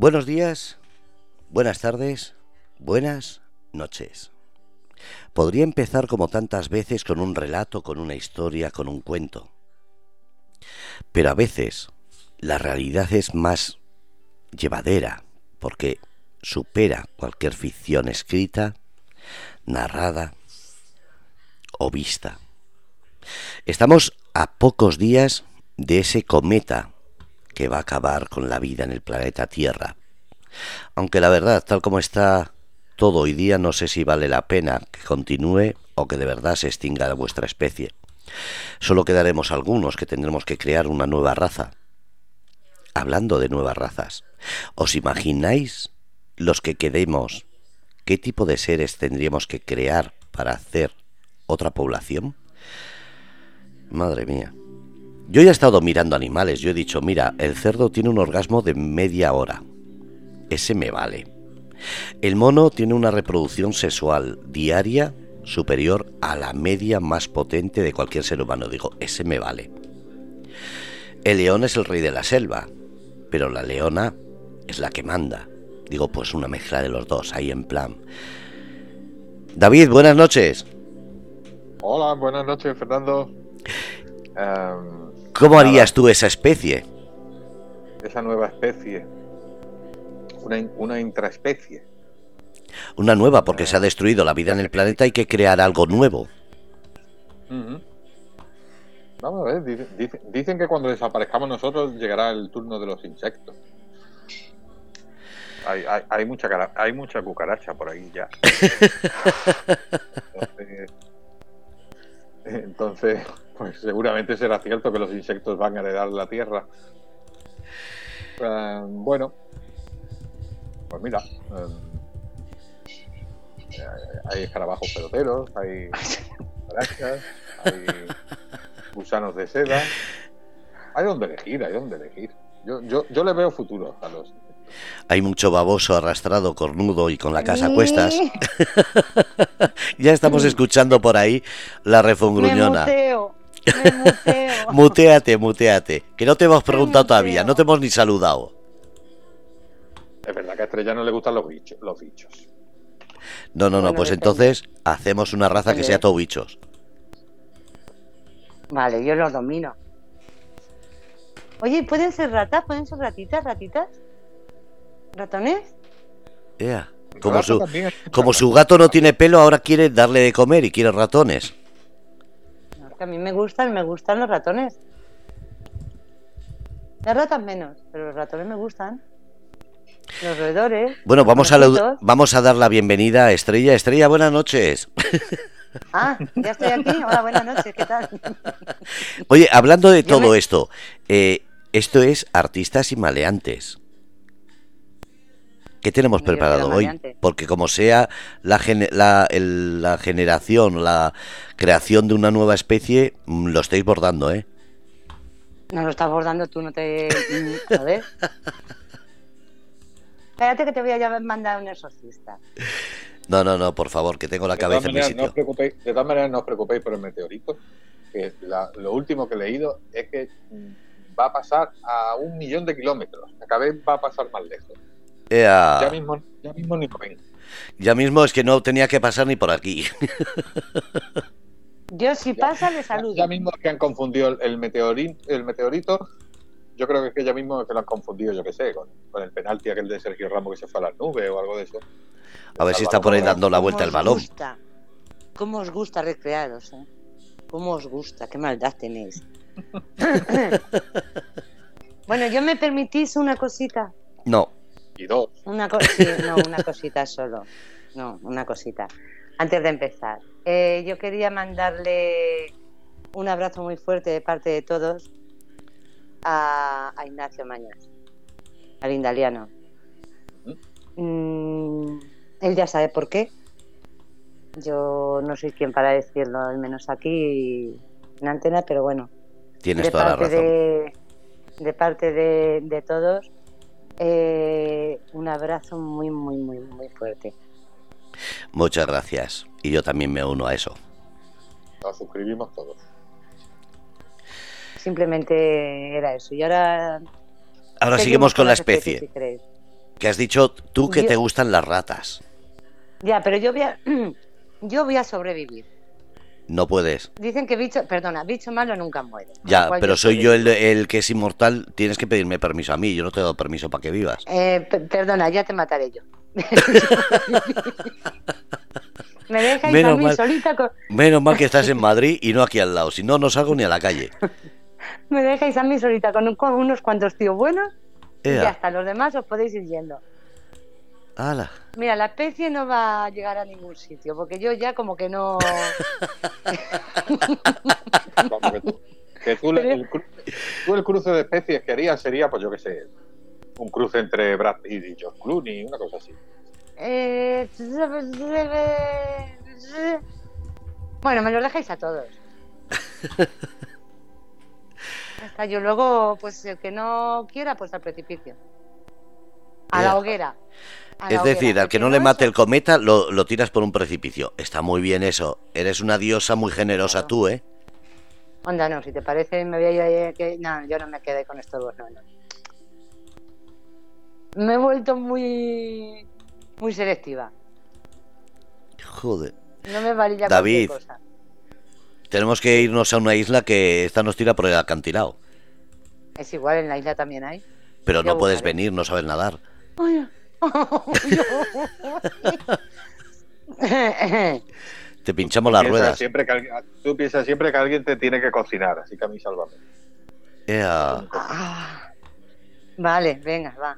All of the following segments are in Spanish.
Buenos días, buenas tardes, buenas noches. Podría empezar como tantas veces con un relato, con una historia, con un cuento. Pero a veces la realidad es más llevadera porque supera cualquier ficción escrita, narrada o vista. Estamos a pocos días de ese cometa que va a acabar con la vida en el planeta Tierra. Aunque la verdad, tal como está todo hoy día, no sé si vale la pena que continúe o que de verdad se extinga vuestra especie. Solo quedaremos algunos que tendremos que crear una nueva raza. Hablando de nuevas razas, ¿os imagináis los que quedemos qué tipo de seres tendríamos que crear para hacer otra población? Madre mía. Yo ya he estado mirando animales, yo he dicho, mira, el cerdo tiene un orgasmo de media hora. Ese me vale. El mono tiene una reproducción sexual diaria superior a la media más potente de cualquier ser humano. Digo, ese me vale. El león es el rey de la selva, pero la leona es la que manda. Digo, pues una mezcla de los dos, ahí en plan. David, buenas noches. Hola, buenas noches, Fernando. ¿Cómo harías tú esa especie? Esa nueva especie. Una, intraespecie. Una nueva, porque se ha destruido la vida en el planeta, hay que crear algo nuevo. Vamos a ver, dicen, que cuando desaparezcamos nosotros llegará el turno de los insectos. Hay, mucha, hay mucha cucaracha por ahí ya. entonces pues seguramente será cierto que los insectos van a heredar la Tierra. Eh, bueno, pues mira, eh, hay escarabajos peloteros, hay arañas, hay gusanos de seda. Hay donde elegir, hay donde elegir. Yo, yo, yo le veo futuro a los hay mucho baboso arrastrado, cornudo y con la casa a cuestas. ya estamos escuchando por ahí la refongruñona. muteate, muteate. Que no te hemos preguntado todavía, no te hemos ni saludado. Es verdad que a Estrella no le gustan los bichos. Los bichos. No, no, no, pues entonces hacemos una raza que sea todo bichos. Vale, yo los domino. Oye, ¿pueden ser ratas? ¿Pueden ser ratitas, ratitas? ¿Ratones? Como, su, como su gato no tiene pelo, ahora quiere darle de comer y quiere ratones a mí me gustan, me gustan los ratones. Las ratas menos, pero los ratones me gustan. Los roedores. Bueno, vamos a, vamos a dar la bienvenida a Estrella. Estrella, buenas noches. Ah, ya estoy aquí. Hola, buenas noches, ¿qué tal? Oye, hablando de todo esto, eh, esto es Artistas y Maleantes. ¿Qué tenemos preparado hoy? Porque como sea la, la, generación, la creación de una nueva especie, mm, lo estáis bordando, ¿eh? No lo estás bordando, tú no te... Mm, a ver. Espérate que te voy a mandar un exorcista. No, no, no, por favor, que tengo la cabeza en mi sitio. de todas maneras, no os preocupéis por el meteorito. Que lo último que he leído es que mm, va a pasar a un millón de kilómetros. Cada vez va a pasar más lejos. Ya mismo, ya mismo ni por Ya mismo es que no tenía que pasar ni por aquí. Yo si pasa le saludo. Ya, mismo que han confundido el, meteorito, el meteorito, yo creo que es que ya mismo que lo han confundido, yo que sé, con, el penalti aquel de Sergio Ramos que se fue a la nube o algo de eso. A ver si está por ahí dando la vuelta el balón. Gusta? ¿Cómo os gusta recrearos? Eh? ¿Cómo os gusta? ¿Qué maldad tenéis? bueno, yo me permitís una cosita. No. Una, no, una cosita solo. No, una cosita. Antes de empezar, eh, yo quería mandarle un abrazo muy fuerte de parte de todos a, Ignacio Mañas, al indaliano. Mm, él ya sabe por qué. Yo no soy quien para decirlo, al menos aquí en antena, pero bueno. Tienes toda la razón. De, parte de, de todos, eh, un abrazo muy, muy, muy, muy fuerte. Muchas gracias. Y yo también me uno a eso. Nos suscribimos todos. Simplemente era eso. Y ahora. Ahora seguimos con la especie. Que has dicho tú que te gustan las ratas. Ya, pero yo voy a, yo voy a sobrevivir. No puedes. Dicen que bicho, perdona, bicho malo nunca muere. Ya, pero soy yo el, que es inmortal. Tienes que pedirme permiso a mí. Yo no te he dado permiso para que vivas. Eh, perdona, ya te mataré yo. Me dejáis menos a mí solita con... Menos mal que estás en Madrid y no aquí al lado. Si no, no salgo ni a la calle. Me dejáis a mí solita con, unos cuantos tíos buenos. Y hasta los demás os podéis ir yendo. Mira, la especie no va a llegar a ningún sitio, porque yo ya como que no... que tú, el, cruce de especies que harías sería, pues yo qué sé, un cruce entre Brad Pitt y George Clooney, una cosa así. Eh, bueno, me lo dejáis a todos. Hasta yo luego, pues el que no quiera, pues al precipicio. A la hoguera es decir, al que no le mate el cometa, lo, tiras por un precipicio. Está muy bien eso. Eres una diosa muy generosa tú, ¿eh? Onda, no, si te parece, me voy a ir. Que... No, yo no me quedé con estos dos, no, no. Me he vuelto muy. muy selectiva. Joder. No me valía David, cosa. tenemos que irnos a una isla que esta nos tira por el acantilado. Es igual, en la isla también hay. Pero no puedes venir, no sabes nadar. te pinchamos las ruedas. Siempre que, tú piensas siempre que alguien te tiene que cocinar, así que a mí sálvame. Ah, vale, venga, va.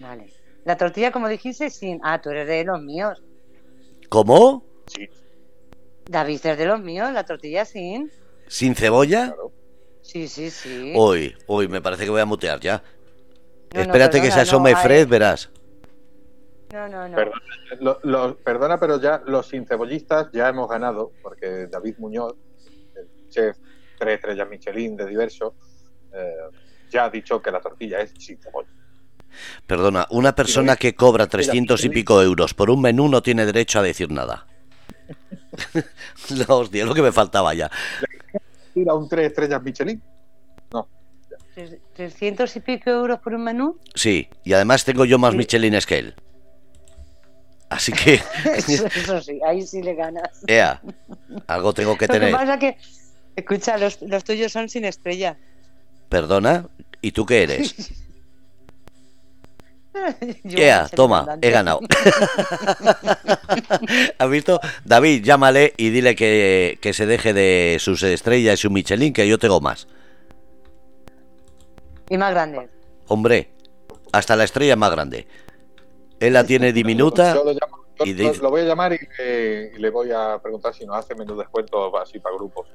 Vale. La tortilla, como dijiste, sin. Ah, tú eres de los míos. ¿Cómo? Sí. David es de los míos, la tortilla sin. ¿Sin cebolla? Sí, sí, sí. Hoy, hoy, me parece que voy a mutear ya. Espérate que se asome Fred, verás. No, no, no. Perdona, perdona, pero ya los sin cebollistas ya hemos ganado, porque David Muñoz, el chef tres estrellas Michelin de diverso, eh, ya ha dicho que la tortilla es sin cebolla. Perdona, una persona que cobra 300 y pico euros por un menú no tiene derecho a decir nada. no, hostia, es lo que me faltaba ya. ¿Ir a un tres estrellas Michelin? No. ¿300 y pico euros por un menú? Sí, y además tengo yo más Michelines que él. Así que. eso, sí, ahí sí le ganas. Ea, algo tengo que tener. Lo que pasa que, escucha, los, los tuyos son sin estrella. ¿Perdona? ¿Y tú qué eres? Ea, toma, he ganado. ¿Has visto? David, llámale y dile que, que se deje de sus estrellas y su Michelin, que yo tengo más. Y más grande. Hombre, hasta la estrella más grande. Él la tiene diminuta. y lo, voy a llamar y le, voy a preguntar si nos hace menú descuento así para grupos.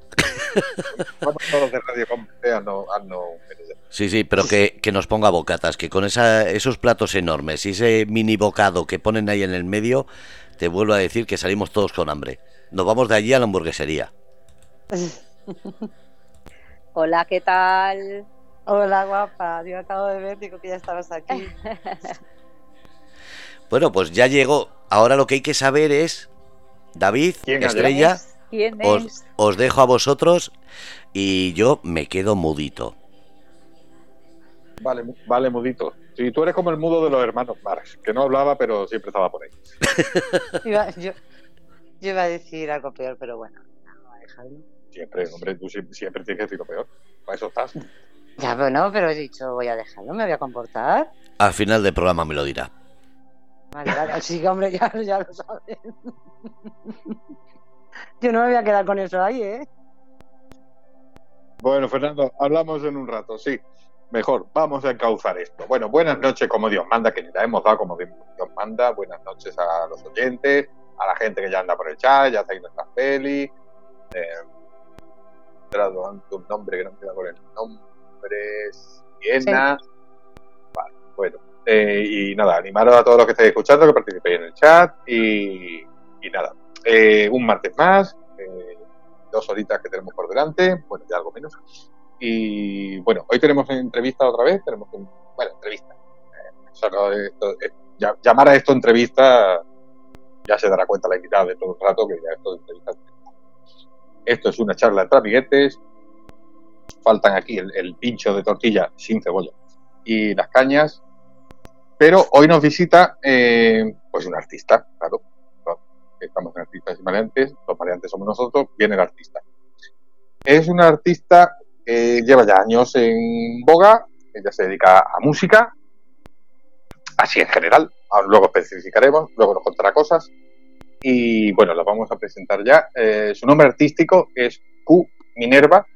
todos de Radio Sí, sí, pero que, que, nos ponga bocatas, que con esa, esos platos enormes y ese mini bocado que ponen ahí en el medio, te vuelvo a decir que salimos todos con hambre. Nos vamos de allí a la hamburguesería. Hola, ¿qué tal? Hola, guapa. Yo acabo de ver, digo que ya estabas aquí. bueno, pues ya llegó. Ahora lo que hay que saber es, David, Estrella, os, dejo a vosotros y yo me quedo mudito. Vale, vale, mudito. Si tú eres como el mudo de los hermanos Marx, que no hablaba, pero siempre estaba por ahí. yo, iba a decir algo peor, pero bueno, Siempre, hombre, tú siempre, tienes que decir lo peor. Para eso estás. Ya, bueno, pero he dicho, voy a dejarlo, me voy a comportar. Al final del programa me lo dirá. Vale, vale, sí, hombre, ya, ya lo sabes. Yo no me voy a quedar con eso ahí, ¿eh? Bueno, Fernando, hablamos en un rato, sí. Mejor, vamos a encauzar esto. Bueno, buenas noches, como Dios manda, que ni la hemos dado como Dios manda. Buenas noches a los oyentes, a la gente que ya anda por el chat, ya hacéis nuestras pelis. Eh, un nombre que no me queda por el nombre Viena. Vale, bueno. Eh, y nada, animaros a todos los que estáis escuchando que participéis en el chat y, nada. Eh, un martes más, eh, dos horitas que tenemos por delante, bueno, ya algo menos. Y bueno, hoy tenemos entrevista otra vez, tenemos un, bueno, entrevista. llamar a esto entrevista ya se dará cuenta la invitada de todo el rato que ya esto de entrevista. Esto es una charla entre amiguetes faltan aquí el, pincho de tortilla sin cebolla y las cañas pero hoy nos visita eh, pues un artista, claro. Estamos en artistas y maleantes, los maleantes somos nosotros, viene el artista. Es un artista que lleva ya años en boga, ella se dedica a música, así en general, luego especificaremos, luego nos contará cosas. Y bueno, lo vamos a presentar ya. Eh, su nombre artístico es Q Minerva.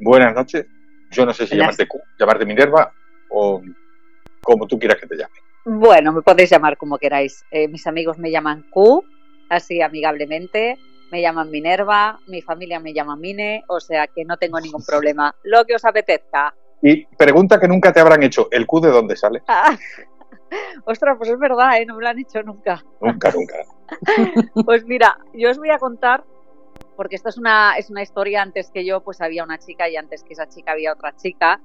Buenas noches. Yo no sé si llamarte Q, llamarte Minerva o como tú quieras que te llame. Bueno, me podéis llamar como queráis. Eh, mis amigos me llaman Q, así amigablemente. Me llaman Minerva, mi familia me llama Mine, o sea que no tengo ningún problema. Lo que os apetezca. Y pregunta que nunca te habrán hecho, ¿el Q de dónde sale? Ah, ostras, pues es verdad, ¿eh? no me lo han hecho nunca. Nunca, nunca. pues mira, yo os voy a contar, porque esto es una, es una historia, antes que yo pues había una chica y antes que esa chica había otra chica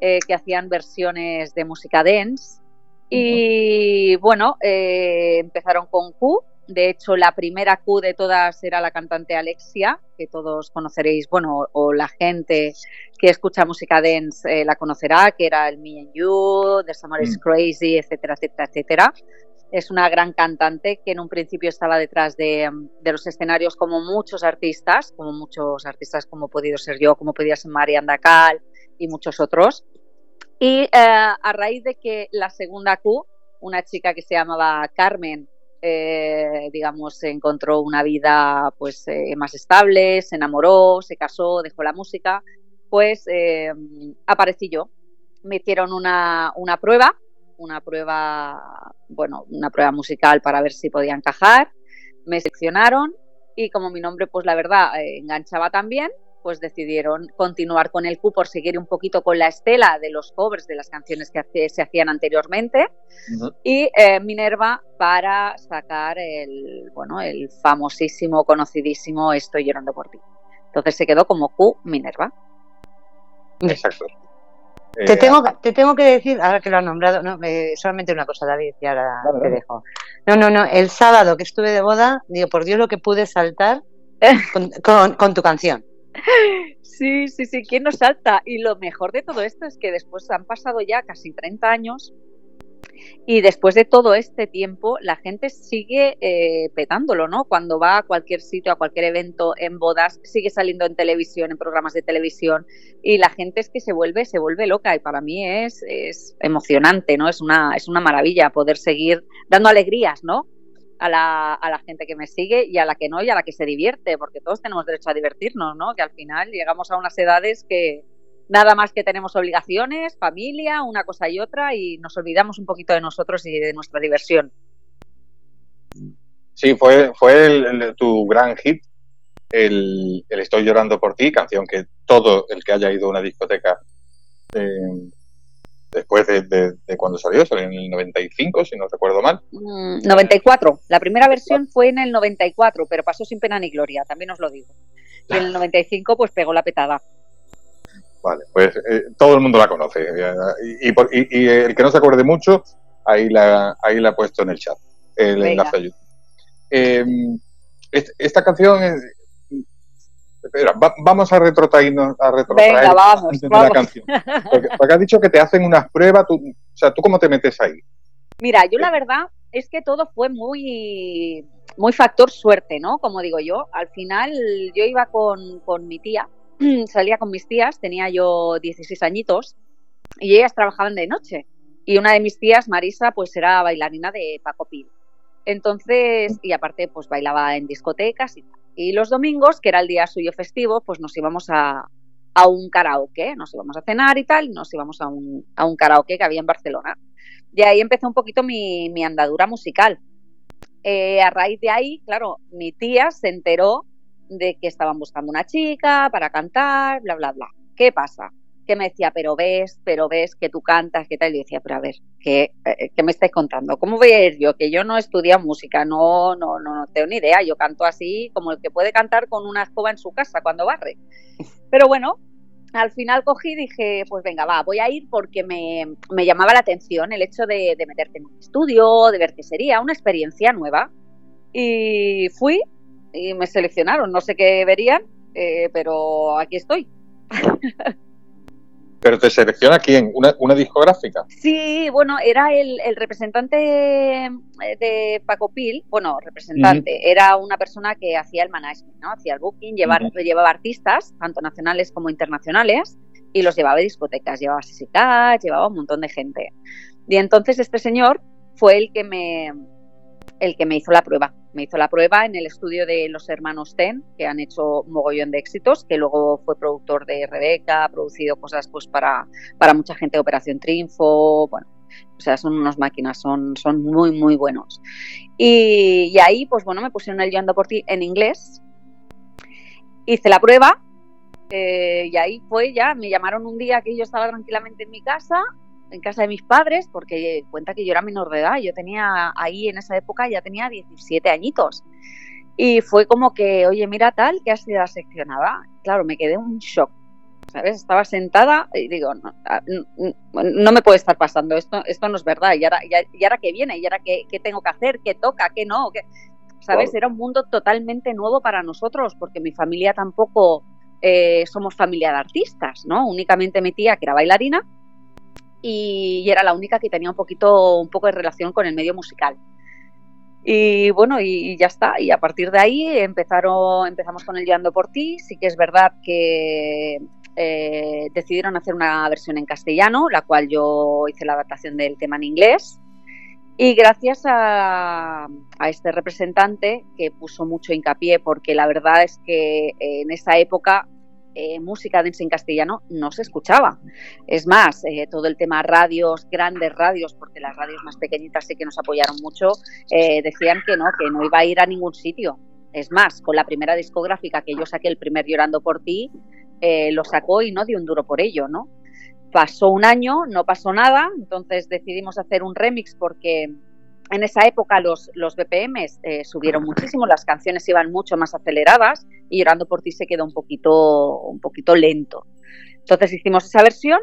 eh, que hacían versiones de música dance. Y bueno, eh, empezaron con Q, de hecho, la primera Q de todas era la cantante Alexia, que todos conoceréis, bueno, o la gente que escucha música dance eh, la conocerá, que era el Me and You, The Summer is mm. Crazy, etcétera, etcétera, etcétera. Es una gran cantante que en un principio estaba detrás de, los escenarios como muchos artistas, como muchos artistas como he podido ser yo, como podía ser Mariana Cal y muchos otros. Y eh, a raíz de que la segunda Q, una chica que se llamaba Carmen, eh, digamos, encontró una vida pues eh, más estable, se enamoró, se casó, dejó la música, pues eh, aparecí yo. Me hicieron una, una prueba, una prueba, bueno, una prueba musical para ver si podía encajar. Me seleccionaron y como mi nombre, pues la verdad, enganchaba también, pues decidieron continuar con el Q por seguir un poquito con la estela de los covers de las canciones que se hacían anteriormente y eh, Minerva para sacar el bueno el famosísimo conocidísimo Estoy llorando por ti. Entonces se quedó como Q Minerva. Exacto. Te, eh, tengo, te tengo que decir, ahora que lo has nombrado, no, solamente una cosa, David, y ahora te dejo. No, no, no, el sábado que estuve de boda, digo, por Dios lo que pude saltar con tu canción. Sí, sí, sí, ¿quién nos salta? Y lo mejor de todo esto es que después han pasado ya casi 30 años y después de todo este tiempo la gente sigue eh, petándolo, ¿no? Cuando va a cualquier sitio, a cualquier evento, en bodas, sigue saliendo en televisión, en programas de televisión y la gente es que se vuelve, se vuelve loca y para mí es, es emocionante, ¿no? Es una, es una maravilla poder seguir dando alegrías, ¿no? a la, a la gente que me sigue y a la que no y a la que se divierte, porque todos tenemos derecho a divertirnos, ¿no? Que al final llegamos a unas edades que nada más que tenemos obligaciones, familia, una cosa y otra y nos olvidamos un poquito de nosotros y de nuestra diversión. Sí, fue, fue tu gran hit, el, Estoy llorando por ti, canción que todo el que haya ido a una discoteca eh, después de, cuando salió, salió en el 95, si no recuerdo mal. 94. Mm, la primera versión fue en el 94, pero pasó sin pena ni gloria, también os lo digo. Y en el 95 pues pegó la petada. Vale, pues eh, todo el mundo la conoce. Y, y, el que no se acuerde mucho, ahí la, ahí la ha puesto en el chat, el enlace YouTube. Eh, esta canción vamos a retrotraernos a retrotraer Venga, vamos, la canción. Porque, has dicho que te hacen unas pruebas, tú, o sea, ¿tú cómo te metes ahí? Mira, yo la verdad es que todo fue muy, muy factor suerte, ¿no? Como digo yo, al final yo iba con, con mi tía, salía con mis tías, tenía yo 16 añitos y ellas trabajaban de noche. Y una de mis tías, Marisa, pues era bailarina de Paco Pil. Entonces, y aparte, pues bailaba en discotecas y tal. Y los domingos, que era el día suyo festivo, pues nos íbamos a, un karaoke, nos íbamos a cenar y tal, nos íbamos a un, a un karaoke que había en Barcelona. Y ahí empezó un poquito mi, andadura musical. Eh, a raíz de ahí, claro, mi tía se enteró de que estaban buscando una chica para cantar, bla, bla, bla. ¿Qué pasa? que me decía, pero ves, pero ves que tú cantas, ¿qué tal? Y yo decía, pero a ver, ¿qué, eh, ¿qué, me estáis contando? ¿Cómo voy a ir yo? Que yo no estudio música, no, no, no, no tengo ni idea. Yo canto así como el que puede cantar con una escoba en su casa cuando barre. Pero bueno, al final cogí y dije, pues venga, va, voy a ir porque me, me llamaba la atención el hecho de, de, meterte en un estudio, de ver qué sería, una experiencia nueva. Y fui y me seleccionaron, no sé qué verían, eh, pero aquí estoy. ¿Pero te selecciona quién? ¿Una, discográfica? Sí, bueno, era el, representante eh, de Paco Pil, bueno, representante, era una persona que hacía el management, ¿no? Hacía el booking, llevaba artistas, tanto nacionales como internacionales, y los llevaba a discotecas, llevaba a llevaba un montón de gente. Y entonces este señor fue el que me, el que me hizo la prueba. Me hizo la prueba en el estudio de los hermanos Ten, que han hecho mogollón de éxitos, que luego fue productor de Rebeca, ha producido cosas pues para, para mucha gente Operación Triunfo, bueno, o sea, son unas máquinas, son, son muy, muy buenos. Y, ahí, pues bueno, me pusieron el Yo ando por ti en inglés, hice la prueba eh, y ahí fue ya, me llamaron un día que yo estaba tranquilamente en mi casa en casa de mis padres, porque cuenta que yo era menor de edad, yo tenía ahí en esa época ya tenía 17 añitos. Y fue como que, oye, mira tal, que has sido seccionada. Claro, me quedé un shock. ¿Sabes? Estaba sentada y digo, no, ah, no, me puede estar pasando, esto, esto no es verdad. Y ahora, y ahora qué viene, y ahora qué, qué, tengo que hacer, qué toca, qué no. Qué... ¿Sabes? Era un mundo totalmente nuevo para nosotros, porque mi familia tampoco eh, somos familia de artistas, ¿no? Únicamente mi tía, que era bailarina, y, era la única que tenía un poquito, un poco de relación con el medio musical. Y bueno, y, ya está. Y a partir de ahí empezaron, empezamos con el Llegando por ti. Sí que es verdad que eh, decidieron hacer una versión en castellano, la cual yo hice la adaptación del tema en inglés. Y gracias a, a, este representante que puso mucho hincapié, porque la verdad es que en esa época eh, música dance en castellano no se escuchaba. Es más, eh, todo el tema radios, grandes radios, porque las radios más pequeñitas sí que nos apoyaron mucho, eh, decían que no, que no iba a ir a ningún sitio. Es más, con la primera discográfica que yo saqué, el primer Llorando por ti, lo sacó y no dio un duro por ello, ¿no? Pasó un año, no pasó nada, entonces decidimos hacer un remix porque en esa época los, los BPMs eh, subieron muchísimo, las canciones iban mucho más aceleradas y Llorando por ti se quedó un poquito, un poquito lento. Entonces hicimos esa versión,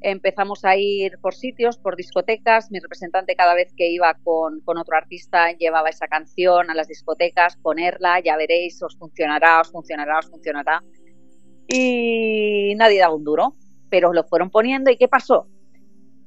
empezamos a ir por sitios, por discotecas, mi representante cada vez que iba con, otro artista llevaba esa canción a las discotecas, ponerla, ya veréis, os funcionará, os funcionará, os funcionará. Y nadie daba un duro, pero lo fueron poniendo y ¿qué pasó?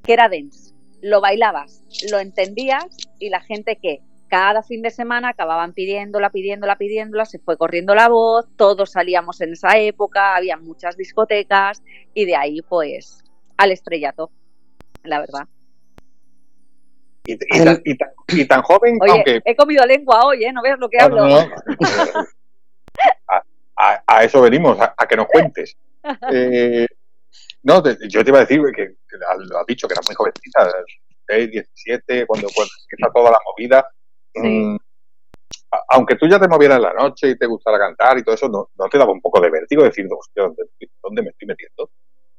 Que era dance lo bailabas, lo entendías y la gente que cada fin de semana acababan pidiéndola, pidiéndola, pidiéndola, se fue corriendo la voz, todos salíamos en esa época, había muchas discotecas y de ahí pues al estrellato, la verdad. Y, tan, joven, Oye, he comido lengua hoy, ¿eh? No veas lo que hablo. a, eso venimos, a, que nos cuentes. Eh, no, yo te iba a decir que, lo has dicho, que era muy jovencita, 17, cuando, toda la movida. Mm, aunque tú ya te movieras en la noche y te gustara cantar y todo eso, ¿no, te daba un poco de vértigo decir, ¿dónde, ¿dónde me estoy metiendo?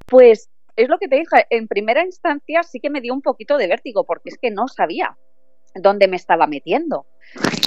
Pues es lo que te dije, en primera instancia sí que me dio un poquito de vértigo, porque es que no sabía dónde me estaba metiendo.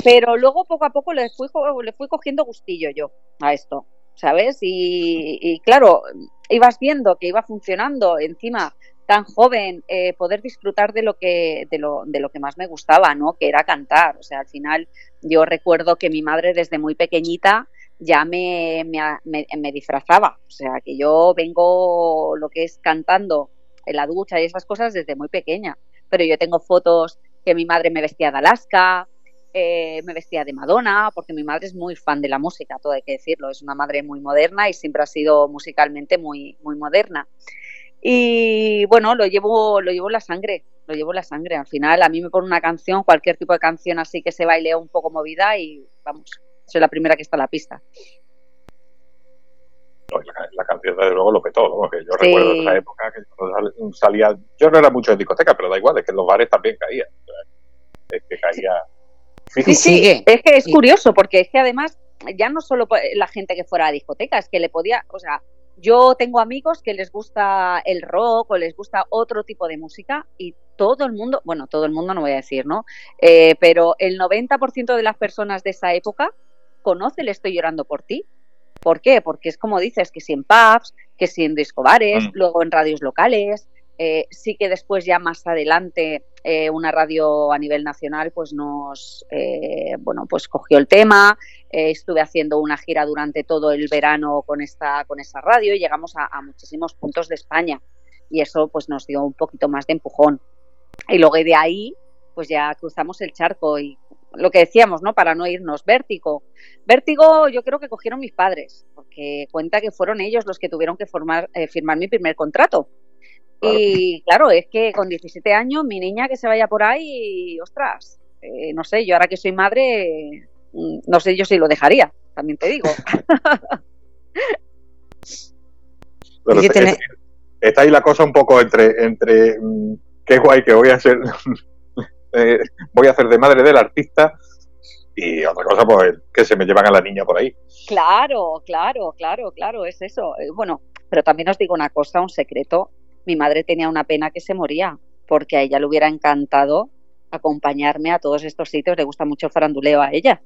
Pero luego poco a poco le fui, le fui cogiendo gustillo yo a esto. ¿Sabes? Y, claro, ibas viendo que iba funcionando encima tan joven, eh, poder disfrutar de lo, que, de, lo, de lo que más me gustaba, ¿no? Que era cantar. O sea, al final yo recuerdo que mi madre desde muy pequeñita ya me, me, me, disfrazaba. O sea, que yo vengo lo que es cantando en la ducha y esas cosas desde muy pequeña. Pero yo tengo fotos que mi madre me vestía de Alaska, eh, me vestía de Madonna, porque mi madre es muy fan de la música, todo hay que decirlo, es una madre muy moderna y siempre ha sido musicalmente muy, muy moderna. Y bueno, lo llevo, lo llevo en la sangre, lo llevo en la sangre. Al final a mí me pone una canción, cualquier tipo de canción así que se baile un poco movida y vamos, soy la primera que está en la pista. La, canción desde luego lo petó, ¿no? yo recuerdo esa época que salía, yo no era mucho de discoteca, pero da igual, es que en los bares también caía. Es que caía Sí, sí, es que es curioso porque es que además ya no solo la gente que fuera a discoteca, es que le podía, o sea, yo tengo amigos que les gusta el rock o les gusta otro tipo de música y todo el mundo, bueno, todo el mundo no voy a decir, ¿no? Eh, pero el 90% de las personas de esa época conoce Le Estoy Llorando por ti. ¿Por qué? Porque es como dices, que si en pubs, que si en discobares, mm. luego en radios locales, eh, sí que después ya más adelante eh, una radio a nivel nacional pues nos eh, bueno pues cogió el tema estuve haciendo una gira durante todo el verano con esta con esa radio y llegamos a, muchísimos puntos de España y eso pues nos dio un poquito más de empujón y luego de ahí pues ya cruzamos el charco y lo que decíamos, ¿no? Para no irnos. Vértigo. Vértigo yo creo que cogieron mis padres, porque cuenta que fueron ellos los que tuvieron que formar, firmar mi primer contrato. Y claro, es que con 17 años, mi niña que se vaya por ahí, ostras, eh, no sé, yo ahora que soy madre, mm, no sé yo si lo dejaría, también te digo. está, ahí la cosa un poco entre, entre mm, qué guay que voy a ser, eh, voy a hacer de madre del artista y otra cosa, pues que se me llevan a la niña por ahí. Claro, claro, claro, claro, es eso. Eh, bueno, pero también os digo una cosa, un secreto mi madre tenía una pena que se moría, porque a ella le hubiera encantado acompañarme a todos estos sitios, le gusta mucho el faranduleo a ella.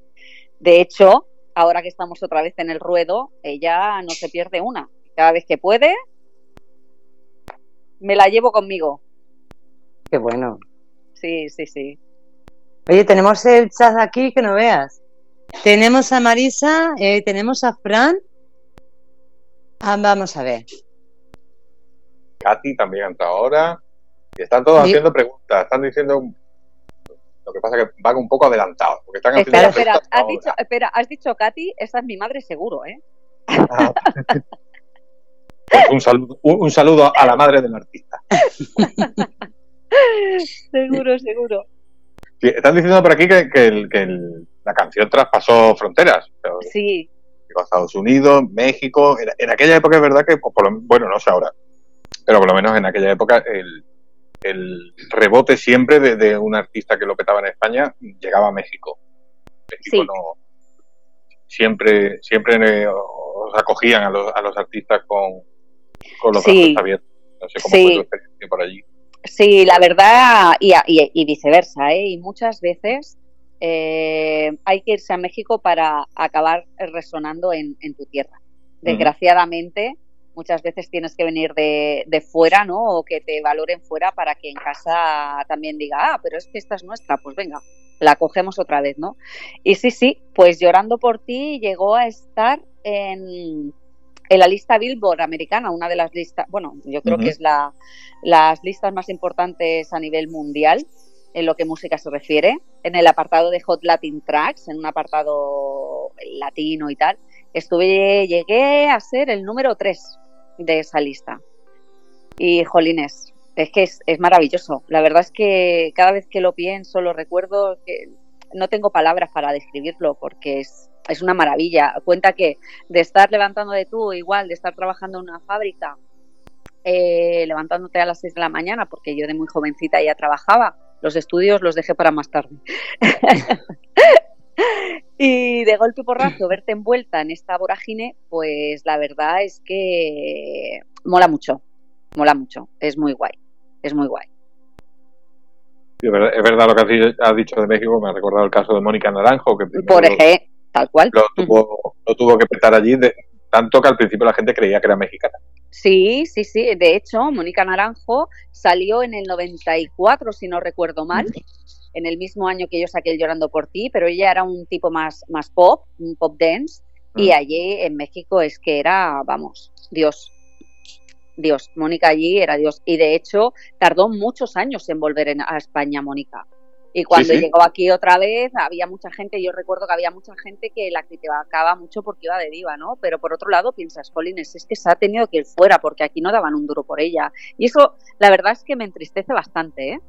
De hecho, ahora que estamos otra vez en el ruedo, ella no se pierde una. Cada vez que puede, me la llevo conmigo. Qué bueno. Sí, sí, sí. Oye, tenemos el chat aquí que no veas. Tenemos a Marisa, eh, tenemos a Fran. Ah, vamos a ver. Katy también entra ahora. Y están todos haciendo preguntas, están diciendo lo que pasa es que van un poco adelantados. Porque están espera, espera, has dicho, espera, has dicho Katy, esa es mi madre seguro, ¿eh? Ah. Pues un, saludo, un, saludo a la madre del artista. seguro, seguro. están diciendo por aquí que, que, la canción traspasó fronteras. Sí. Estados Unidos, México. En, aquella época es verdad que, bueno, no sé ahora, pero por lo menos en aquella época el, rebote siempre de, un artista que lo petaba en España llegaba a México. México no, siempre siempre os acogían a los, a los artistas con, con los brazos abiertos. No sé cómo fue tu experiencia por allí. Sí, la verdad, y, y, viceversa, ¿eh? y muchas veces eh, hay que irse a México para acabar resonando en, en tu tierra. Desgraciadamente, muchas veces tienes que venir de, de, fuera, ¿no? O que te valoren fuera para que en casa también diga, ah, pero es que esta es nuestra, pues venga, la cogemos otra vez, ¿no? Y sí, sí, pues Llorando por ti llegó a estar en, en la lista Billboard americana, una de las listas, bueno, yo creo que es la, las listas más importantes a nivel mundial en lo que música se refiere, en el apartado de Hot Latin Tracks, en un apartado latino y tal, estuve, llegué a ser el número 3 de esa lista. Y jolines, es que es, maravilloso. La verdad es que cada vez que lo pienso, lo recuerdo, que no tengo palabras para describirlo porque es, es una maravilla. Cuenta que de estar levantando de tú, igual de estar trabajando en una fábrica, eh, levantándote a las 6 de la mañana, porque yo de muy jovencita ya trabajaba, los estudios los dejé para más tarde. y de golpe porrazo verte envuelta en esta vorágine, pues la verdad es que mola mucho, mola mucho, es muy guay, es muy guay. es, verdad, lo que has dicho de México, me ha recordado el caso de Mónica Naranjo, que por ejemplo, tal cual. Lo tuvo, lo tuvo que petar allí, de, tanto que al principio la gente creía que era mexicana. Sí, sí, sí. De hecho, Mónica Naranjo salió en el 94, si no recuerdo mal en el mismo año que yo saqué el Llorando por ti, pero ella era un tipo más, más pop, un pop dance, y mm. allí en México es que era, vamos, Dios. Dios, Mónica allí era Dios. Y de hecho, tardó muchos años en volver a España, Mónica. Y cuando llegó aquí otra vez, había mucha gente, yo recuerdo que había mucha gente que la criticaba mucho porque iba de diva, ¿no? Pero por otro lado piensas, Colines, es que se ha tenido que ir fuera porque aquí no daban un duro por ella. Y eso, la verdad es que me entristece bastante, ¿eh?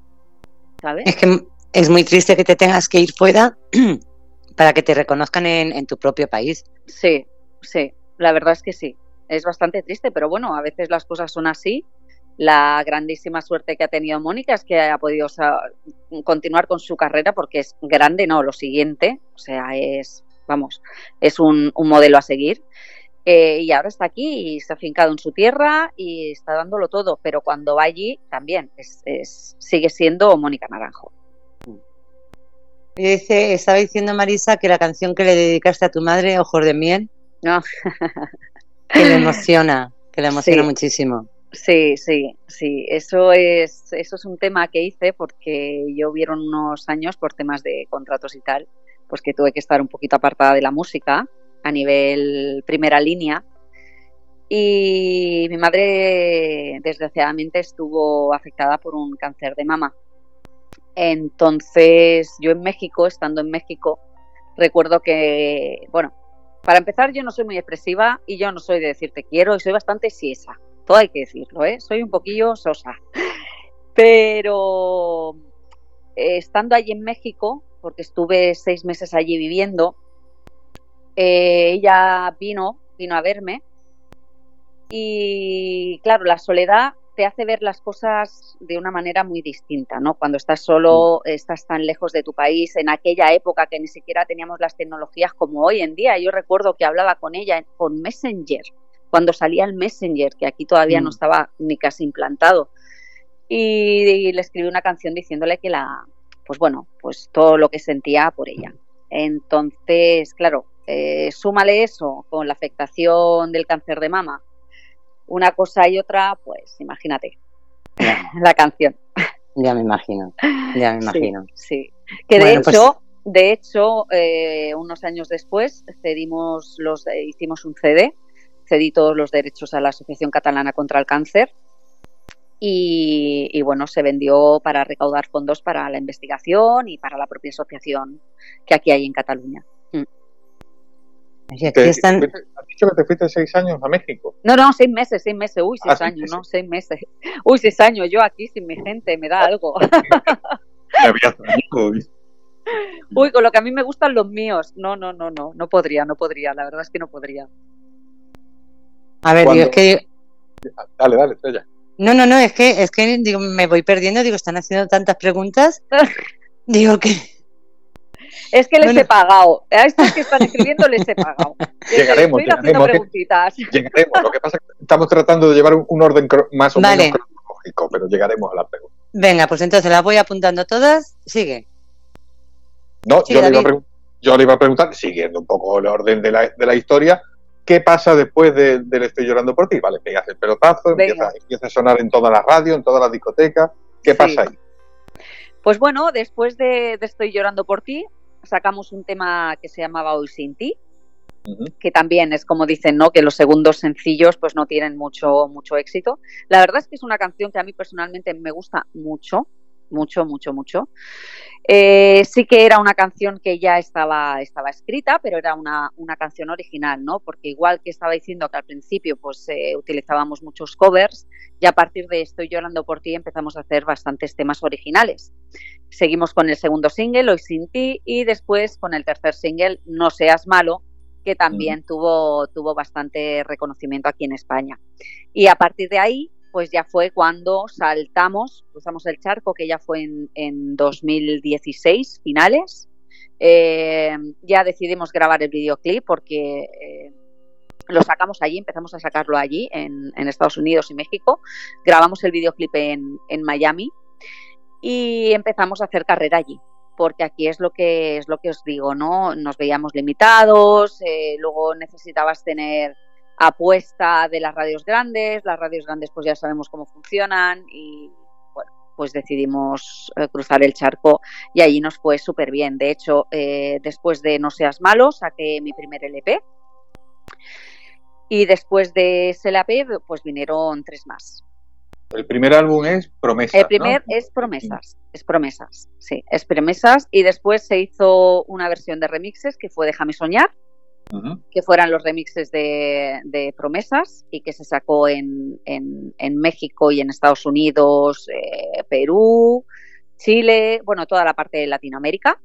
¿Sabes? Es que es muy triste que te tengas que ir fuera para que te reconozcan en, tu propio país. Sí, sí, la verdad es que sí. Es bastante triste, pero bueno, a veces las cosas son así. La grandísima suerte que ha tenido Mónica es que haya podido continuar con su carrera porque es grande, no, lo siguiente, o sea, es, vamos, es un, modelo a seguir. Eh, y ahora está aquí y se ha fincado en su tierra y está dándolo todo, pero cuando va allí también es, sigue siendo Mónica Naranjo. Dice, estaba diciendo Marisa que la canción que le dedicaste a tu madre, Ojos de Miel, no. que le emociona, que le emociona muchísimo. Sí, sí, sí. Eso es, eso es un tema que hice porque yo vieron unos años por temas de contratos y tal, pues que tuve que estar un poquito apartada de la música a nivel primera línea. Y mi madre, desgraciadamente, estuvo afectada por un cáncer de mama. Entonces, yo en México, estando en México, recuerdo que, bueno, para empezar, yo no soy muy expresiva y yo no soy de decirte quiero y soy bastante siesa todo hay que decirlo, ¿eh? soy un poquillo sosa. Pero estando allí en México, porque estuve seis meses allí viviendo, eh, ella vino, vino a verme y claro, la soledad te hace ver las cosas de una manera muy distinta, ¿no? Cuando estás solo, mm. estás tan lejos de tu país, en aquella época que ni siquiera teníamos las tecnologías como hoy en día. Yo recuerdo que hablaba con ella con Messenger, cuando salía el Messenger, que aquí todavía no mm. estaba ni casi implantado. Y, le escribí una canción diciéndole que la, pues bueno, pues todo lo que sentía por ella. Entonces, claro, eh, súmale eso con la afectación del cáncer de mama, una cosa y otra, pues imagínate la canción. Ya me imagino, ya me imagino. Sí, que de pues hecho, de hecho, eh, unos años después cedimos los, eh, hicimos un CD cedí todos los derechos a la Asociación Catalana contra el Cáncer y, bueno, se vendió para recaudar fondos para la investigación y para la propia asociación que aquí hay en Cataluña. ¿Te, están... ¿Has dicho que te fuiste seis años a México? No, no, seis meses, seis meses. Uy, seis ah, años, ¿no? Seis meses. Uy, seis años. Yo aquí sin mi gente, me da algo. Uy, con lo que a mí me gustan los míos. No, no, no, no. No podría, no podría. La verdad es que no podría. A ver, digo, es que. Dale, dale, estrella. No, no, no, es que, es que digo, me voy perdiendo, digo, están haciendo tantas preguntas. digo que. Es que les he pagado. A estos que están escribiendo les he pagado. Llegaremos, llegaremos, llegaremos. Lo que pasa es que estamos tratando de llevar un, orden más o menos cronológico, pero llegaremos a la pregunta. Venga, pues entonces las voy apuntando todas. Sigue. No, yo, le iba yo, le iba a preguntar, siguiendo un poco el orden de la, de la historia, ¿Qué pasa después del de, Estoy llorando por ti? Vale, pegas el pelotazo, empieza, a sonar en toda la radio, en toda la discoteca. ¿Qué pasa ahí? Pues bueno, después de, Estoy llorando por ti, sacamos un tema que se llamaba Hoy sin ti, que también es como dicen, ¿no? Que los segundos sencillos pues no tienen mucho, mucho éxito. La verdad es que es una canción que a mí personalmente me gusta mucho mucho, mucho, mucho. Eh, sí que era una canción que ya estaba, estaba escrita, pero era una, canción original, ¿no? Porque igual que estaba diciendo que al principio pues eh, utilizábamos muchos covers, y a partir de Estoy llorando por ti empezamos a hacer bastantes temas originales. Seguimos con el segundo single, Hoy sin ti, y después con el tercer single, No seas malo, que también tuvo, tuvo bastante reconocimiento aquí en España. Y a partir de ahí pues ya fue cuando saltamos, cruzamos el charco, que ya fue en, 2016, finales. Eh, ya decidimos grabar el videoclip porque eh, lo sacamos allí, empezamos a sacarlo allí, en, Estados Unidos y México. Grabamos el videoclip en, Miami y empezamos a hacer carrera allí porque aquí es lo que es lo que os digo, ¿no? Nos veíamos limitados, eh, luego necesitabas tener apuesta de las radios grandes. Las radios grandes pues ya sabemos cómo funcionan y bueno, pues decidimos eh, cruzar el charco y allí nos fue súper bien. De hecho, eh, después de No seas malo, saqué mi primer LP y después de ese LP pues vinieron tres más. El primer álbum es Promesas. El primer es Promesas, es Promesas, sí, es Promesas y después se hizo una versión de remixes que fue Déjame soñar que fueran los remixes de, Promesas y que se sacó en, México y en Estados Unidos, eh, Perú, Chile, bueno, toda la parte de Latinoamérica.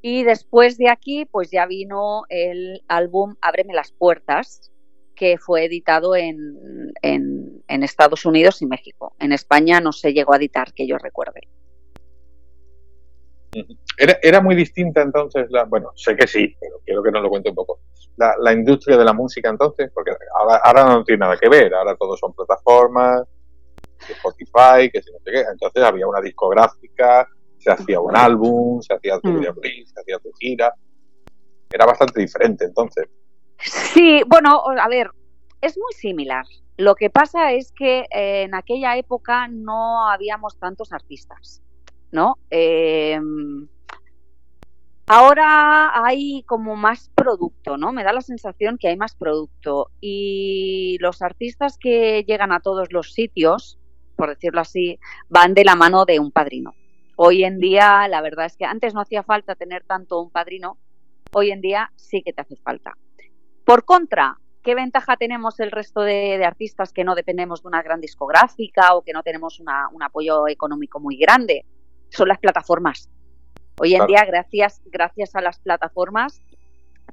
Y después de aquí, pues ya vino el álbum Ábreme las puertas, que fue editado en, en Estados Unidos y México. En España no se llegó a editar, que yo recuerde. Era, era, muy distinta entonces, la, bueno, sé que sí, pero quiero que nos lo cuente un poco. La, industria de la música entonces, porque ahora, ahora no tiene nada que ver, ahora todos son plataformas, Spotify, que si no sé qué, entonces había una discográfica, se hacía un álbum, se hacía tu mm. videoclip, se hacía tu gira, era bastante diferente entonces. Sí, bueno, a ver, es muy similar, Lo que pasa es que eh, en aquella época no habíamos tantos artistas, ¿no? Em, ahora hay como más producto, ¿no? Me da la sensación que hay más producto y los artistas que llegan a todos los sitios, por decirlo así, van de la mano de un padrino. Hoy en día, la verdad es que antes no hacía falta tener tanto un padrino, hoy en día sí que te hace falta. Por contra, ¿qué ventaja tenemos el resto de, artistas que no dependemos de una gran discográfica o que no tenemos un apoyo económico muy grande? Son las plataformas. Hoy en día, gracias, gracias a las plataformas,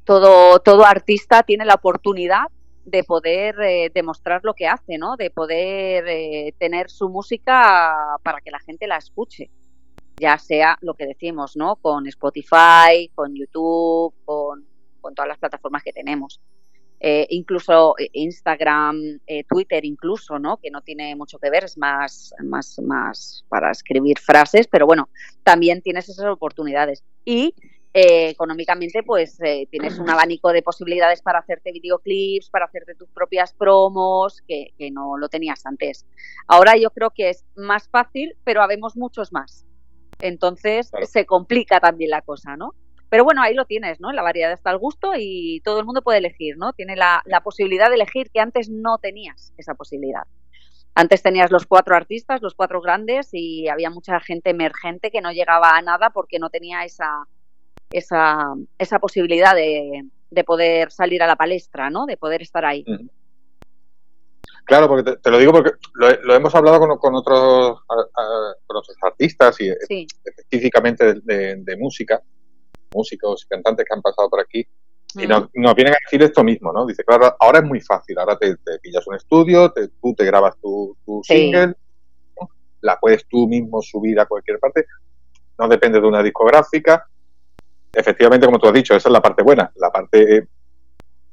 todo, todo artista tiene la oportunidad de poder eh, demostrar lo que hace, ¿no? De poder eh, tener su música para que la gente la escuche. Ya sea lo que decimos, ¿no? Con Spotify, con YouTube, con, con todas las plataformas que tenemos. Eh, incluso eh, Instagram, eh, Twitter incluso, ¿no? Que no tiene mucho que ver, es más, más, más para escribir frases, pero bueno, también tienes esas oportunidades. Y económicamente, pues tienes un abanico de posibilidades para hacerte videoclips, para hacerte tus propias promos, que, que no lo tenías antes. Ahora yo creo que es más fácil, pero habemos muchos más. Entonces se complica también la cosa, ¿no? Pero bueno, ahí lo tienes, ¿no? La variedad está al gusto y todo el mundo puede elegir, ¿no? Tiene la, posibilidad de elegir que antes no tenías esa posibilidad. Antes tenías los cuatro artistas, los cuatro grandes, y había mucha gente emergente que no llegaba a nada porque no tenía esa, esa, esa posibilidad de, poder salir a la palestra, ¿no? De poder estar ahí. Claro, porque te, lo digo porque lo, hemos hablado con, con, otros, artistas y específicamente de, música músicos y cantantes que han pasado por aquí y nos, vienen a decir esto mismo, ¿no? Dice, claro, ahora es muy fácil, ahora te, pillas un estudio, te, tú te grabas tu, single, la puedes tú mismo subir a cualquier parte, no depende de una discográfica. Efectivamente, como tú has dicho, esa es la parte buena, la parte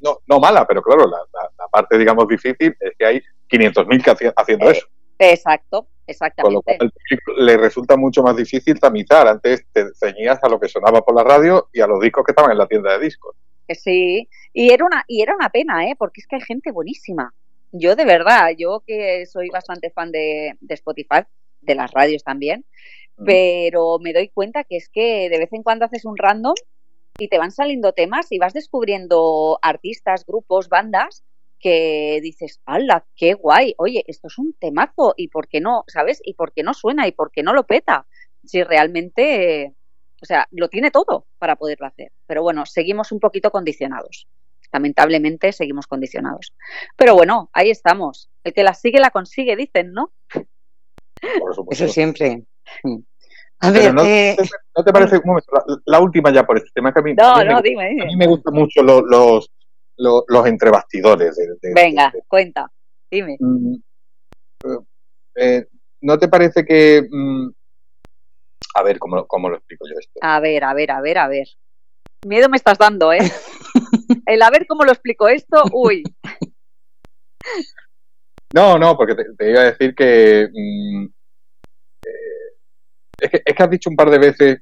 no, no mala, pero claro, la, parte, digamos, difícil es que hay 500.000 haciendo eh, eso. Exacto, exactamente. Con lo cual le resulta mucho más difícil tamizar. Antes te ceñías a lo que sonaba por la radio y a los discos que estaban en la tienda de discos. Sí, y era una, y era una pena, ¿eh? porque es que hay gente buenísima. Yo de verdad, yo que soy bastante fan de, Spotify, de las radios también, mm. pero me doy cuenta que es que de vez en cuando haces un random y te van saliendo temas y vas descubriendo artistas, grupos, bandas que dices, ¡hala, qué guay! Oye, esto es un temazo, ¿y por qué no? ¿Sabes? ¿Y por qué no suena? ¿Y por qué no lo peta? Si realmente, o sea, lo tiene todo para poderlo hacer. Pero bueno, seguimos un poquito condicionados. Lamentablemente seguimos condicionados. Pero bueno, ahí estamos. El que la sigue la consigue, dicen, ¿no? Eso siempre. A ver, no, eh, te parece un momento, la, última ya por este tema que a mí, no, no, dime, a mí me gustan mucho los, los entrebastidores. De, Venga, cuenta, dime. Mm, eh, ¿No te parece que... Mm, a ver, ¿cómo, ¿cómo lo explico yo esto? A ver, a ver, a ver, a ver. Miedo me estás dando, ¿eh? El a ver cómo lo explico esto, uy. No, no, porque te, iba a decir que, mm, eh, es que, es que has dicho un par de veces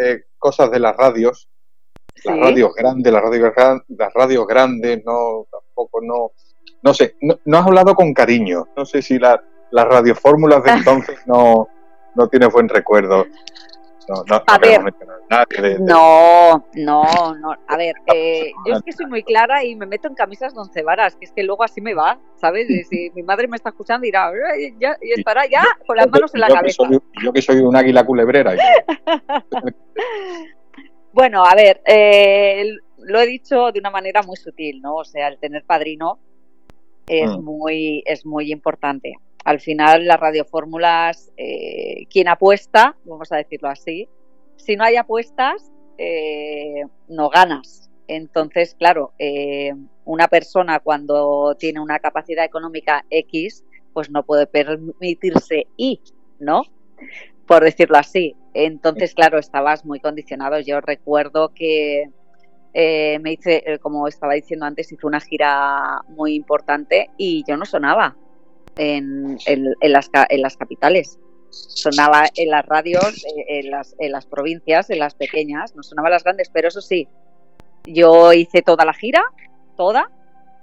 eh, cosas de las radios las radios grandes, las radios, las radios grandes, no, tampoco, no, no sé, no, has hablado con cariño, no sé si la, las radiofórmulas de entonces no, no tienes buen recuerdo. No, no, a ver, no, no, no, a ver, eh, yo es que soy muy clara y me meto en camisas doncevaras, que es que luego así me va, ¿sabes? Y si mi madre me está escuchando dirá, ya, y estará ya con las manos en la cabeza. yo que soy un águila culebrera. Bueno, a ver, eh, lo he dicho de una manera muy sutil, ¿no? O sea, el tener padrino es mm. muy es muy importante. Al final, las radiofórmulas, eh, quien apuesta, vamos a decirlo así, si no hay apuestas, eh, no ganas. Entonces, claro, eh, una persona cuando tiene una capacidad económica X, pues no puede permitirse Y, ¿no? Por decirlo así. Entonces, claro, estabas muy condicionado. Yo recuerdo que eh, me hice, eh, como estaba diciendo antes, hice una gira muy importante y yo no sonaba en, las, en las, capitales. Sonaba en las radios, eh, en las, en las provincias, en las pequeñas, no sonaba en las grandes, pero eso sí, yo hice toda la gira, toda,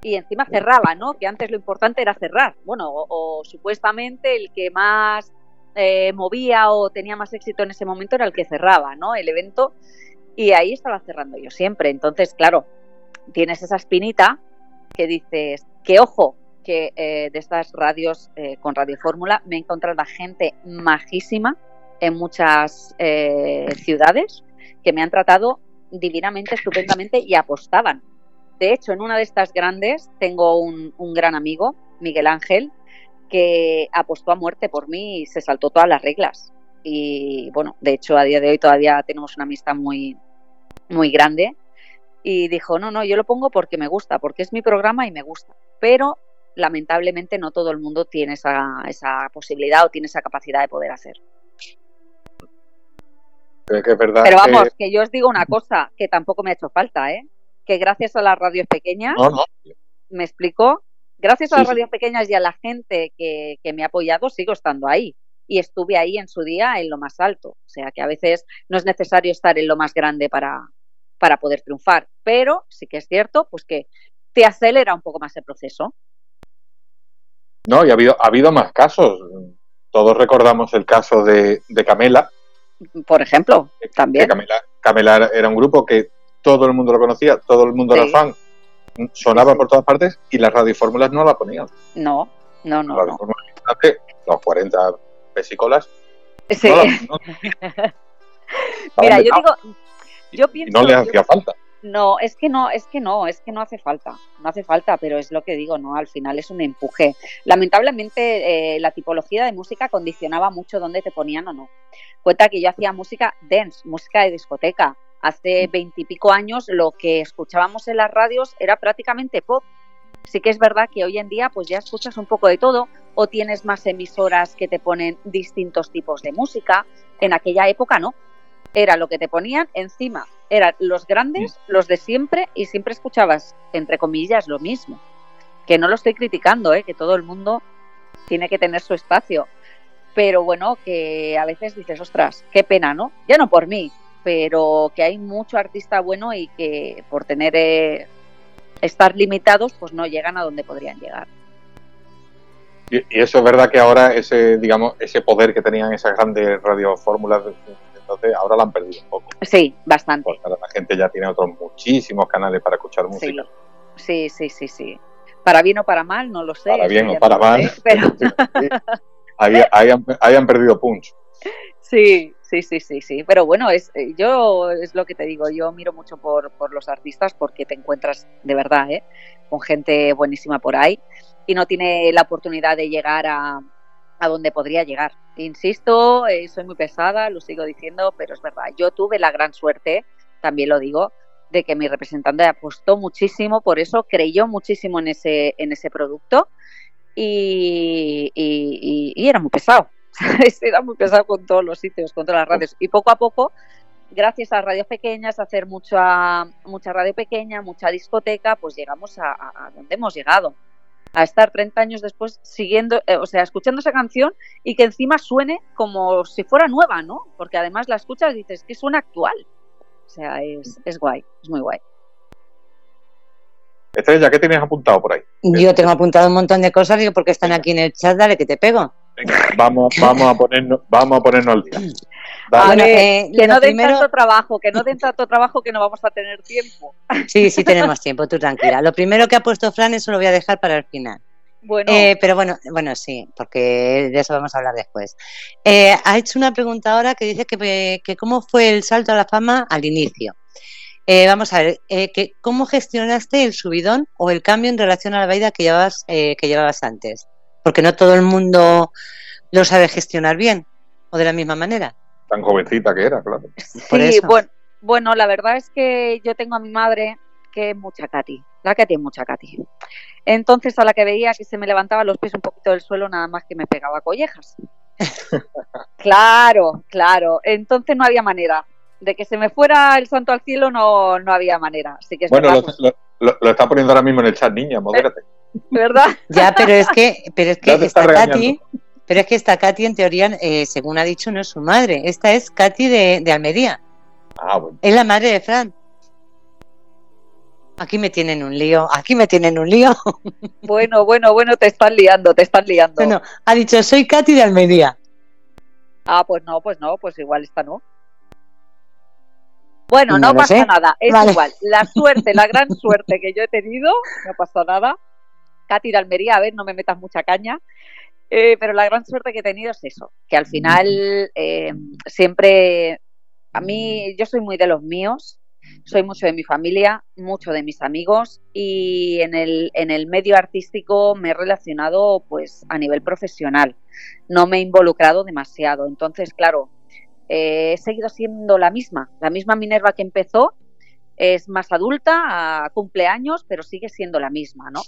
y encima cerraba, ¿no? Que antes lo importante era cerrar. Bueno, o, supuestamente el que más eh, movía o tenía más éxito en ese momento era el que cerraba, ¿no? El evento. Y ahí estaba cerrando yo siempre. Entonces, claro, tienes esa espinita que dices, que ojo, que eh, de estas radios eh, con Radio Fórmula me he encontrado a gente majísima en muchas ciudades que me han tratado divinamente, estupendamente y apostaban de hecho, en una de estas grandes tengo un, gran amigo, Miguel Ángel, que apostó a muerte por mí y se saltó todas las reglas. Y bueno, de hecho, a día de hoy todavía tenemos una amistad muy, muy grande. Y dijo, no, no, yo lo pongo porque me gusta, porque es mi programa y me gusta. Pero lamentablemente no todo el mundo tiene esa, esa posibilidad o tiene esa capacidad de poder hacer. Pero vamos, que yo os digo una cosa, que tampoco me ha hecho falta, ¿eh? que gracias a las radios pequeñas, me explicó, gracias a las radios pequeñas y a la gente que, me ha apoyado, sigo estando ahí. Y estuve ahí en su día en lo más alto. O sea que a veces no es necesario estar en lo más grande para, para poder triunfar. Pero sí que es cierto, pues que te acelera un poco más el proceso. No, y ha habido, ha habido más casos. Todos recordamos el caso de, Camela. Por ejemplo, también. Camela, Camela era un grupo que todo el mundo lo conocía, todo el mundo era fan, sonaba por todas partes y las radiofórmulas no la ponían. No, no, no. Las los 40 vesicolas. Sí. Mira, yo digo, yo pienso. no le hacía falta. No, es que no, es que no, es que no hace falta, no hace falta, pero es lo que digo, ¿no? Al final es un empuje. Lamentablemente eh, la tipología de música condicionaba mucho dónde te ponían o no. Cuenta que yo hacía música dance, música de discoteca, Hace veintipico años lo que escuchábamos en las radios era prácticamente pop. Sí que es verdad que hoy en día pues ya escuchas un poco de todo o tienes más emisoras que te ponen distintos tipos de música. En aquella época no. Era lo que te ponían encima. Eran los grandes, los de siempre y siempre escuchabas, entre comillas, lo mismo. Que no lo estoy criticando, ¿eh? que todo el mundo tiene que tener su espacio. Pero bueno, que a veces dices, ostras, qué pena, ¿no? Ya no por mí, pero que hay mucho artista bueno y que por tener eh, estar limitados pues no llegan a donde podrían llegar. Y, eso es verdad que ahora ese digamos ese poder que tenían esas grandes radiofórmulas entonces ahora lo han perdido un poco. Sí, bastante. Porque ahora la gente ya tiene otros muchísimos canales para escuchar música. Sí, sí, sí, sí. Para bien o para mal, no lo sé. Para bien o para mal. pero... ahí, han, ahí han perdido punch. Sí, Sí, sí, sí, sí. Pero bueno, es, eh, yo es lo que te digo, yo miro mucho por, por los artistas porque te encuentras de verdad, ¿eh? Con gente buenísima por ahí y no tiene la oportunidad de llegar a, a donde podría llegar. Insisto, eh, soy muy pesada, lo sigo diciendo, pero es verdad. Yo tuve la gran suerte, también lo digo, de que mi representante apostó muchísimo, por eso creyó muchísimo en ese, en ese producto y, y era muy pesado. Era muy pesado con todos los sitios, con todas las radios. Y poco a poco, gracias a radios pequeñas, a hacer mucha, mucha radio pequeña, mucha discoteca, pues llegamos a, donde hemos llegado. A estar 30 años después siguiendo, eh, o sea, escuchando esa canción y que encima suene como si fuera nueva, ¿no? Porque además la escuchas y dices que suena actual. O sea, es, es guay, es muy guay. Estrella, ¿qué tienes apuntado por ahí? Yo tengo apuntado un montón de cosas, digo, porque están aquí en el chat, dale que te pego. Venga, vamos, vamos a ponernos, vamos a ponernos al día. Eh, que no den tanto trabajo, que no den tanto trabajo que no vamos a tener tiempo. Sí, sí tenemos tiempo, tú tranquila. Lo primero que ha puesto Fran, eso lo voy a dejar para el final. Bueno. Eh, pero bueno, bueno, sí, porque de eso vamos a hablar después. Eh, ha hecho una pregunta ahora que dice que, que cómo fue el salto a la fama al inicio. Eh, vamos a ver, eh, que, ¿cómo gestionaste el subidón o el cambio en relación a la vida que llevabas, eh, que llevabas antes? Porque no todo el mundo lo sabe gestionar bien o de la misma manera. Tan jovencita que era, claro. Sí, bueno, bueno, la verdad es que yo tengo a mi madre que es mucha Katy. La Katy es mucha Katy. Entonces, a la que veía que se me levantaba los pies un poquito del suelo, nada más que me pegaba collejas. claro, claro. Entonces no había manera de que se me fuera el santo al cielo no, no había manera. Así que bueno, lo, está poniendo ahora mismo en el chat, niña, modérate. ¿Verdad? ya, pero es que, pero es que esta Katy, pero es que esta Katy en teoría, eh, según ha dicho, no es su madre. Esta es Katy de, de Almería. Ah, bueno. Es la madre de Fran. Aquí me tienen un lío, aquí me tienen un lío. Bueno, bueno, bueno, te están liando, te están liando. Bueno, ha dicho, soy Katy de Almería. Ah, pues no, pues no, pues igual está no. Bueno, no, pasa nada, es igual. La suerte, la gran suerte que yo he tenido, no pasa nada. Katy de Almería, a ver, no me metas mucha caña. Eh, pero la gran suerte que he tenido es eso, que al final eh, siempre, a mí, yo soy muy de los míos, soy mucho de mi familia, mucho de mis amigos y en el, en el medio artístico me he relacionado pues a nivel profesional, no me he involucrado demasiado, entonces claro, eh, he seguido siendo la misma, la misma Minerva que empezó, es más adulta, cumple años, pero sigue siendo la misma, ¿no?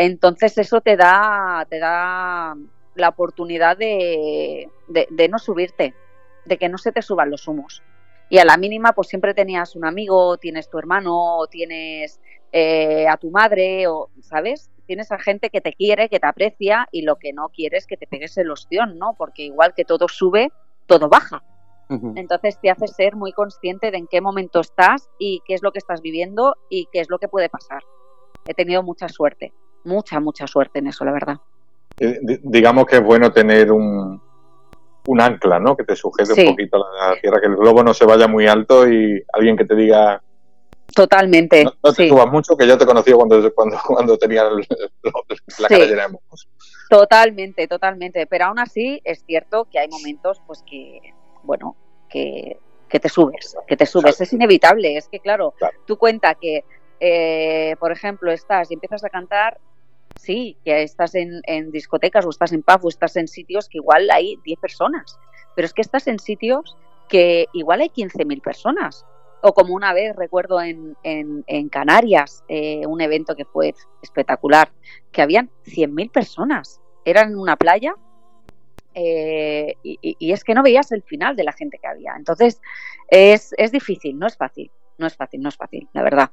Entonces eso te da, te da la oportunidad de, de no subirte, de que no se te suban los humos y a la mínima pues siempre tenías un amigo, tienes tu hermano, o tienes eh, a tu madre, o, ¿sabes? Tienes a gente que te quiere, que te aprecia y lo que no quieres es que te pegues el ostión, ¿no? Porque igual que todo sube, todo baja. Entonces te hace ser muy consciente de en qué momento estás y qué es lo que estás viviendo y qué es lo que puede pasar. He tenido mucha suerte, mucha, mucha suerte en eso, la verdad. Eh, digamos que es bueno tener un, un ancla, ¿no? Que te sujete un poquito a la tierra, que el globo no se vaya muy alto y alguien que te diga... Totalmente. No, te subas mucho, que yo te conocí cuando, cuando, cuando tenía la cara llena de mocos. Totalmente, totalmente. Pero aún así es cierto que hay momentos, pues que, bueno, que, que te subes, que te subes. Es inevitable. Es que, claro, tú cuenta que, eh, por ejemplo, estás y empiezas a cantar sí, que estás en, discotecas o estás en pub o estás en sitios que igual hay 10 personas, pero es que estás en sitios que igual hay 15.000 personas. O como una vez recuerdo en, en, Canarias, eh, un evento que fue espectacular, que habían 100.000 personas. Era en una playa eh, y, es que no veías el final de la gente que había. Entonces, es, es difícil, no es fácil, no es fácil, no es fácil, la verdad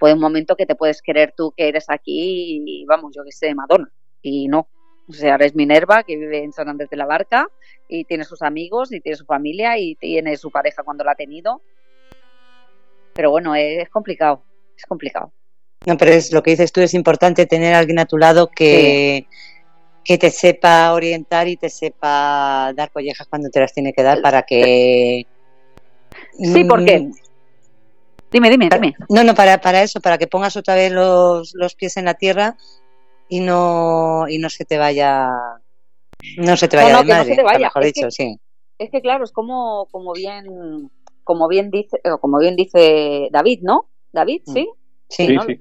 puede un momento que te puedes creer tú que eres aquí y vamos, yo que sé, Madonna. Y no. O sea, eres Minerva, que vive en San Andrés de la Barca y tiene sus amigos y tiene su familia y tiene su pareja cuando la ha tenido. Pero bueno, es complicado, es complicado. No, pero es lo que dices tú, es importante tener a alguien a tu lado que, que te sepa orientar y te sepa dar collejas cuando te las tiene que dar para que... Sí, porque mm, Dime, dime, dime. No, no, para, para eso, para que pongas otra vez los, los pies en la tierra y no, y no se te vaya. No se te vaya no, madre, mejor es dicho, que, sí. Es que claro, es como, como bien, como bien dice, como bien dice David, ¿no? David, sí. Mm. Sí, sí.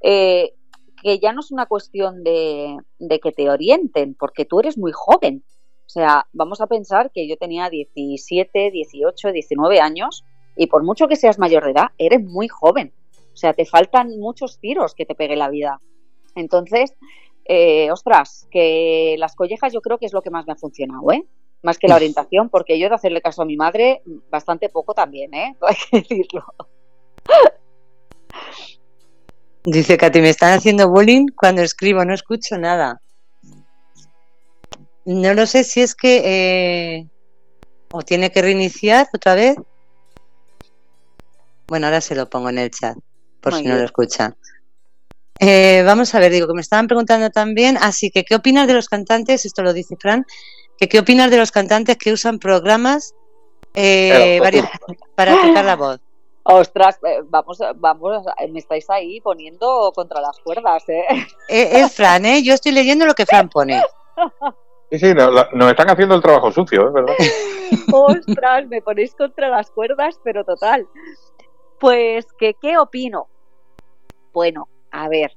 Eh, que ya no es una cuestión de, de que te orienten, porque tú eres muy joven. O sea, vamos a pensar que yo tenía 17, 18, 19 años y por mucho que seas mayor de edad, eres muy joven. O sea, te faltan muchos tiros que te pegue la vida. Entonces, eh, ostras, que las collejas yo creo que es lo que más me ha funcionado, ¿eh? Más que la orientación, porque yo de hacerle caso a mi madre, bastante poco también, ¿eh? Hay que decirlo. Dice Katy, me están haciendo bullying cuando escribo, no escucho nada. No lo sé si es que eh, o tiene que reiniciar otra vez bueno, ahora se lo pongo en el chat, por si no lo escucha. Eh, vamos a ver, digo que me estaban preguntando también, así que, ¿qué opinas de los cantantes? Esto lo dice Fran, que ¿qué opinas de los cantantes que usan programas eh, para tocar la voz? Ostras, eh, vamos, vamos, me estáis ahí poniendo contra las cuerdas, ¿eh? Es Fran, ¿eh? Yo estoy leyendo lo que Fran pone. Sí, sí, nos están haciendo el trabajo sucio, ¿es verdad? Ostras, me ponéis contra las cuerdas, pero total. Pues, ¿qué, ¿qué opino? Bueno, a ver,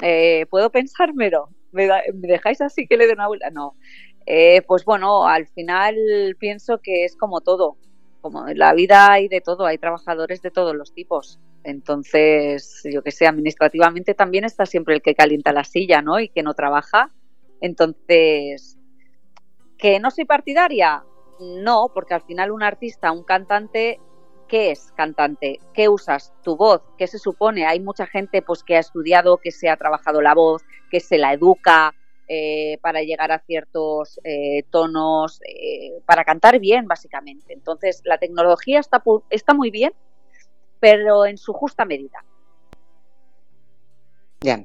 eh, ¿puedo pensármelo? ¿Me, dejáis así que le dé una vuelta? No. Eh, pues bueno, al final pienso que es como todo. Como en la vida hay de todo, hay trabajadores de todos los tipos. Entonces, yo que sé, administrativamente también está siempre el que calienta la silla, ¿no? Y que no trabaja. Entonces, ¿que no soy partidaria? No, porque al final un artista, un cantante, ¿qué es cantante? ¿Qué usas? Tu voz. ¿Qué se supone? Hay mucha gente pues que ha estudiado, que se ha trabajado la voz, que se la educa eh, para llegar a ciertos eh, tonos, eh, para cantar bien, básicamente. Entonces, la tecnología está, está muy bien, pero en su justa medida. Ya.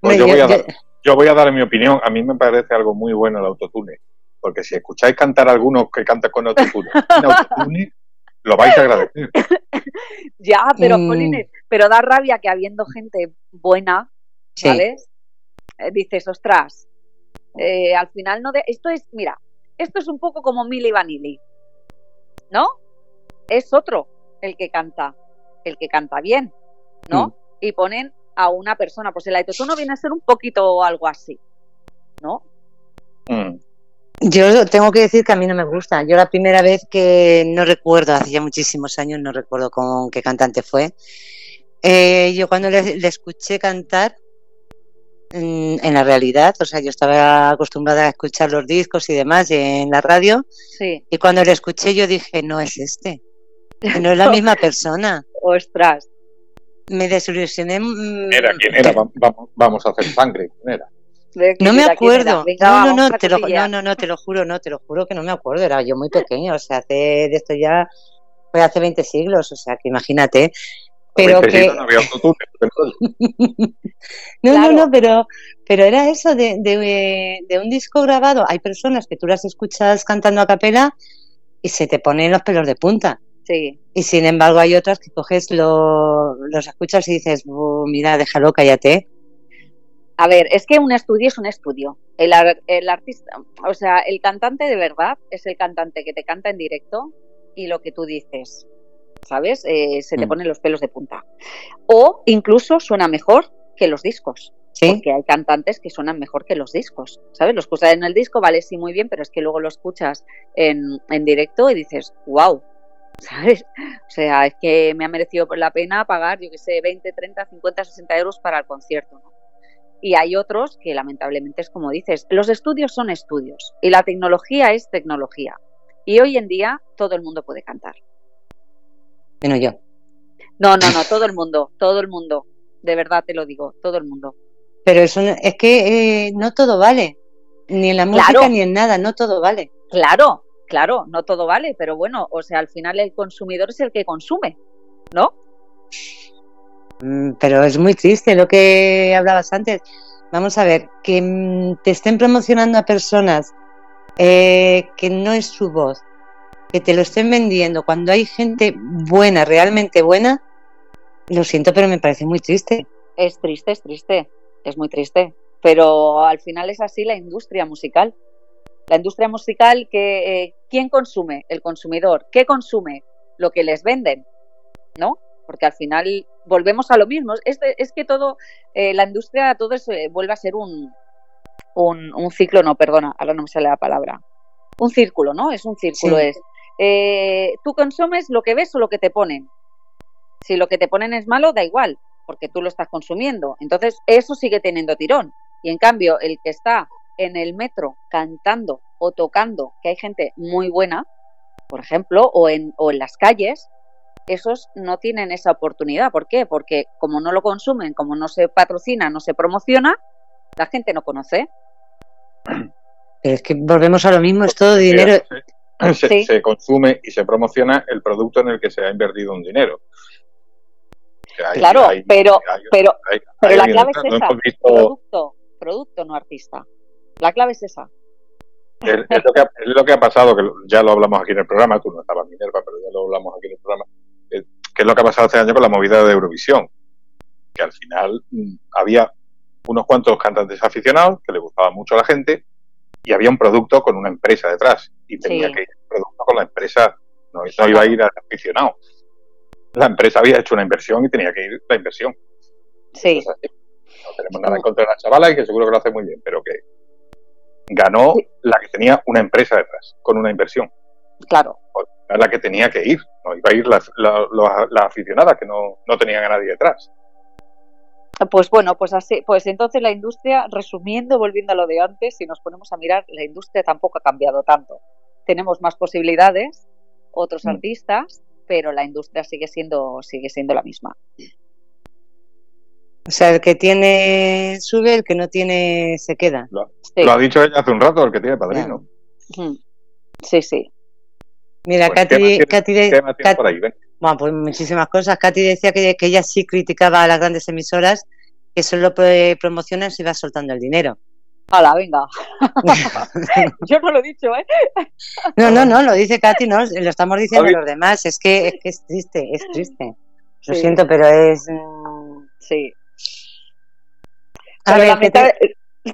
Pues yo, voy a dar, yo voy a dar mi opinión. A mí me parece algo muy bueno el autotune. Porque si escucháis cantar a algunos que cantan con autotune, autotune lo vais a agradecer. ya, pero, mm. pero da rabia que habiendo gente buena, ¿sabes? Eh, dices, ostras, eh, al final no de... Esto es, mira, esto es un poco como Milli Vanilli, ¿no? Es otro el que canta, el que canta bien, ¿no? Mm. Y ponen a una persona, pues el no viene a ser un poquito algo así, ¿no? Mm. Yo tengo que decir que a mí no me gusta. Yo la primera vez que no recuerdo, hace ya muchísimos años, no recuerdo con qué cantante fue. Eh, yo cuando le, escuché cantar en, la realidad, o sea, yo estaba acostumbrada a escuchar los discos y demás en la radio. Sí. Y cuando le escuché yo dije, no es este. No es la misma persona. Ostras. Me desilusioné. Mm, era, ¿quién era? Vamos, a hacer sangre. ¿Quién era? No me acuerdo. no, no, no, te lo, no, no, no, te lo juro, no, te lo juro que no me acuerdo. Era yo muy pequeño, o sea, hace de esto ya fue hace 20 siglos, o sea, que imagínate. Pero que... no, no, no, pero, pero era eso de, de, de, un disco grabado. Hay personas que tú las escuchas cantando a capela y se te ponen los pelos de punta. Sí. Y sin embargo hay otras que coges, lo, los escuchas y dices, mira, déjalo, cállate. A ver, es que un estudio es un estudio. El, el, artista, o sea, el cantante de verdad es el cantante que te canta en directo y lo que tú dices, ¿sabes? Eh, se te mm. ponen los pelos de punta. O incluso suena mejor que los discos. ¿Sí? Porque hay cantantes que suenan mejor que los discos, ¿sabes? Los escuchas en el disco, vale, sí, muy bien, pero es que luego lo escuchas en, en directo y dices, wow, ¿sabes? O sea, es que me ha merecido la pena pagar, yo que sé, 20, 30, 50, 60 euros para el concierto, ¿no? Y hay otros que lamentablemente es como dices, los estudios son estudios y la tecnología es tecnología. Y hoy en día todo el mundo puede cantar. Menos yo. No, no, no, todo el mundo, todo el mundo. De verdad te lo digo, todo el mundo. Pero eso es que eh, no todo vale. Ni en la música ni en nada, no todo vale. Claro, claro, no todo vale, pero bueno, o sea, al final el consumidor es el que consume, ¿no? Mm, pero es muy triste lo que hablabas antes. Vamos a ver, que mm, te estén promocionando a personas eh, que no es su voz, que te lo estén vendiendo cuando hay gente buena, realmente buena, lo siento, pero me parece muy triste. Es triste, es triste, es muy triste. Pero al final es así la industria musical. La industria musical que eh, ¿quién consume? El consumidor. ¿Qué consume? Lo que les venden, ¿no? Porque al final volvemos a lo mismo. Es, es que todo, eh, la industria, todo eso, eh, vuelve a ser un, un, ciclo, no, perdona, ahora no me sale la palabra. Un círculo, ¿no? Es un círculo, es. Eh, tú consumes lo que ves o lo que te ponen. Si lo que te ponen es malo, da igual, porque tú lo estás consumiendo. Entonces, eso sigue teniendo tirón. Y en cambio, el que está en el metro cantando o tocando, que hay gente muy buena, por ejemplo, o en, o en las calles, esos no tienen esa oportunidad. ¿Por qué? Porque como no lo consumen, como no se patrocina, no se promociona, la gente no conoce. Pero es que volvemos a lo mismo, es todo dinero. Se, consume y se promociona el producto en el que se ha invertido un dinero. claro, pero, pero, pero la clave es esa, producto, producto, no artista. La clave es esa. Es, lo que ha, es, lo que ha, pasado, que ya lo hablamos aquí en el programa, tú no estabas Minerva, pero ya lo hablamos aquí en el programa, que es lo que ha pasado este año con la movida de Eurovisión, que al final mm, había unos cuantos cantantes aficionados que le gustaba mucho a la gente y había un producto con una empresa detrás y tenía que ir el producto con la empresa, no, iba a ir al aficionado. La empresa había hecho una inversión y tenía que ir la inversión. Sí. no tenemos nada en contra de la chavala y que seguro que lo hace muy bien, pero que ganó la que tenía una empresa detrás, con una inversión. Claro la que tenía que ir, no iba a ir la, la, aficionada que no, no tenían a nadie detrás. Pues bueno, pues así, pues entonces la industria, resumiendo, volviendo a lo de antes, si nos ponemos a mirar, la industria tampoco ha cambiado tanto. Tenemos más posibilidades, otros mm. artistas, pero la industria sigue siendo, sigue siendo la misma. O sea, el que tiene sube, el que no tiene se queda. Lo, ha dicho ella hace un rato, el que tiene padrino. Sí, sí. Mira, pues, Katy, Katy, Bueno, pues muchísimas cosas. Katy decía que, que ella sí criticaba a las grandes emisoras que solo promocionan si va soltando el dinero. Hala, venga. Yo no lo he dicho, ¿eh? No, no, no, lo dice Katy, no, lo estamos diciendo los demás. Es que, es que es triste, es triste. Lo siento, pero es. Mm, sí. pero,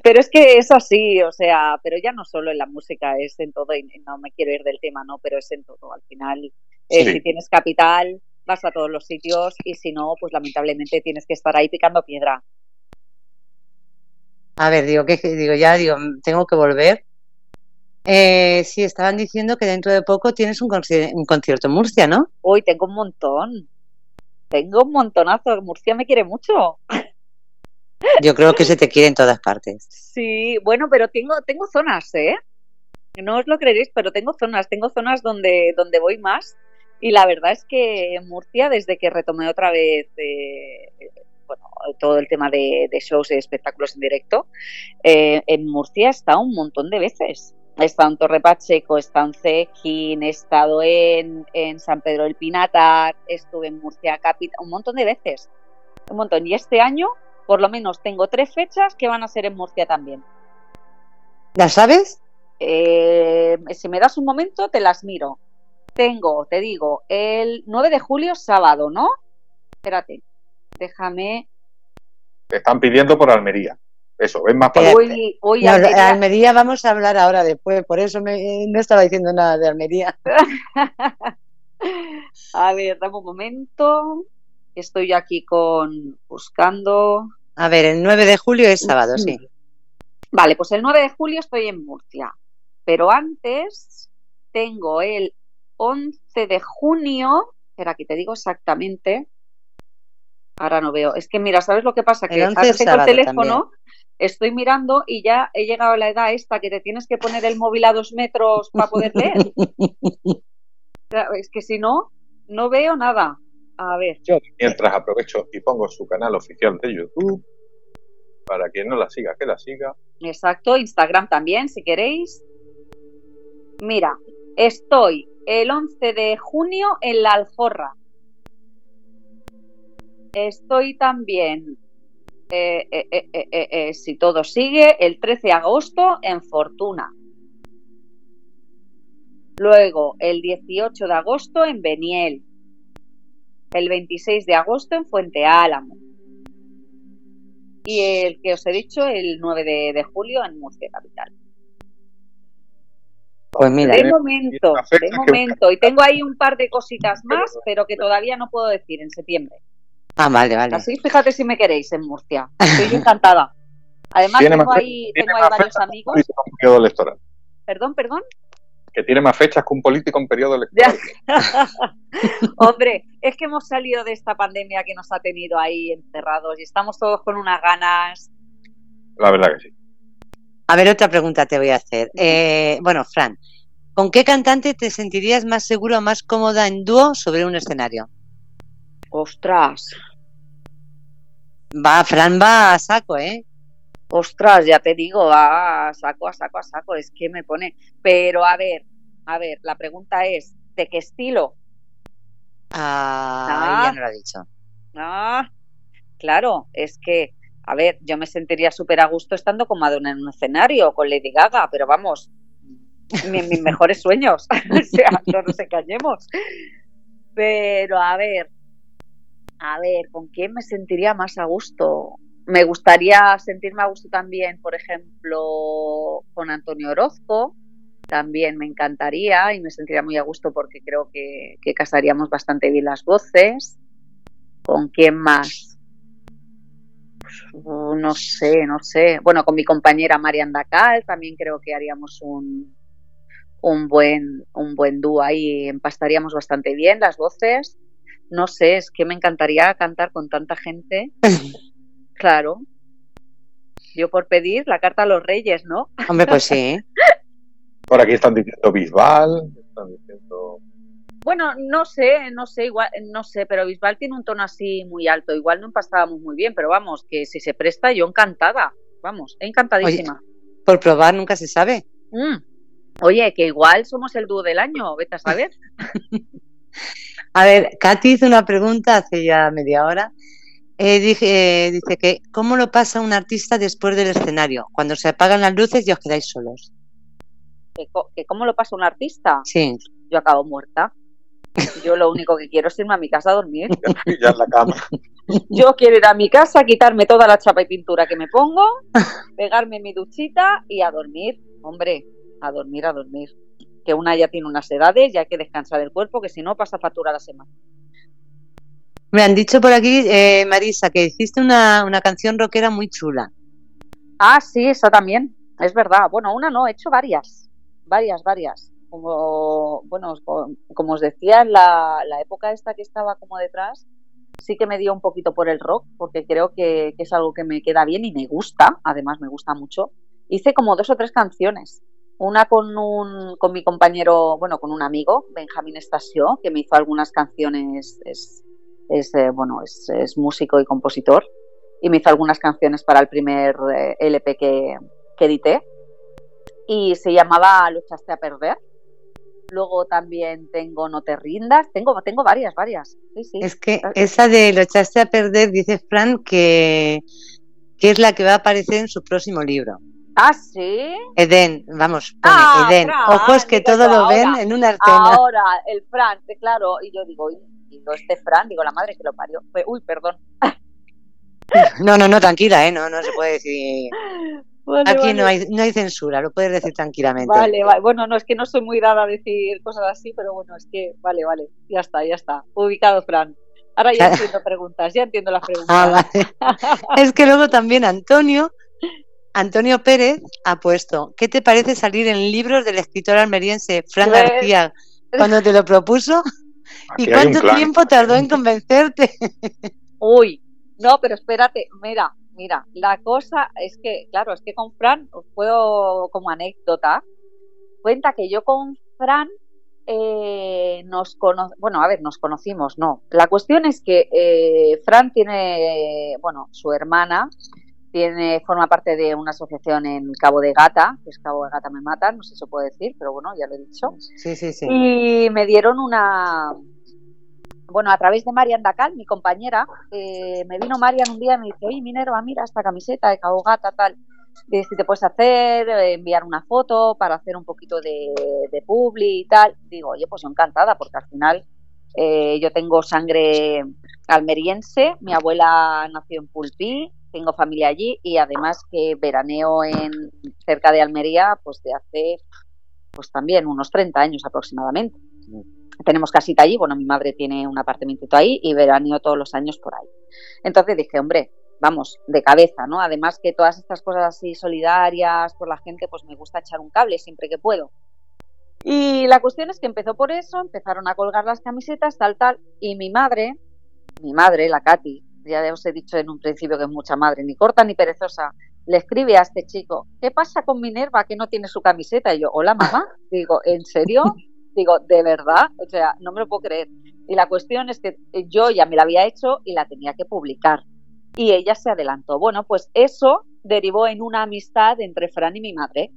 es que es así, o sea, pero ya no solo en la música, es en todo, y no me quiero ir del tema, ¿no? Pero es en todo. Al final, eh, si tienes capital, vas a todos los sitios y si no, pues lamentablemente tienes que estar ahí picando piedra. A ver, digo que digo ya digo tengo que volver. Eh, sí, estaban diciendo que dentro de poco tienes un, concierto en Murcia, ¿no? Uy, tengo un montón. Tengo un montonazo. Murcia me quiere mucho. Yo creo que se te quiere en todas partes. Sí, bueno, pero tengo, tengo zonas, ¿eh? No os lo creeréis, pero tengo zonas, tengo zonas donde, donde voy más. Y la verdad es que en Murcia, desde que retomé otra vez eh, bueno, todo el tema de, shows y espectáculos en directo, eh, en Murcia he estado un montón de veces. He estado en Torre Pacheco, he estado en Cejín, he estado en, San Pedro del Pinatar, estuve en Murcia Capital, un montón de veces. Un montón. Y este año, por lo menos, tengo tres fechas que van a ser en Murcia también. ¿Las sabes? Eh, si me das un momento, te las miro. Tengo, te digo, el 9 de julio, sábado, ¿no? Espérate, déjame. Te están pidiendo por Almería. Eso, ven más para hoy, hoy Almería... vamos a hablar ahora después, por eso no estaba diciendo nada de Almería. a ver, dame un momento. Estoy aquí con buscando. A ver, el 9 de julio es sábado, sí. Vale, pues el 9 de julio estoy en Murcia. Pero antes tengo el 11 de junio. Espera, aquí te digo exactamente. Ahora no veo. Es que mira, ¿sabes lo que pasa? Que tengo el teléfono, estoy mirando y ya he llegado a la edad esta que te tienes que poner el móvil a dos metros para poder leer. es que si no, no veo nada. A ver. Yo mientras aprovecho y pongo su canal oficial de YouTube, para quien no la siga, que la siga. Exacto, Instagram también, si queréis. Mira, estoy el 11 de junio en La Alforra. Estoy también, eh, eh, eh, si todo sigue, el 13 de agosto en Fortuna. Luego, el 18 de agosto en Beniel. El 26 de agosto en Fuente Álamo. Y el que os he dicho, el 9 de, julio en Murcia Capital. Pues mira, de momento, de momento. Y tengo ahí un par de cositas más, pero que todavía no puedo decir en septiembre. Ah, vale, vale. Así, fíjate si me queréis en Murcia. Estoy encantada. Además, tengo ahí, tengo ahí varios amigos. Perdón, perdón. Que tiene más fechas que un político en periodo electoral. Hombre, es que hemos salido de esta pandemia que nos ha tenido ahí encerrados y estamos todos con unas ganas. La verdad que sí. A ver, otra pregunta te voy a hacer. Eh, bueno, Fran, ¿con qué cantante te sentirías más seguro o más cómoda en dúo sobre un escenario? Ostras. Va, Fran va a saco, ¿eh? Ostras, ya te digo, a saco, a saco, a saco. Es que me pone. Pero a ver, a ver, la pregunta es: ¿de qué estilo? Ah, ya no lo ha dicho. Ah, claro, es que, a ver, yo me sentiría súper a gusto estando con Madonna en un escenario, con Lady Gaga, pero vamos, mis, mejores sueños. o sea, no nos engañemos. Pero a ver, a ver, ¿con quién me sentiría más a gusto? Me gustaría sentirme a gusto también, por ejemplo, con Antonio Orozco. También me encantaría y me sentiría muy a gusto porque creo que, casaríamos bastante bien las voces. ¿Con quién más? No sé, no sé. Bueno, con mi compañera Marian Dacal también creo que haríamos un, un buen, un buen dúo ahí, empastaríamos bastante bien las voces no sé, es que me encantaría cantar con tanta gente. claro. Yo por pedir la carta a los reyes, ¿no? Hombre, pues sí. Por aquí están diciendo Bisbal, están diciendo... Bueno, no sé, no sé, igual, no sé, pero Bisbal tiene un tono así muy alto. Igual no empastábamos muy bien, pero vamos, que si se presta, yo encantada. Vamos, encantadísima. por probar nunca se sabe. Mm. Oye, que igual somos el dúo del año, vete a saber. A ver, Katy hizo una pregunta hace ya media hora. Eh, dije, dice que, ¿cómo lo pasa un artista después del escenario? Cuando se apagan las luces y os quedáis solos. ¿Que, ¿Cómo lo pasa un artista? Sí. Yo acabo muerta. Yo lo único que quiero es irme a mi casa a dormir. ya en la cama. Yo quiero ir a mi casa, quitarme toda la chapa y pintura que me pongo, pegarme mi duchita y a dormir. Hombre, a dormir, a dormir. Que una ya tiene unas edades y hay que descansar el cuerpo, que si no pasa factura la semana. Me han dicho por aquí, eh, Marisa, que hiciste una, una canción rockera muy chula. Ah, sí, esa también. Es verdad. Bueno, una no, he hecho varias. Varias, varias como, bueno, como os decía, en la, época esta que estaba como detrás, sí que me dio un poquito por el rock, porque creo que, es algo que me queda bien y me gusta, además me gusta mucho. Hice como dos o tres canciones. Una con, un, con mi compañero, bueno, con un amigo, Benjamín Estasio, que me hizo algunas canciones, es, es eh, bueno, es, músico y compositor, y me hizo algunas canciones para el primer eh, LP que, que edité, y se llamaba Luchaste a Perder, Luego también tengo No te rindas, tengo, tengo varias, varias. Es que esa de lo echaste a perder, dice Fran, que, que es la que va a aparecer en su próximo libro. Ah, sí. Eden, vamos, pone ah, Eden. Ojos que todo lo ven en una artena. Ahora, el Fran, claro, y yo digo, digo, este Fran, digo, la madre que lo parió. Uy, perdón. No, no, no, tranquila, ¿eh? No, no se puede decir. Aquí No, hay, no hay censura, lo puedes decir tranquilamente. Vale, vale, bueno, no es que no soy muy dada a decir cosas así, pero bueno, es que, vale, vale, ya está, ya está. Ubicado, Fran. Ahora ya entiendo preguntas, ya entiendo las preguntas. Ah, es que luego también Antonio, Antonio Pérez ha puesto, ¿qué te parece salir en libros del escritor almeriense Fran pues García cuando te lo propuso? ¿Y cuánto tiempo tardó en convencerte? Uy, no, pero espérate, mira, Mira, la cosa es que, claro, es que con Fran, os puedo como anécdota, cuenta que yo con Fran eh, nos conocimos, bueno, a ver, nos conocimos, no. La cuestión es que eh, Fran tiene, bueno, su hermana tiene, forma parte de una asociación en Cabo de Gata, que es Cabo de Gata me mata, no sé si se puede decir, pero bueno, ya lo he dicho. Sí, sí, sí. Y me dieron una, bueno, a través de Marian Dacal, mi compañera, eh, me vino Marian un día y me dice, oye, Minerva, mira esta camiseta de Gata, tal, si te puedes hacer, eh, enviar una foto para hacer un poquito de, de publi y tal. Digo, oye, pues yo encantada, porque al final eh, yo tengo sangre almeriense, mi abuela nació en Pulpí, tengo familia allí y además que veraneo en cerca de Almería, pues de hace, pues también unos 30 años aproximadamente tenemos casita allí, bueno, mi madre tiene un apartamento ahí y veraneo todos los años por ahí. Entonces dije, hombre, vamos, de cabeza, ¿no? Además que todas estas cosas así solidarias por la gente, pues me gusta echar un cable siempre que puedo. Y la cuestión es que empezó por eso, empezaron a colgar las camisetas, tal, tal, y mi madre, mi madre, la Katy, ya os he dicho en un principio que es mucha madre, ni corta ni perezosa, le escribe a este chico, ¿qué pasa con Minerva que no tiene su camiseta? Y yo, hola mamá, digo, ¿en serio? Digo, ¿de verdad? O sea, no me lo puedo creer. Y la cuestión es que yo ya me la había hecho y la tenía que publicar. Y ella se adelantó. Bueno, pues eso derivó en una amistad entre Fran y mi madre.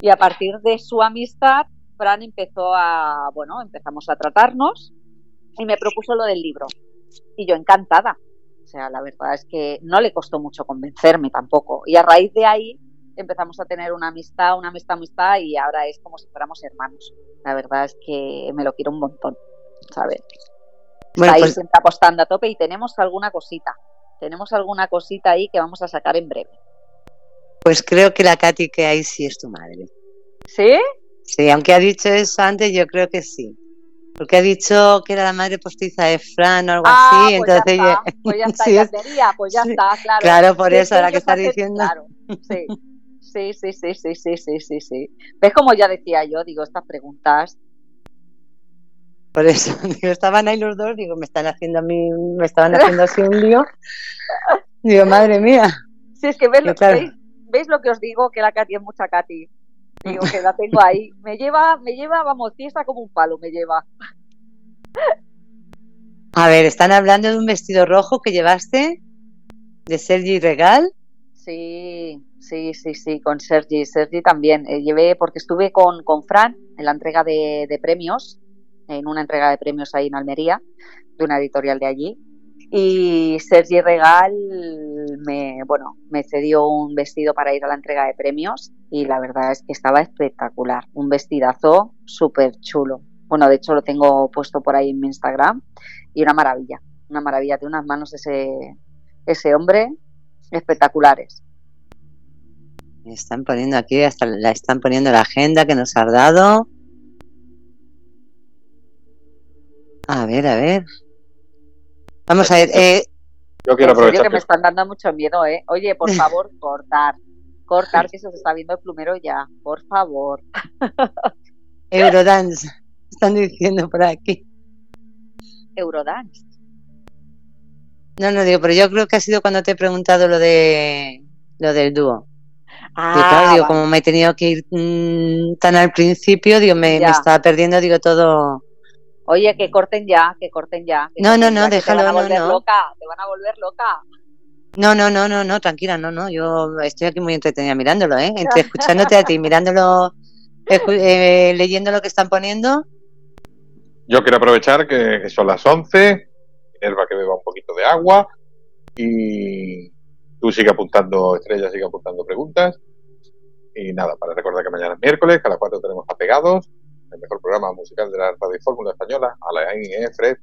Y a partir de su amistad, Fran empezó a, bueno, empezamos a tratarnos y me propuso lo del libro. Y yo encantada. O sea, la verdad es que no le costó mucho convencerme tampoco. Y a raíz de ahí empezamos a tener una amistad, una amistad, amistad y ahora es como si fuéramos hermanos. La verdad es que me lo quiero un montón, ¿sabes? Bueno, ahí pues... apostando a tope y tenemos alguna cosita. Tenemos alguna cosita ahí que vamos a sacar en breve. Pues creo que la Katy que hay sí es tu madre. ¿Sí? Sí, aunque ha dicho eso antes, yo creo que sí. Porque ha dicho que era la madre postiza de Fran o algo ah, así, pues entonces ya está, pues ya está, ya pues ya está, claro. Claro, por eso, ahora que estás diciendo. Claro, sí. Sí, sí, sí, sí, sí, sí, sí, sí. ¿Ves como ya decía yo? Digo, estas preguntas. Por eso, digo, estaban ahí los dos, digo, me están haciendo a mí, me estaban haciendo así un lío. Digo, madre mía. Sí, es que ves, lo, ¿veis, lo que os digo? Que la Katy es mucha Katy. Digo, que la tengo ahí. Me lleva, me lleva, vamos, fiesta como un palo, me lleva. A ver, están hablando de un vestido rojo que llevaste de Sergi Regal. Sí, Sí, sí, sí, con Sergi. Sergi también. Eh, llevé, porque estuve con, con Fran en la entrega de, premios en una entrega de premios ahí en Almería, de una editorial de allí. Y Sergi Regal me, bueno, me cedió un vestido para ir a la entrega de premios y la verdad es que estaba espectacular. Un vestidazo súper chulo. Bueno, de hecho lo tengo puesto por ahí en mi Instagram y una maravilla. Una maravilla. de unas manos ese, ese hombre espectaculares. están poniendo aquí, hasta la están poniendo la agenda que nos ha dado. A ver, a ver. Vamos a ver. Eh, Yo quiero aprovechar. que, me están dando mucho miedo, ¿eh? Oye, por favor, cortar. Cortar, que se está viendo el plumero ya. Por favor. Eurodance. Están diciendo por aquí. Eurodance. No, no digo, pero yo creo que ha sido cuando te he preguntado lo de lo del dúo. Ah, digo, como me he tenido que ir mm, tan al principio, digo, me, me, estaba perdiendo, digo, todo. Oye, que corten ya, que corten ya. no, no, no, déjalo, te van a volver no, loca, te van a volver loca. No, no, no, no, no, tranquila, no, no, yo estoy aquí muy entretenida mirándolo, ¿eh? Entre escuchándote a ti, mirándolo, eh, leyendo lo que están poniendo. Yo quiero aprovechar que son las 11 Minerva que beba un poquito de agua y tú sigue apuntando, Estrella sigue apuntando preguntas. Y nada, para recordar que mañana es miércoles, que a las 4 tenemos Apegados, el mejor programa musical de la radio fórmula española, a la ¿eh, Fred?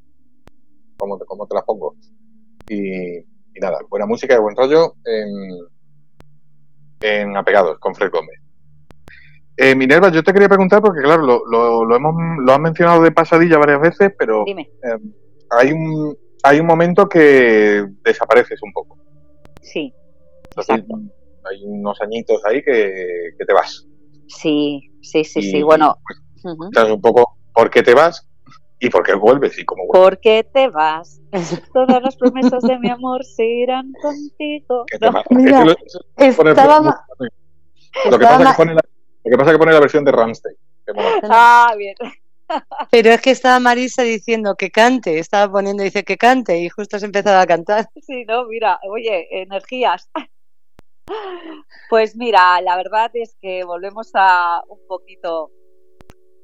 ¿Cómo te, cómo te las pongo? Y, nada, buena música y buen rollo en, en Apegados con Fred Gómez. Eh, Minerva, yo te quería preguntar porque, claro, lo, lo, hemos, lo has mencionado de pasadilla varias veces, pero Dime. Eh, hay un, hay un momento que desapareces un poco. Sí. hay unos añitos ahí que, te vas. Sí, sí, sí, sí. Bueno. Pues, un poco por qué te vas y por qué vuelves y cómo vuelves. ¿Por qué te vas? Todas las promesas de mi amor se irán contigo. Mira, estaba... Lo, que pasa que pone la, lo que pasa que pone la versión de Ramstein. Ah, bien. Pero es que estaba Marisa diciendo que cante, estaba poniendo, dice que cante y justo se empezaba a cantar. Sí, no, mira, oye, energías. Pues mira, la verdad es que volvemos a un poquito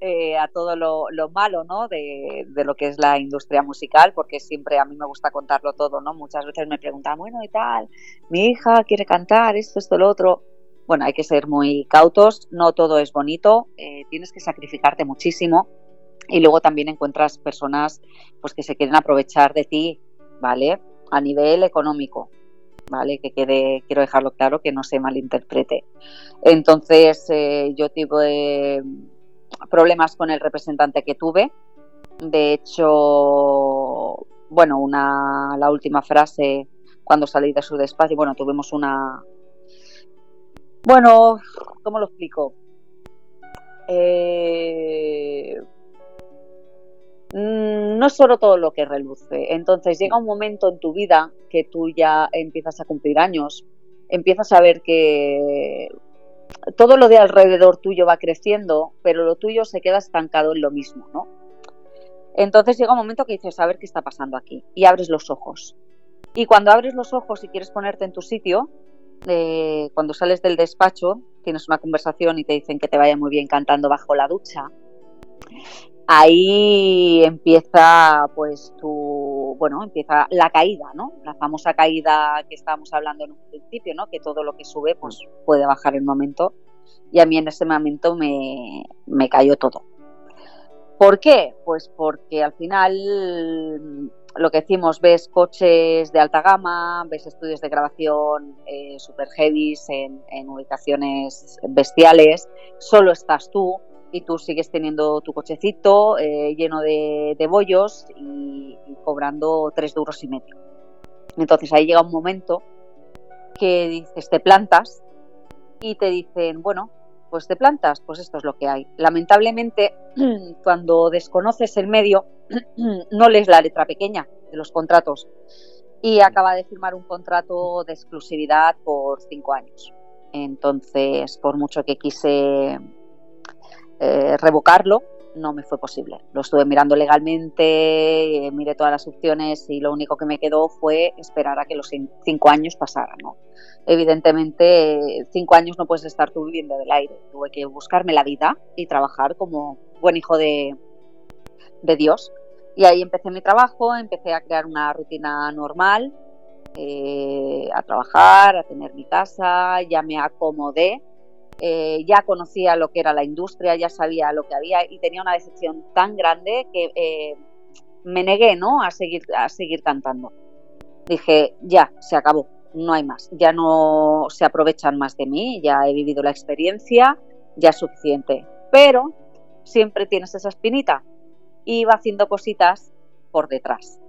eh, a todo lo, malo, ¿no? De, lo que es la industria musical, porque siempre a mí me gusta contarlo todo, ¿no? Muchas veces me preguntan, bueno, y tal, mi hija quiere cantar esto, esto, lo otro. Bueno, hay que ser muy cautos, no todo es bonito, eh, tienes que sacrificarte muchísimo y luego también encuentras personas pues que se quieren aprovechar de ti, ¿vale? A nivel económico, ¿vale? Que quede, quiero dejarlo claro, que no se malinterprete. Entonces, eh, yo tuve problemas con el representante que tuve. De hecho, bueno, una, la última frase cuando salí de su despacho, bueno, tuvimos una... Bueno, ¿cómo lo explico? Eh, Mm, no es solo todo lo que reluce. Entonces llega un momento en tu vida que tú ya empiezas a cumplir años, empiezas a ver que todo lo de alrededor tuyo va creciendo, pero lo tuyo se queda estancado en lo mismo, ¿no? Entonces llega un momento que dices, a ver qué está pasando aquí, y abres los ojos. Y cuando abres los ojos y quieres ponerte en tu sitio, eh, cuando sales del despacho, tienes una conversación y te dicen que te vaya muy bien cantando bajo la ducha, ahí empieza pues tu bueno empieza la caída no la famosa caída que estábamos hablando en un principio no que todo lo que sube pues puede bajar en un momento. Y a mí en ese momento me, me cayó todo. ¿por qué? pues porque al final lo que decimos, ves coches de alta gama, ves estudios de grabación eh, super heavy en, en ubicaciones bestiales, solo estás tú, y tú sigues teniendo tu cochecito eh, lleno de, bollos y, cobrando tres duros y medio. Entonces ahí llega un momento que dices, te plantas y te dicen, bueno, pues te plantas, pues esto es lo que hay. Lamentablemente, cuando desconoces el medio, no lees la letra pequeña de los contratos y acaba de firmar un contrato de exclusividad por cinco años. Entonces, por mucho que quise eh, revocarlo, no me fue posible. Lo estuve mirando legalmente, eh, miré todas las opciones y lo único que me quedó fue esperar a que los cinco años pasaran. Evidentemente, cinco años no puedes estar tú viviendo del aire. Tuve que buscarme la vida y trabajar como buen hijo de, de Dios. Y ahí empecé mi trabajo, empecé a crear una rutina normal, eh, a trabajar, a tener mi casa, ya me acomodé, eh, ya conocía lo que era la industria, ya sabía lo que había y tenía una decepción tan grande que eh, me negué ¿no? a, seguir, a seguir cantando. Dije, ya, se acabó, no hay más, ya no se aprovechan más de mí, ya he vivido la experiencia, ya es suficiente. Pero siempre tienes esa espinita y iba haciendo cositas por detrás.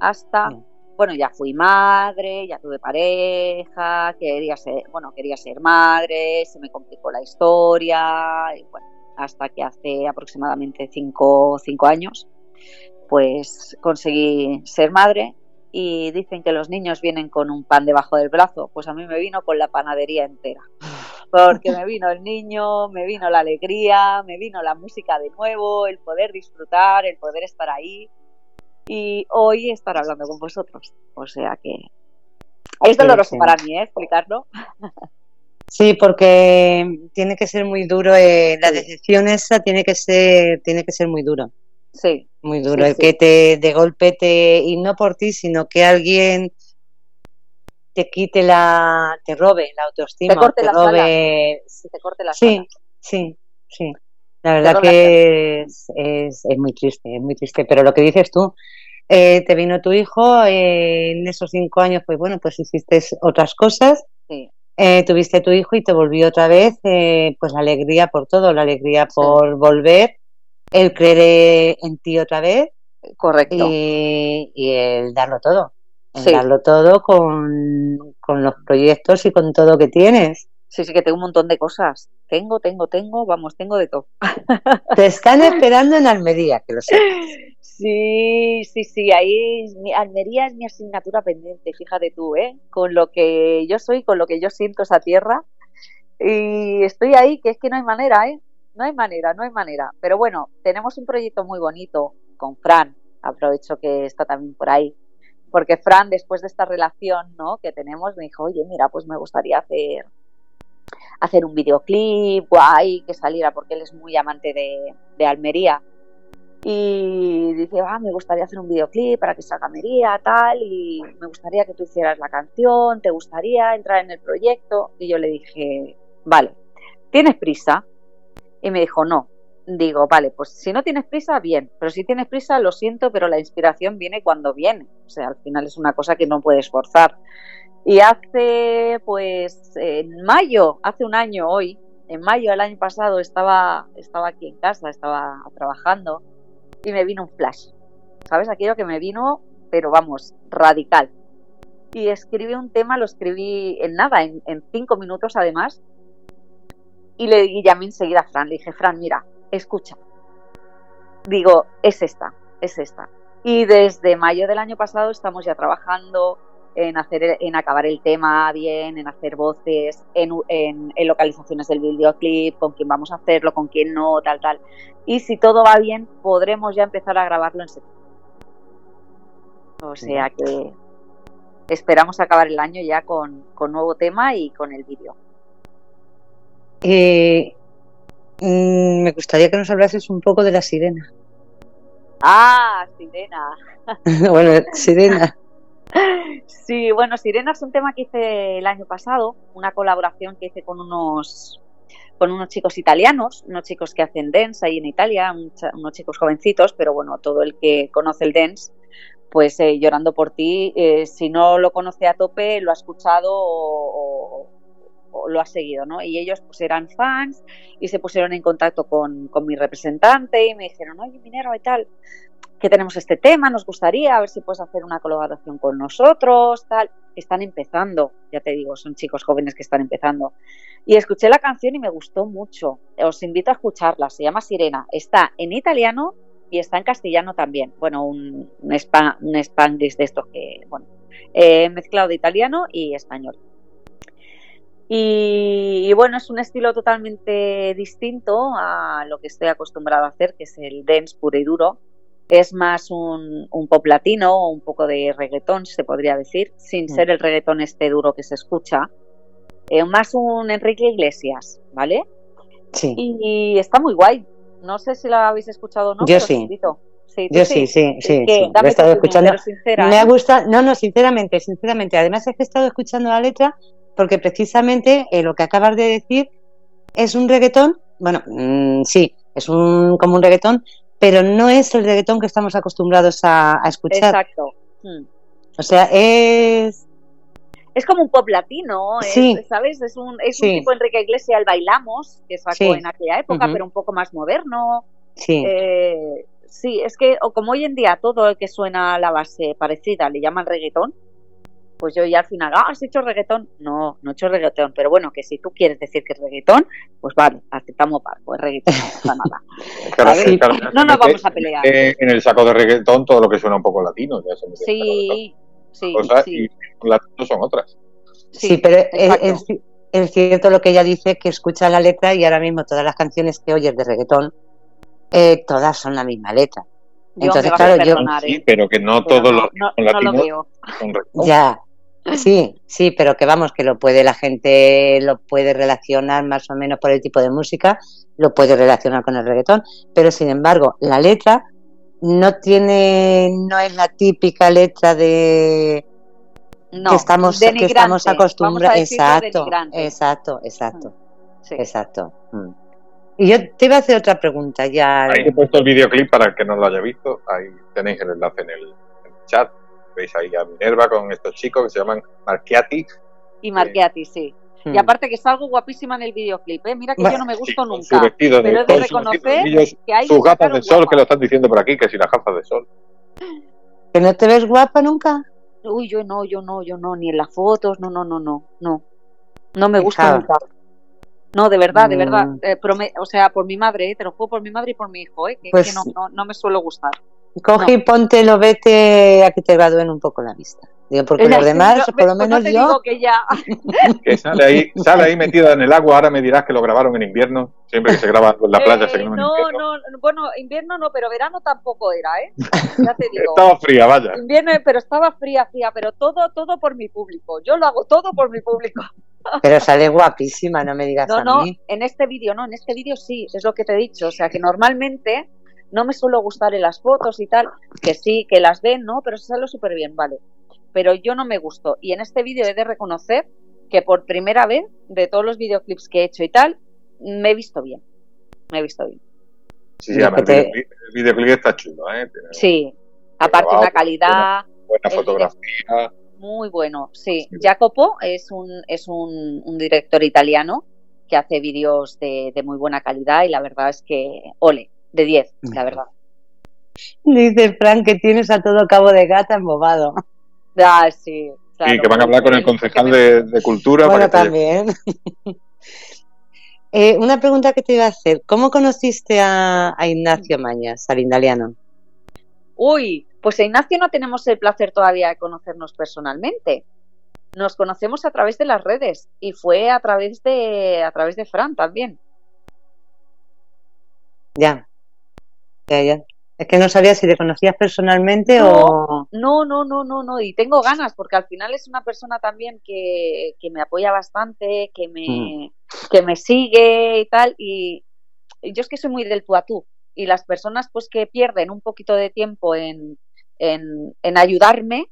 Hasta, mm. Bueno, ya fui madre, ya tuve pareja, quería ser, bueno, quería ser madre, se me complicó la historia, hasta que hace aproximadamente cinco, cinco años, pues conseguí ser madre y dicen que los niños vienen con un pan debajo del brazo, pues a mí me vino con la panadería entera porque me vino el niño, me vino la alegría, me vino la música de nuevo, el poder disfrutar, el poder estar ahí y hoy estar hablando con vosotros. O sea que es doloroso para mí ¿eh? explicarlo. Sí, porque tiene que ser muy duro, eh, la decisión esa tiene que ser, tiene que ser muy duro. Sí. Muy duro, el que te de golpe te, y no por ti, sino que alguien te quite la, te robe la autoestima, te corte, te robe... te corte la Sí, sí, sí. La verdad que es, es, muy triste, es muy triste. Pero lo que dices tú, eh, te vino tu hijo, eh, en esos cinco años, pues bueno, pues hiciste otras cosas. Sí. Eh, tuviste tu hijo y te volvió otra vez, pues la alegría por todo, la alegría por volver, el creer en ti otra vez. Correcto. Y, y el darlo todo darlo todo con, los proyectos y con todo que tienes. Sí, sí, que tengo un montón de cosas. Tengo, tengo, tengo, vamos, tengo de todo. Te están esperando en Almería, que lo sé. Sí, sí, sí, ahí Almería es mi asignatura pendiente, fíjate tú, ¿eh? Con lo que yo soy, con lo que yo siento esa tierra. Y estoy ahí, que es que no hay manera, ¿eh? No hay manera, no hay manera. Pero bueno, tenemos un proyecto muy bonito con Fran, aprovecho que está también por ahí, porque Fran, después de esta relación ¿no? que tenemos, me dijo, oye, mira, pues me gustaría hacer, hacer un videoclip guay, que saliera, porque él es muy amante de, de Almería. Y dice, ah, me gustaría hacer un videoclip para que salga Almería, tal, y me gustaría que tú hicieras la canción, ¿te gustaría entrar en el proyecto? Y yo le dije, vale, ¿tienes prisa? Y me dijo, no, digo, vale, pues si no tienes prisa, bien, pero si tienes prisa, lo siento, pero la inspiración viene cuando viene. O sea, al final es una cosa que no puedes forzar. Y hace, pues, en mayo, hace un año hoy, en mayo del año pasado estaba, estaba aquí en casa, estaba trabajando y me vino un flash. ¿Sabes? Aquello que me vino, pero vamos, radical. Y escribí un tema, lo escribí en nada, en, cinco minutos además. Y le y llamé enseguida a Fran. Le dije, Fran, mira, escucha. Digo, es esta, es esta. Y desde mayo del año pasado estamos ya trabajando en hacer en acabar el tema bien, en hacer voces, en, en, localizaciones del videoclip, con quién vamos a hacerlo, con quién no, tal, tal. Y si todo va bien, podremos ya empezar a grabarlo en septiembre. O sea que esperamos acabar el año ya con, con nuevo tema y con el vídeo. Eh, Mm, me gustaría que nos hablases un poco de la sirena. Ah, sirena. bueno, sirena. Sí, bueno, Sirena es un tema que hice el año pasado, una colaboración que hice con unos con unos chicos italianos, unos chicos que hacen dance ahí en Italia, unos chicos jovencitos, pero bueno, todo el que conoce el dance, pues eh, llorando por ti, eh, si no lo conoce a tope, lo ha escuchado o, lo ha seguido, ¿no? Y ellos pues eran fans y se pusieron en contacto con, con mi representante y me dijeron, oye, Minero y tal, que tenemos este tema, nos gustaría, a ver si puedes hacer una colaboración con nosotros, tal. Están empezando, ya te digo, son chicos jóvenes que están empezando. Y escuché la canción y me gustó mucho. Os invito a escucharla, se llama Sirena. Está en italiano y está en castellano también. Bueno, un, un, un spanglish de estos que, bueno, he mezclado de italiano y español. Y, bueno, es un estilo totalmente distinto a lo que estoy acostumbrado a hacer, que es el dance puro y duro. Es más un, pop latino o un poco de reggaetón, se podría decir, sin mm. ser el reggaetón este duro que se escucha. Eh, más un Enrique Iglesias, ¿vale? Sí. Y, está muy guay. No sé si la habéis escuchado o no. Yo sí. Sí, yo sí, sí, sí, sí. he estado escuchando. me ha ¿eh? gustado, no, no, sinceramente, sinceramente. Además es que he estado escuchando la letra porque precisamente eh, lo que acabas de decir es un reggaetón, bueno, mm, sí, es un como un reggaetón, pero no es el reggaetón que estamos acostumbrados a, escuchar. Exacto. Hmm. O sea, es es como un pop latino, ¿sabes? Es un, es un tipo Enrique Iglesias, el Bailamos, que sacó en aquella época, pero un poco más moderno. Sí. Eh, sí, es que o como hoy en día todo el que suena a la base parecida le llaman reggaetón, pues yo ya al final, ah, ¿has hecho reggaetón? No, no he hecho reggaetón, pero bueno, que si tú quieres decir que es reggaetón, pues vale, aceptamos par, pues reggaetón, no nada. no nos vamos a pelear. En el saco de reggaetón todo lo que suena un poco latino, ya se Sí, sí, sí. Y latinos son otras. Sí, pero es, es, cierto lo que ella dice, que escucha la letra y ahora mismo todas las canciones que oyes de reggaetón, eh, todas son la misma letra. Entonces, claro, yo... Sí, ¿eh? pero que no todos los no, latinos lo veo. Ya, Sí, sí, pero que vamos, que lo puede la gente, lo puede relacionar más o menos por el tipo de música, lo puede relacionar con el reggaetón, pero sin embargo, la letra no tiene, no es la típica letra de que estamos, que estamos acostumbrados. Exacto, exacto, exacto, exacto. Mm. Y yo te iba a hacer otra pregunta ya. Ahí he puesto el videoclip para el que no lo haya visto. Ahí tenéis el enlace en el chat veis ahí a Minerva con estos chicos que se llaman Marchiati. Y Marchiati, sí. Y hmm. aparte que está algo guapísima en el videoclip, ¿eh? mira que yo no me gusto nunca. pero he de reconocer que hay sus gafas de sol, que lo están diciendo por aquí, que si las gafas de sol. ¿Que no te ves guapa nunca? Uy, yo no, yo no, yo no, ni en las fotos, no, no, no, no, no. No me gusta nunca. No, de verdad, de verdad. Mm. Eh, o sea, por mi madre, eh, te lo juego por mi madre y por mi hijo, eh, que, pues no, no, no, me suelo gustar. Coge y ponte lo vete a que te gradúen un poco la vista. Digo, porque los demás, por lo menos yo. que ya. que sale ahí, sale ahí metida en el agua. Ahora me dirás que lo grabaron en invierno. Siempre que se graba en la playa se graba en no, invierno. No, bueno, invierno no, pero verano tampoco era, ¿eh? Ya te digo. estaba fría, vaya. Invierno, pero estaba fría, fría. Pero todo, todo por mi público. Yo lo hago todo por mi público. Pero sale guapísima, no me digas no, a no, mí. en este vídeo no, en este vídeo sí, es lo que te he dicho. O sea, que normalmente no me suelo gustar en las fotos y tal, que sí, que las ven, ¿no? Pero se sale súper bien, vale. Pero yo no me gustó. Y en este vídeo he de reconocer que por primera vez, de todos los videoclips que he hecho y tal, me he visto bien. Me he visto bien. Sí, sí, el, videoclip, está chulo, ¿eh? sí, aparte una calidad. Buena, fotografía. Muy bueno, sí. Jacopo es un, es un, director italiano que hace vídeos de, de, muy buena calidad y la verdad es que ole, de 10, la verdad. Dice Frank que tienes a todo cabo de gata embobado. Ah, sí. y que van a hablar con el concejal de, Cultura. Bueno, también. Eh, una pregunta que te iba a hacer. ¿Cómo conociste a, Ignacio Mañas, al indaliano? Uy, pues a Ignacio no tenemos el placer todavía de conocernos personalmente. Nos conocemos a través de las redes y fue a través de a través de Fran también. Ya. Es que no sabía si le conocías personalmente o... No, no, no, no, no, y tengo ganas porque al final es una persona también que, me apoya bastante, que me, mm. que me sigue y tal, y, yo es que soy muy del tú a tú, y las personas pues que pierden un poquito de tiempo en, en, ayudarme,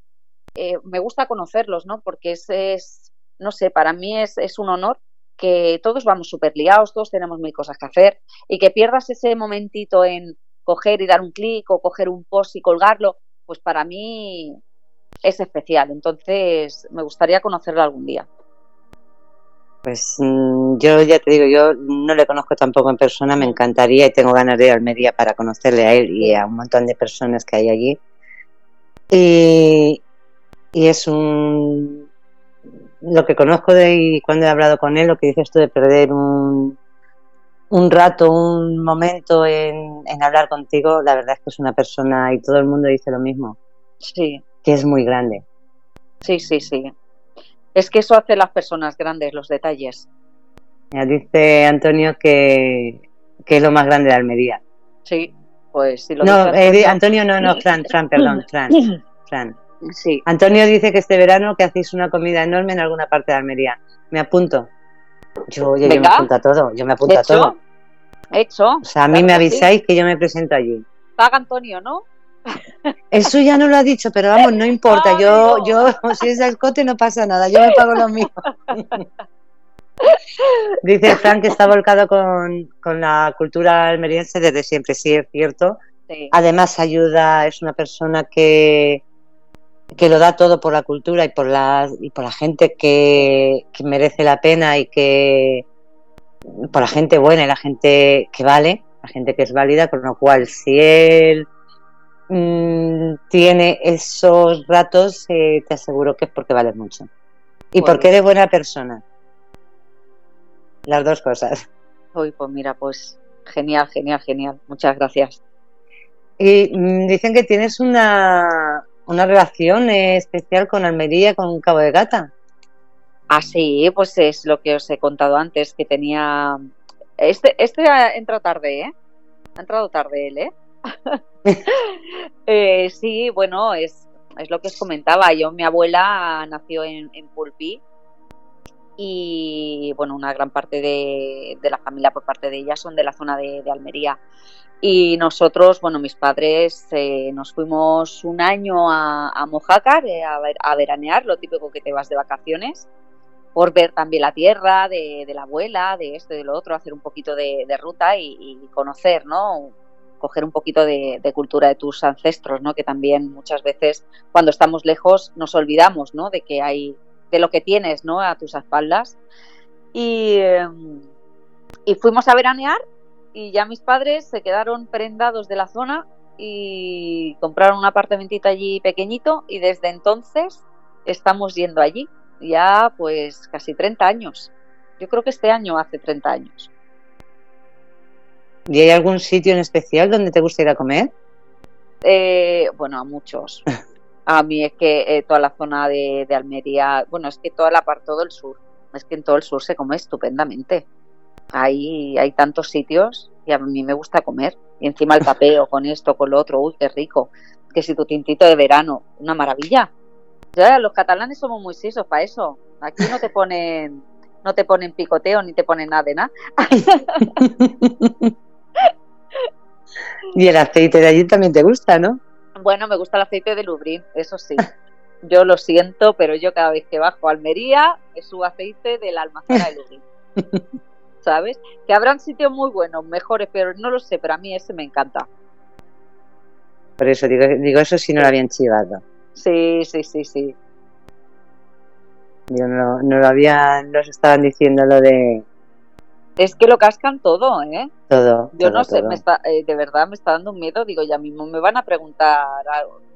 eh, me gusta conocerlos, ¿no? Porque es, es no sé, para mí es, es un honor que todos vamos súper liados, todos tenemos mil cosas que hacer, y que pierdas ese momentito en coger y dar un clic o coger un post y colgarlo, pues para mí es especial. Entonces me gustaría conocerlo algún día. Pues mm, yo ya te digo, yo no le conozco tampoco en persona, me encantaría y tengo ganas de ir al Almería para conocerle a él y a un montón de personas que hay allí. Y, y es un lo que conozco de y cuando he hablado con él, lo que dices tú de perder un, un rato, un momento en, hablar contigo, la verdad es que es una persona y todo el mundo dice lo mismo. Sí. Que es muy grande. Sí, sí, sí. Es que eso hace las personas grandes, los detalles. dice Antonio que, es lo más grande de Almería. Sí, pues si lo No, eh, Antonio no, no, Fran, Fran, perdón, Fran. Fran. Sí. Antonio dice que este verano que hacéis una comida enorme en alguna parte de Almería. Me apunto. Yo, yo, me apunto a todo, yo me apunto a todo. Hecho. O sea, a mí me avisáis que yo me presento allí. Paga Antonio, ¿no? Eso ya no lo ha dicho, pero vamos, no importa. Yo, yo, si es escote, no pasa nada. Yo me pago lo mío. Dice Frank que está volcado con, la cultura almeriense desde siempre, sí, es cierto. Además ayuda, es una persona que, que lo da todo por la cultura y por la, y por la gente que, merece la pena y que por la gente buena y la gente que vale, la gente que es válida, con lo cual si él mm, tiene esos ratos, eh, te aseguro que es porque vale mucho. Y porque eres buena persona las dos cosas. Uy, pues mira, pues genial, genial, genial. Muchas gracias. Y mm, dicen que tienes una, una relación especial con Almería, con Cabo de Gata. Ah, sí, pues es lo que os he contado antes, que tenía... Este, este ha entrado tarde, ¿eh? Ha entrado tarde él, ¿eh? eh sí, bueno, es, es lo que os comentaba. Yo, mi abuela nació en, en Pulpí, y bueno, una gran parte de, la familia por parte de ella son de la zona de, Almería. Y nosotros, bueno, mis padres eh, nos fuimos un año a, a Mojácar eh, a, veranear, lo típico que te vas de vacaciones, por ver también la tierra de, la abuela, de esto y de lo otro, hacer un poquito de, ruta y, conocer, ¿no? coger un poquito de, cultura de tus ancestros, ¿no? Que también muchas veces cuando estamos lejos nos olvidamos, ¿no? De que hay de lo que tienes ¿no? a tus espaldas. Y, y fuimos a veranear y ya mis padres se quedaron prendados de la zona y compraron un apartamentito allí pequeñito y desde entonces estamos yendo allí. Ya pues casi 30 años. Yo creo que este año hace 30 años. ¿Y hay algún sitio en especial donde te gusta ir a comer? Eh, bueno, a muchos. A mí es que eh, toda la zona de, Almería, bueno, es que toda la parte, todo el sur, es que en todo el sur se come estupendamente. Hay, hay tantos sitios y a mí me gusta comer. Y encima el tapeo con esto, con lo otro, uy, qué rico. Que si tu tintito de verano, una maravilla. Ya, los catalanes somos muy sisos para eso. Aquí no te ponen, no te ponen picoteo ni te ponen nada de nada. y el aceite de allí también te gusta, ¿no? Bueno, me gusta el aceite de Lubrín, eso sí. Yo lo siento, pero yo cada vez que bajo a Almería es su aceite de la almacena de Lubrín. ¿Sabes? Que habrán sitios muy buenos, mejores, pero no lo sé, pero a mí ese me encanta. Por eso digo, digo eso si no lo habían chivado. Sí, sí, sí, sí. Yo no, no lo había, nos estaban diciendo lo de es que lo cascan todo, ¿eh? Todo. Yo no sé, Me está, eh, de verdad me está dando un miedo. Digo, ya mismo me van a preguntar,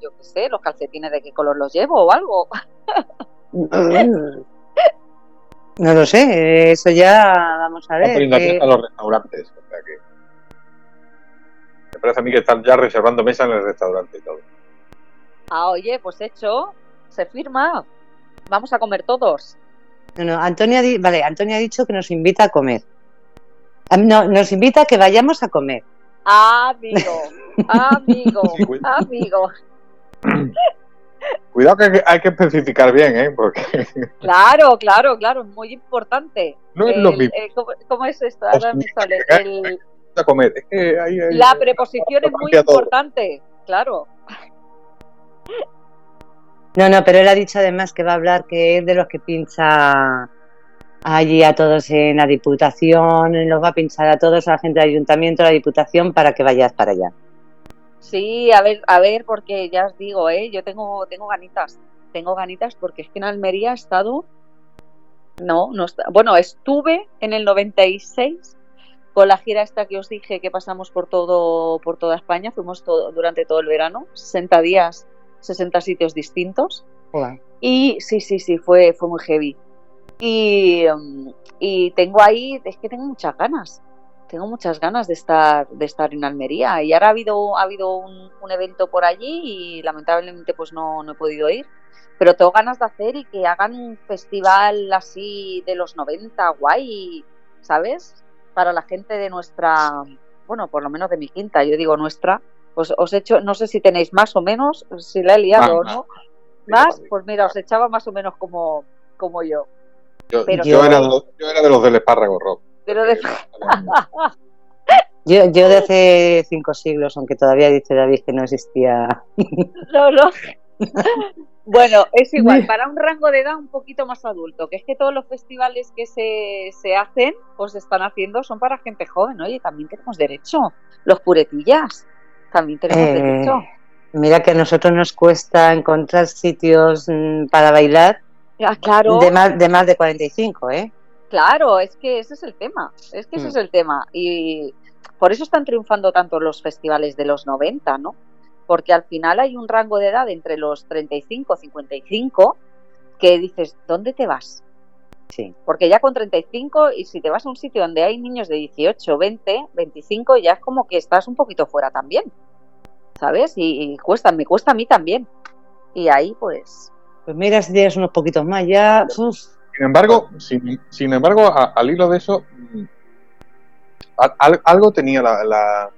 yo qué sé, los calcetines de qué color los llevo o algo. No lo sé, eso ya vamos a ver. Eh... a los restaurantes. O sea que... Me parece a mí que están ya reservando mesa en el restaurante y todo. Ah, oye, pues hecho, se firma. Vamos a comer todos. No, no, Antonia, vale, Antonia ha dicho que nos invita a comer. No, nos invita a que vayamos a comer. Amigo, amigo, amigo. Cuidado que hay que especificar bien, ¿eh? Porque... Claro, claro, claro, es muy importante. No es lo mismo. Eh, ¿cómo, es esto? Ahora me sale. El, a comer. Es que la preposición es muy importante, claro. No, no, pero él ha dicho además que va a hablar que es de los que pincha allí a todos en la Diputación, los va a pinchar a todos, a la gente del Ayuntamiento, a la Diputación, para que vayas para allá. Sí, a ver, a ver, porque ya os digo, ¿eh? yo tengo, tengo ganitas, tengo ganitas porque es que en Almería he estado, no, no está, bueno, estuve en el 96 con la gira esta que os dije que pasamos por todo, por toda España, fuimos todo, durante todo el verano, 60 días, 60 sitios distintos. Y sí, sí, sí, fue, fue muy heavy. Mm, y, tengo ahí, es que tengo muchas ganas, tengo muchas ganas de estar, de estar en Almería. Y ahora ha habido, ha habido un, evento por allí y lamentablemente pues no, no he podido ir. Pero tengo ganas de hacer y que hagan un festival así de los 90, guay, ¿sabes? Para la gente de nuestra, bueno, por lo menos de mi quinta, yo digo nuestra, pues os he hecho, no sé si tenéis más o menos, si la he liado o no. Más, pues mira, os echaba más o menos como, como yo. Yo, era, de los, yo era de los del espárrago rock. Pero de... Yo, yo de hace cinco siglos, aunque todavía dice David que no existía. No, no. Bueno, es igual, para un rango de edad un poquito más adulto, que es que todos los festivales que se, se hacen o se están haciendo son para gente joven, oye, también tenemos derecho. Los puretillas, también tenemos eh, derecho. Mira que a nosotros nos cuesta encontrar sitios mm, para bailar ah, claro. de, más, de más de 45, ¿eh? Claro, es que ese es el tema, es que ese mm. es el tema. Y por eso están triunfando tanto los festivales de los 90, ¿no? porque al final hay un rango de edad entre los 35 y 55 que dices, ¿dónde te vas? Sí. Porque ya con 35 y si te vas a un sitio donde hay niños de 18, 20, 25, ya es como que estás un poquito fuera también, ¿sabes? Y, cuesta, me cuesta a mí también. Y ahí pues... Pues mira, si tienes unos poquitos más ya... Sin embargo, sin, embargo al hilo de eso, algo tenía la,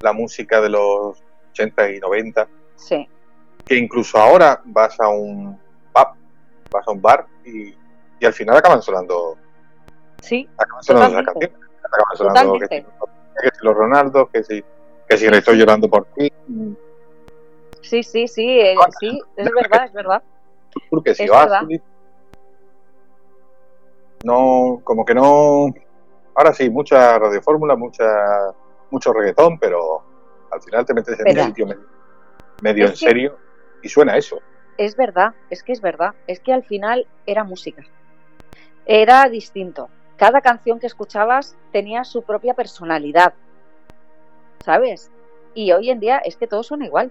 la música de los 80 y 90. Sí. Que incluso ahora vas a un pub, vas a un bar y, y al final acaban sonando. Sí. Acaban sonando esas canciones. Acaban sonando que si, que si, los Ronaldo, que si, que si le estoy llorando por ti. Sí, sí, sí, eh, sí, es verdad, es verdad. Porque si vas. No, como que no. Ahora sí, mucha radiofórmula, mucha, mucho reggaetón, pero al final te metes en un sitio medio, en serio y suena eso. Es verdad, es que es verdad. Es que al final era música. Era distinto. Cada canción que escuchabas tenía su propia personalidad. ¿Sabes? Y hoy en día es que todos son igual.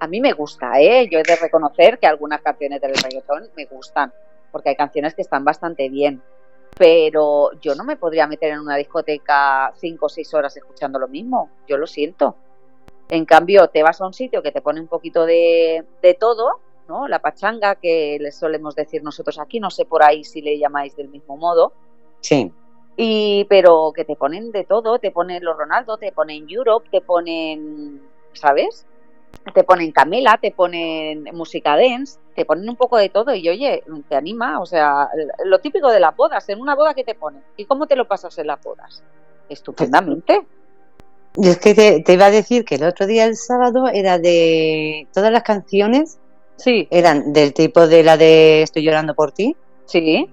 A mí me gusta, ¿eh? Yo he de reconocer que algunas canciones del reggaetón me gustan, porque hay canciones que están bastante bien. Pero yo no me podría meter en una discoteca cinco o seis horas escuchando lo mismo. Yo lo siento. En cambio, te vas a un sitio que te pone un poquito de, todo, ¿no? La pachanga que les solemos decir nosotros aquí, no sé por ahí si le llamáis del mismo modo. Sí. Y, pero que te ponen de todo, te ponen los Ronaldo, te ponen Europe, te ponen, ¿sabes? Te ponen Camela, te ponen música dance, te ponen un poco de todo y oye, te anima, o sea, lo típico de las bodas, en una boda que te ponen. ¿Y cómo te lo pasas en las bodas? Estupendamente. Y es que te, iba a decir que el otro día, el sábado, era de todas las canciones. Sí. Eran del tipo de la de Estoy llorando por ti. Sí.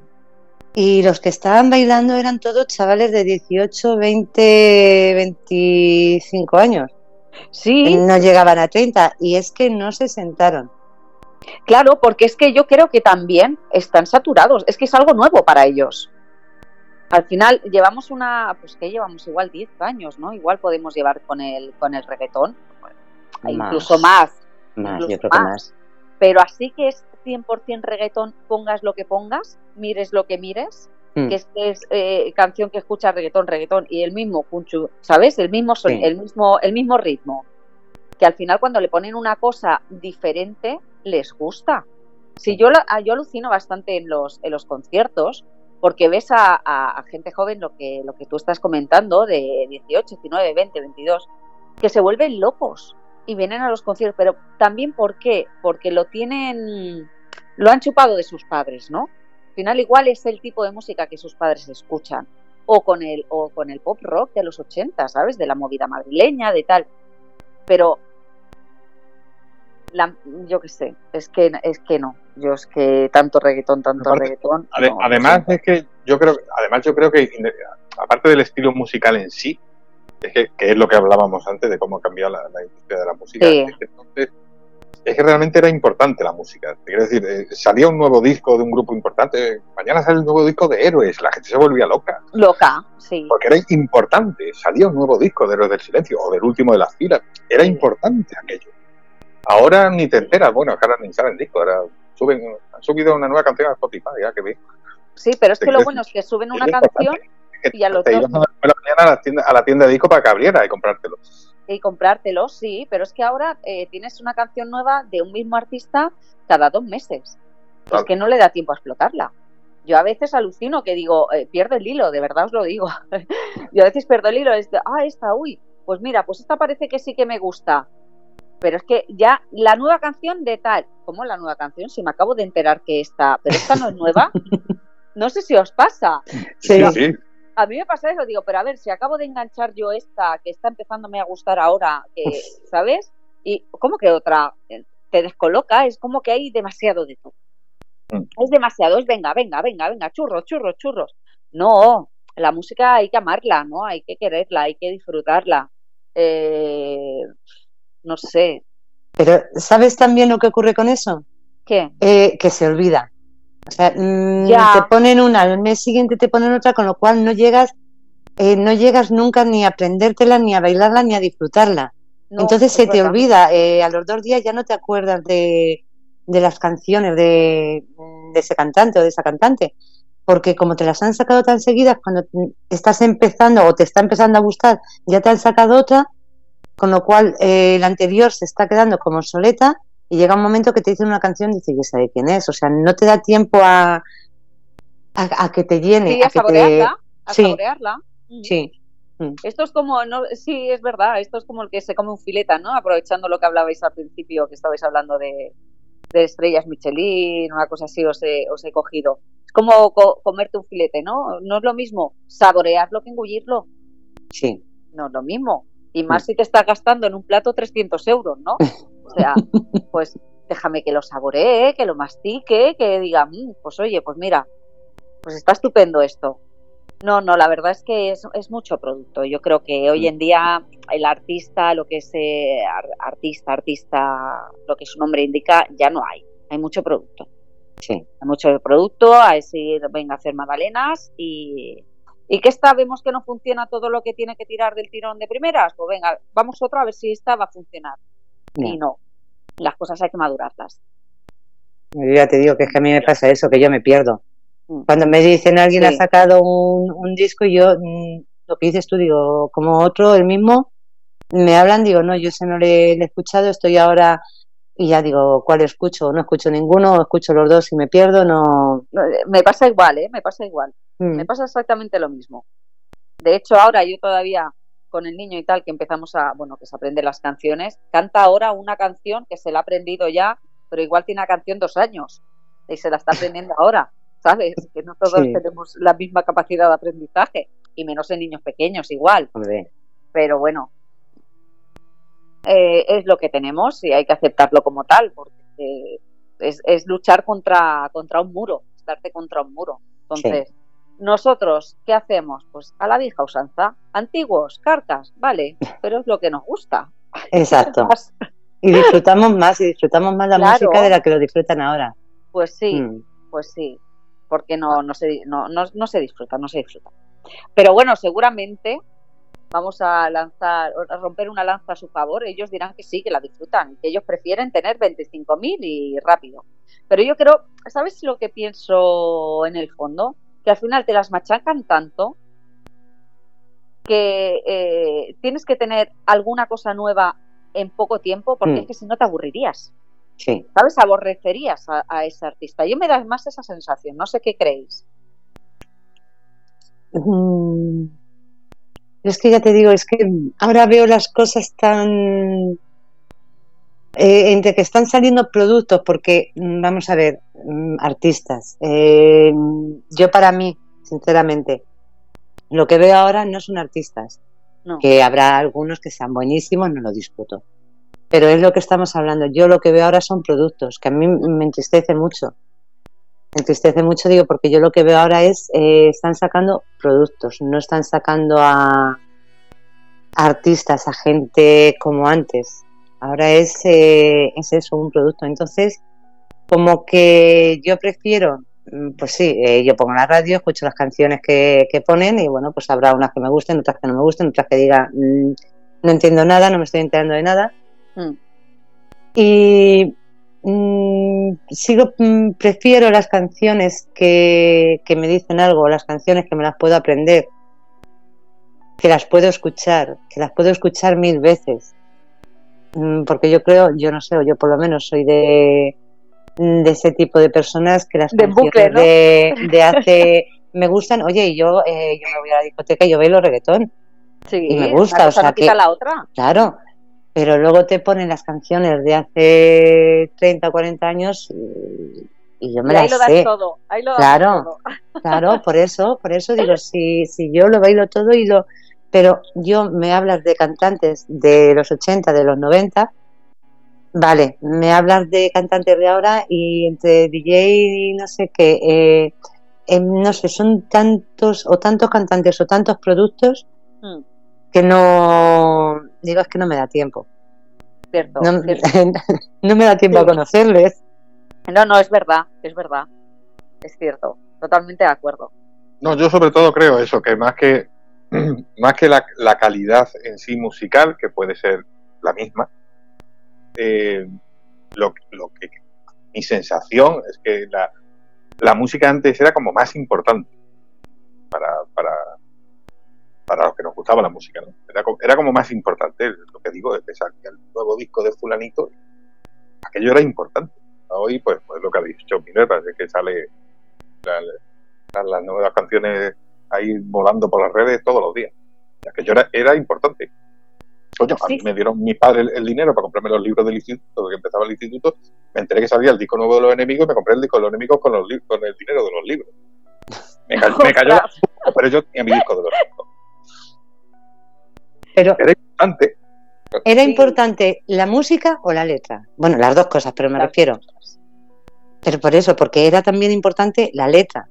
Y los que estaban bailando eran todos chavales de 18, 20, 25 años. Sí. No llegaban a 30 y es que no se sentaron. Claro, porque es que yo creo que también están saturados. Es que es algo nuevo para ellos al final llevamos una, pues que llevamos igual 10 años, ¿no? Igual podemos llevar con el, con el reggaetón, incluso más. Más, yo creo que más. Pero así que es 100% reggaetón, pongas lo que pongas, mires lo que mires, hmm. que es, es eh, canción que escucha reggaetón, reggaetón, y el mismo punchu, ¿sabes? El mismo, el, mismo, el mismo ritmo. Que al final cuando le ponen una cosa diferente, les gusta. Si yo, yo alucino bastante en los, en los conciertos, porque ves a, gente joven, lo que, lo que tú estás comentando, de 18, 19, 20, 22, que se vuelven locos y vienen a los conciertos. Pero también, ¿por qué? Porque lo tienen, lo han chupado de sus padres, ¿no? Al final, igual es el tipo de música que sus padres escuchan. O con el, o con el pop rock de los 80, ¿sabes? De la movida madrileña, de tal. Pero yo qué sé, es que es que no. Yo es que tanto reggaetón, tanto reggaetón. además es que yo creo, además yo creo que aparte del estilo musical en sí, es que, es lo que hablábamos antes de cómo ha cambiado la, industria de la música. Es, que realmente era importante la música. Quiero decir, eh, salía un nuevo disco de un grupo importante, mañana sale un nuevo disco de Héroes, la gente se volvía loca. Loca, sí. Porque era importante, salía un nuevo disco de Héroes del Silencio o del último de las filas. Era importante aquello. Ahora ni te enteras, bueno, ahora ni salen disco, ahora suben, han subido una nueva canción a Spotify, ya que vi. Sí, pero es que lo bueno es que suben una canción y otro... Te ibas a la mañana a la, tienda, a la tienda de disco para que abriera y comprártelo. Y comprártelo, sí, pero es que ahora eh, tienes una canción nueva de un mismo artista cada dos meses. Es que no le da tiempo a explotarla. Yo a veces alucino que digo, eh, pierdo el hilo, de verdad os lo digo. Yo a veces pierdo el hilo, es de, ah, esta, uy, pues mira, pues esta parece que sí que me gusta pero es que ya la nueva canción de tal, ¿cómo la nueva canción? Si me acabo de enterar que esta, pero esta no es nueva, no sé si os pasa. Sí, sí. A mí me pasa eso, digo, pero a ver, si acabo de enganchar yo esta, que está empezándome a gustar ahora, que, ¿sabes? Y ¿cómo que otra? Te descoloca, es como que hay demasiado de todo. Mm. Es demasiado, es venga, venga, venga, venga, churros, churros, churros. No, la música hay que amarla, ¿no? Hay que quererla, hay que disfrutarla. Eh, no sé. Pero, ¿sabes también lo que ocurre con eso? ¿Qué? Eh, que se olvida. O sea, mm, te ponen una, al mes siguiente te ponen otra, con lo cual no llegas, eh, no llegas nunca ni a aprendértela, ni a bailarla, ni a disfrutarla. Entonces se te olvida, eh, a los dos días ya no te acuerdas de, de las canciones de, de, ese cantante o de esa cantante, porque como te las han sacado tan seguidas, cuando estás empezando o te está empezando a gustar, ya te han sacado otra, con lo cual eh, la anterior se está quedando como soleta y llega un momento que te dicen una canción y dices, ya sabe quién es. O sea, no te da tiempo a, a, que te llene. Sí, a, saborearla. a sí. saborearla. Sí. Mm. Esto es como, no, sí, es verdad, esto es como el que se come un fileta, ¿no? Aprovechando lo que hablabais al principio, que estabais hablando de, estrellas Michelin, una cosa así os he, os he cogido. Es como comerte un filete, ¿no? No es lo mismo saborearlo que engullirlo. Sí. No es lo mismo. Y más mm. si te estás gastando en un plato 300 euros, ¿no? O sea, pues déjame que lo saboree, que lo mastique, que diga, mm, pues oye, pues mira, pues está estupendo esto. No, no, la verdad es que es, es mucho producto. Yo creo que hoy en día el artista, lo que es eh, artista, artista, lo que su nombre indica, ya no hay. Hay mucho producto. Sí. Hay mucho producto, a decir, venga a hacer magdalenas y, y que esta vemos que no funciona todo lo que tiene que tirar del tirón de primeras. Pues venga, vamos otra a ver si esta va a funcionar y no. Las cosas hay que madurarlas. ya te digo que es que a mí me pasa eso, que yo me pierdo. Mm. Cuando me dicen alguien ha sacado un, disco y yo, mm, lo que dices tú, digo, como otro, el mismo, me hablan, digo, no, yo ese no le, he escuchado, estoy ahora y ya digo, ¿cuál escucho? No escucho ninguno, escucho los dos y me pierdo, no... Eh, me pasa igual, ¿eh? Me pasa igual. Mm. Me pasa exactamente lo mismo. De hecho, ahora yo todavía con el niño y tal, que empezamos a, bueno, que se aprende las canciones, canta ahora una canción que se la ha aprendido ya, pero igual tiene una canción dos años y se la está aprendiendo ahora, ¿sabes? Que no todos tenemos la misma capacidad de aprendizaje, y menos en niños pequeños igual. Pero bueno, eh, es lo que tenemos y hay que aceptarlo como tal, porque es, es luchar contra, contra un muro, estarte contra un muro. Entonces, nosotros, ¿qué hacemos? Pues a la vieja usanza. Antiguos, cartas, vale, pero es lo que nos gusta. Exacto. y disfrutamos más, y disfrutamos más la música de la que lo disfrutan ahora. Pues sí, mm. pues sí, porque no, no, se, no, no, se disfruta, no se disfruta. Pero bueno, seguramente vamos a lanzar, a romper una lanza a su favor, ellos dirán que sí, que la disfrutan, que ellos prefieren tener 25.000 y rápido. Pero yo creo, ¿sabes lo que pienso en el fondo? Que al final te las machacan tanto que eh, tienes que tener alguna cosa nueva en poco tiempo porque mm. es que si no te aburrirías. Sí. ¿Sabes? Aborrecerías a, ese artista. Yo me da más esa sensación, no sé qué creéis. Mm. Es que ya te digo, es que ahora veo las cosas tan eh, entre que están saliendo productos, porque mm, vamos a ver, mm, artistas, eh, yo para mí, sinceramente, lo que veo ahora no son artistas, que habrá algunos que sean buenísimos, no lo discuto, pero es lo que estamos hablando. Yo lo que veo ahora son productos, que a mí me entristece mucho. Me entristece mucho, digo, porque yo lo que veo ahora es, eh, están sacando productos, no están sacando a artistas, a gente como antes. Ahora es, eh, es eso, un producto. Entonces, como que yo prefiero, mm, pues sí, eh, yo pongo la radio, escucho las canciones que, ponen y bueno, pues habrá unas que me gusten, otras que no me gusten, otras que diga, mm, no entiendo nada, no me estoy enterando de nada. Mm. Y sigo, prefiero las canciones que, que me dicen algo, las canciones que me las puedo aprender, que las puedo escuchar, que las puedo escuchar mil veces porque yo creo, yo no sé, yo por lo menos soy de, de ese tipo de personas que las de canciones de, hace me gustan. Oye, yo, eh, yo me voy a la discoteca y yo bailo reggaetón. Sí, y me gusta, o sea que, la otra. Claro, pero luego te ponen las canciones de hace 30 o 40 años y yo me ahí lo das todo, ahí lo claro, todo. claro, por eso, por eso digo, si, si yo lo bailo todo y lo, pero yo me hablas de cantantes de los 80, de los 90, vale, me hablas de cantantes de ahora y entre DJ y no sé qué, eh, em, no sé, son tantos o tantos cantantes o tantos productos mm. que no, digo, es que no me da tiempo. Cierto, no, me da tiempo a conocerles. No, no, es verdad, es verdad. Es cierto, totalmente de acuerdo. No, yo sobre todo creo eso, que más que más que la, calidad en sí musical, que puede ser la misma, eh, lo, que mi sensación es que la, la, música antes era como más importante para, para, para los que nos gustaba la música, ¿no? Era, era como más importante, lo que digo es que el nuevo disco de fulanito, aquello era importante. Hoy, pues, pues lo que ha dicho Minerva, es que sale las nuevas canciones ahí volando por las redes todos los días. Ya que yo era, era importante. Coño, a mí me dieron mi padre el, dinero para comprarme los libros del instituto, que empezaba el instituto, me enteré que salía el disco nuevo de los enemigos y me compré el disco de los enemigos con, los, con el dinero de los libros. Me, cayó pero yo tenía mi disco de los enemigos. Pero era importante. ¿Era importante la música o la letra? Bueno, las dos cosas, pero me refiero. Pero por eso, porque era también importante la letra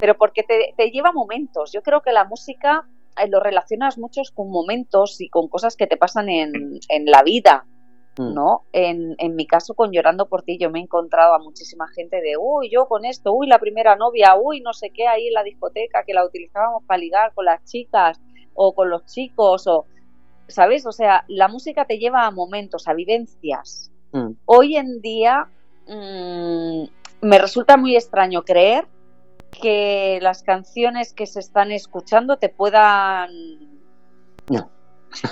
pero porque te, lleva momentos. Yo creo que la música eh, lo relacionas muchos con momentos y con cosas que te pasan en, la vida, mm. ¿no? En, en, mi caso, con Llorando por ti, yo me he encontrado a muchísima gente de, uy, yo con esto, uy, la primera novia, uy, no sé qué, ahí en la discoteca, que la utilizábamos para ligar con las chicas o con los chicos, o, ¿sabes? O sea, la música te lleva a momentos, a vivencias. Mm. Hoy en día mm, me resulta muy extraño creer que las canciones que se están escuchando te puedan no.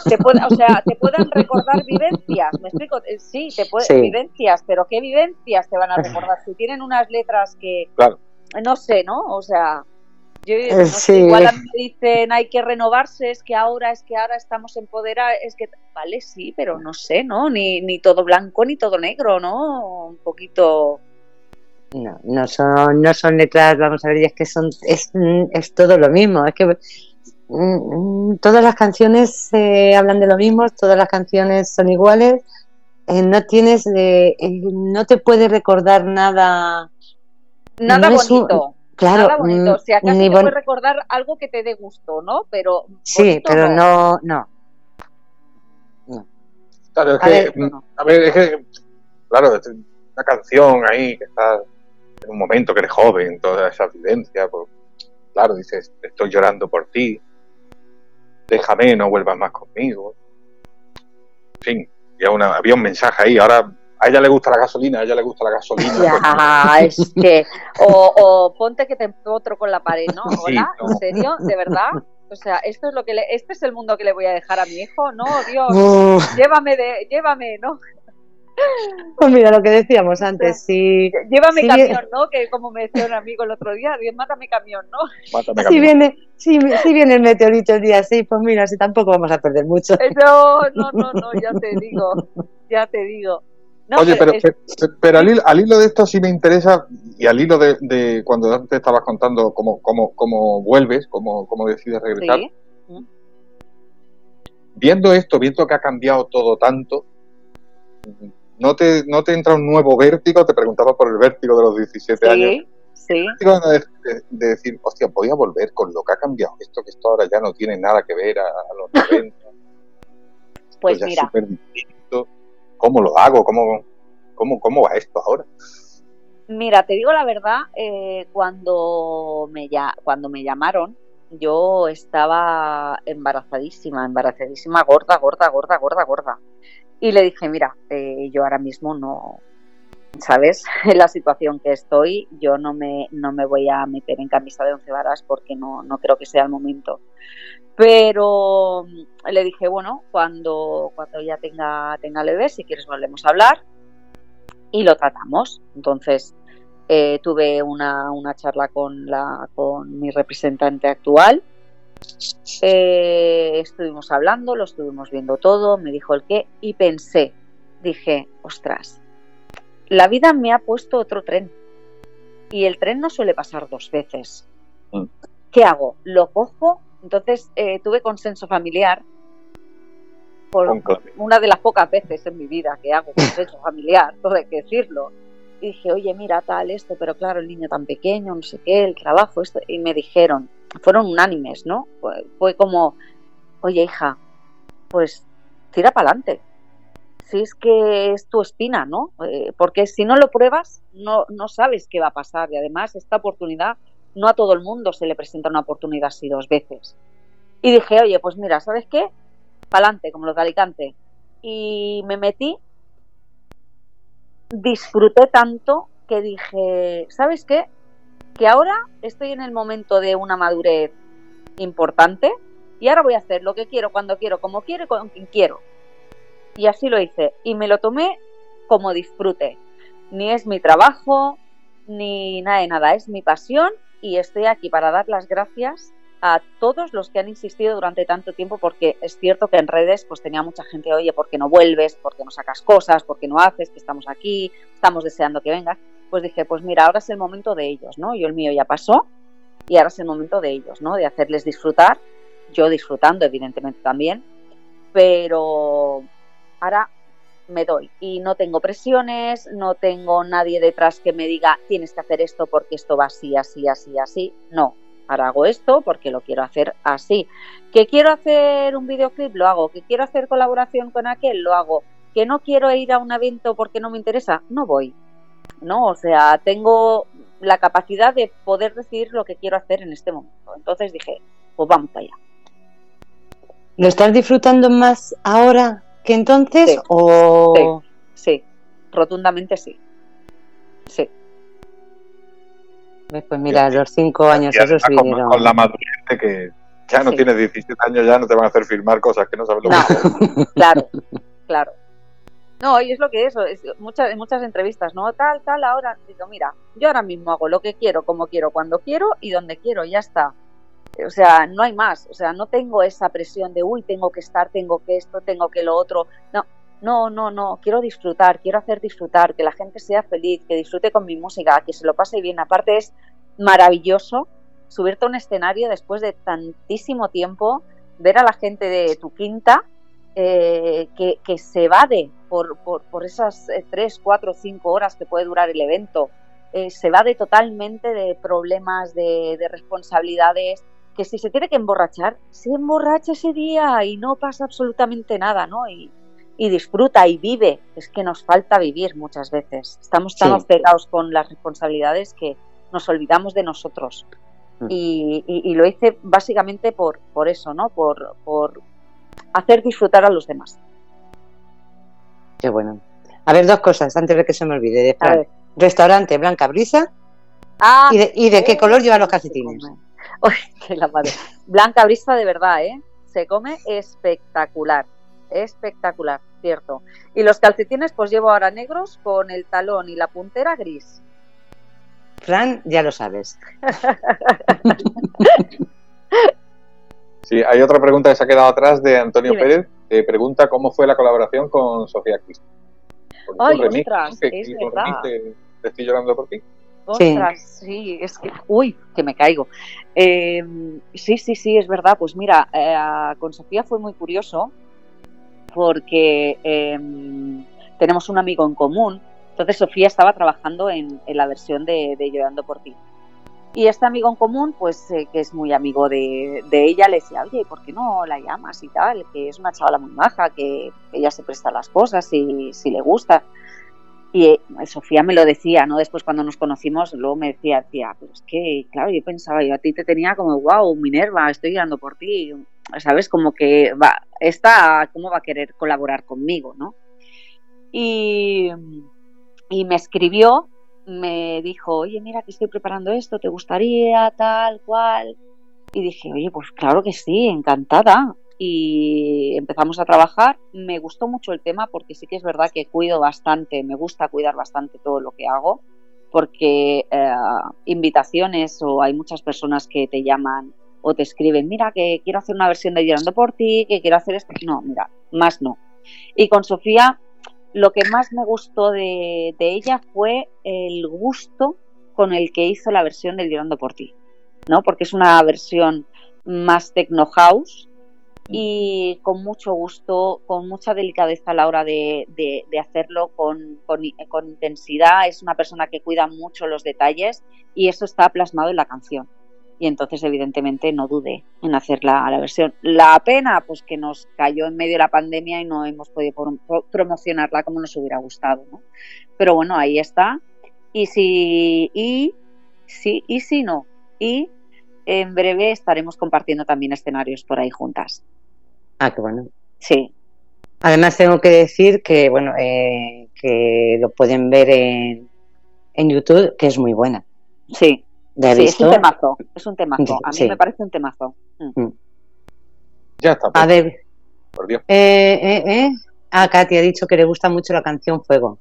te o sea, te puedan recordar vivencias, me explico, eh, sí, te pueden vivencias, pero ¿qué vivencias te van a recordar? Si tienen unas letras que no sé, ¿no? O sea, yo eh, igual a mí me dicen hay que renovarse, es que ahora, es que ahora estamos empoderados, es que vale, sí, pero no sé, ¿no? Ni, ni todo blanco ni todo negro, ¿no? Un poquito no, no son, no son letras, vamos a ver, es que son, es, es todo lo mismo, es que mm, mm, todas las canciones eh, hablan de lo mismo, todas las canciones son iguales, eh, no tienes, eh, no te puede recordar nada. Nada bonito. claro, nada bonito. Mm, si acaso te puede recordar algo que te dé gusto, ¿no? Pero. Sí, pero no, no. Claro, es que, a ver, es que, claro, una canción ahí que está en un momento que eres joven, toda esa vivencia, pues, claro, dices, estoy llorando por ti, déjame, no vuelvas más conmigo. En fin, había, una, había un mensaje ahí, ahora a ella le gusta la gasolina, a ella le gusta la gasolina. Ya, es que, o, ponte que te otro con la pared, ¿no? Hola, ¿en serio? ¿De verdad? O sea, esto es lo que le, este es el mundo que le voy a dejar a mi hijo, no, Dios, llévame de, llévame, ¿no? Pues mira lo que decíamos antes, si... Llévame camión, ¿no? Que como me decía un amigo el otro día, mátame camión, ¿no? si, Viene, si, viene el meteorito el día 6, pues mira, si tampoco vamos a perder mucho. Eh, no, no, no, no, ya te digo, ya te digo. Oye, pero, pero, al, hilo, de esto sí me interesa, y al hilo de, cuando antes estabas contando cómo, cómo, cómo vuelves, cómo, cómo decides regresar, viendo esto, viendo que ha cambiado todo tanto, ¿no te, no te entra un nuevo vértigo? Te preguntaba por el vértigo de los 17 años. Sí, de, de, decir, hostia, podía volver con lo que ha cambiado esto, que esto ahora ya no tiene nada que ver a, los 90. pues, pues mira. ¿Cómo lo hago? ¿Cómo, cómo, ¿Cómo va esto ahora? Mira, te digo la verdad, eh, cuando, me, ya, cuando me llamaron, yo estaba embarazadísima, embarazadísima, gorda, gorda, gorda, gorda, gorda. Y le dije, mira, eh, yo ahora mismo no, ¿sabes? En la situación que estoy, yo no me, no me voy a meter en camisa de once varas porque no, no creo que sea el momento. Pero mm, le dije, bueno, cuando, cuando ya tenga, tenga el si quieres volvemos a hablar y lo tratamos. Entonces eh, tuve una, una charla con, la, con mi representante actual eh, estuvimos hablando, lo estuvimos viendo todo, me dijo el qué y pensé, dije, ostras, la vida me ha puesto otro tren. y el tren no suele pasar dos veces. Mm. ¿Qué hago? Lo cojo, entonces eh, tuve consenso familiar por una de las pocas veces en mi vida que hago consenso familiar, todo hay que decirlo. Y dije, oye, mira, tal, esto, pero claro, el niño tan pequeño, no sé qué, el trabajo, esto. Y me dijeron, fueron unánimes, ¿no? Fue, como, oye, hija, pues tira para adelante. Si es que es tu espina, ¿no? Eh, porque si no lo pruebas, no, no sabes qué va a pasar. Y además, esta oportunidad, no a todo el mundo se le presenta una oportunidad así dos veces. Y dije, oye, pues mira, ¿sabes qué? Pa'lante, como los de Alicante. Y me metí, disfruté tanto que dije, ¿sabes qué? Que ahora estoy en el momento de una madurez importante y ahora voy a hacer lo que quiero, cuando quiero, como quiero y con quien quiero. Y así lo hice. Y me lo tomé como disfrute. Ni es mi trabajo, ni nada de nada. Es mi pasión y estoy aquí para dar las gracias a todos los que han insistido durante tanto tiempo, porque es cierto que en redes pues tenía mucha gente, oye, ¿por qué no vuelves? ¿Por qué no sacas cosas? ¿Por qué no haces? Que estamos aquí, estamos deseando que vengas. Pues dije, pues mira, ahora es el momento de ellos, ¿no? Yo el mío ya pasó y ahora es el momento de ellos, ¿no? De hacerles disfrutar, yo disfrutando evidentemente también, pero ahora me doy y no tengo presiones, no tengo nadie detrás que me diga tienes que hacer esto porque esto va así, así, así, así. No, ahora hago esto porque lo quiero hacer así. Que quiero hacer un videoclip, lo hago. Que quiero hacer colaboración con aquel, lo hago. Que no quiero ir a un evento porque no me interesa, no voy. ¿No? O sea, tengo la capacidad de poder decidir lo que quiero hacer en este momento. Entonces dije, pues vamos para allá. ¿Lo estás disfrutando más ahora que entonces? o... sí, rotundamente sí. Sí. Pues mira, los cinco años esos vinieron. Con, la madurez que ya no tienes 17 años, ya no te van a hacer firmar cosas que no sabes lo que Claro, claro. No, y es lo que es, es muchas, muchas entrevistas, ¿no? Tal, tal, ahora digo, mira, yo ahora mismo hago lo que quiero, como quiero, cuando quiero y donde quiero, ya está. O sea, no hay más, o sea, no tengo esa presión de, uy, tengo que estar, tengo que esto, tengo que lo otro. No, no, no, no, quiero disfrutar, quiero hacer disfrutar, que la gente sea feliz, que disfrute con mi música, que se lo pase bien. Aparte es maravilloso subirte a un escenario después de tantísimo tiempo, ver a la gente de tu quinta eh, que, que, se evade por, por, esas eh, tres, cuatro, cinco horas que puede durar el evento. Eh, se evade totalmente de problemas, de, de responsabilidades, que si se tiene que emborrachar, se emborracha ese día y no pasa absolutamente nada, ¿no? Y, y disfruta y vive. Es que nos falta vivir muchas veces. Estamos tan pegados con las responsabilidades que nos olvidamos de nosotros. Mm. Y, lo hice básicamente por, por eso, ¿no? Por, por hacer disfrutar a los demás. Qué bueno. A ver, dos cosas antes de que se me olvide. De Restaurante Blanca Brisa. Ah, ¿Y de, y de qué color llevan los calcetines? la madre. Blanca Brisa de verdad, ¿eh? Se come espectacular espectacular, cierto. Y los calcetines pues llevo ahora negros con el talón y la puntera gris. Fran, ya lo sabes. sí, hay otra pregunta que se ha quedado atrás de Antonio Pérez, que pregunta cómo fue la colaboración con Sofía Cristo. Ay, ostras, es verdad. Te, estoy llorando por ti. Ostras, sí. es que, uy, que me caigo. Eh, sí, sí, sí, es verdad. Pues mira, eh, con Sofía fue muy curioso porque em, tenemos un amigo en común. Entonces Sofía estaba trabajando en, la versión de, Llorando por ti. Y este amigo en común, pues eh, que es muy amigo de, ella, le decía, oye, ¿por qué no la llamas y tal? Que es una chavala muy maja, que ella se presta las cosas y si le gusta. Y eh, Sofía me lo decía, ¿no? Después cuando nos conocimos, luego me decía, tía, pero que, claro, yo pensaba, yo a ti te tenía como, wow, Minerva, estoy llorando por ti, ¿sabes? Como que va, esta, ¿cómo va a querer colaborar conmigo, no? Y, y me escribió, me dijo, oye, mira que estoy preparando esto, ¿te gustaría, tal, cual? Y dije, oye, pues claro que sí, encantada y empezamos a trabajar. Me gustó mucho el tema porque sí que es verdad que cuido bastante, me gusta cuidar bastante todo lo que hago, porque eh, invitaciones o hay muchas personas que te llaman o te escriben, mira, que quiero hacer una versión de Llorando por ti, que quiero hacer esto. No, mira, más no. Y con Sofía, lo que más me gustó de, de ella fue el gusto con el que hizo la versión del Llorando por ti, ¿no? Porque es una versión más techno house y con mucho gusto, con mucha delicadeza a la hora de, hacerlo, con, con, intensidad. Es una persona que cuida mucho los detalles y eso está plasmado en la canción. Y entonces, evidentemente, no dudé en hacerla a la versión. La pena, pues que nos cayó en medio de la pandemia y no hemos podido promocionarla como nos hubiera gustado. ¿no? Pero bueno, ahí está. Y si, y, sí, y si no. Y en breve estaremos compartiendo también escenarios por ahí juntas. Ah, qué bueno. Sí. Además tengo que decir que, bueno, eh, que lo pueden ver en, en YouTube, que es muy buena. Sí, sí es un temazo, es un temazo. A mí me parece un temazo. Mm. Mm. Ya está. A ver. Por Dios. Eh, eh, eh. Ah, Katy ha dicho que le gusta mucho la canción Fuego.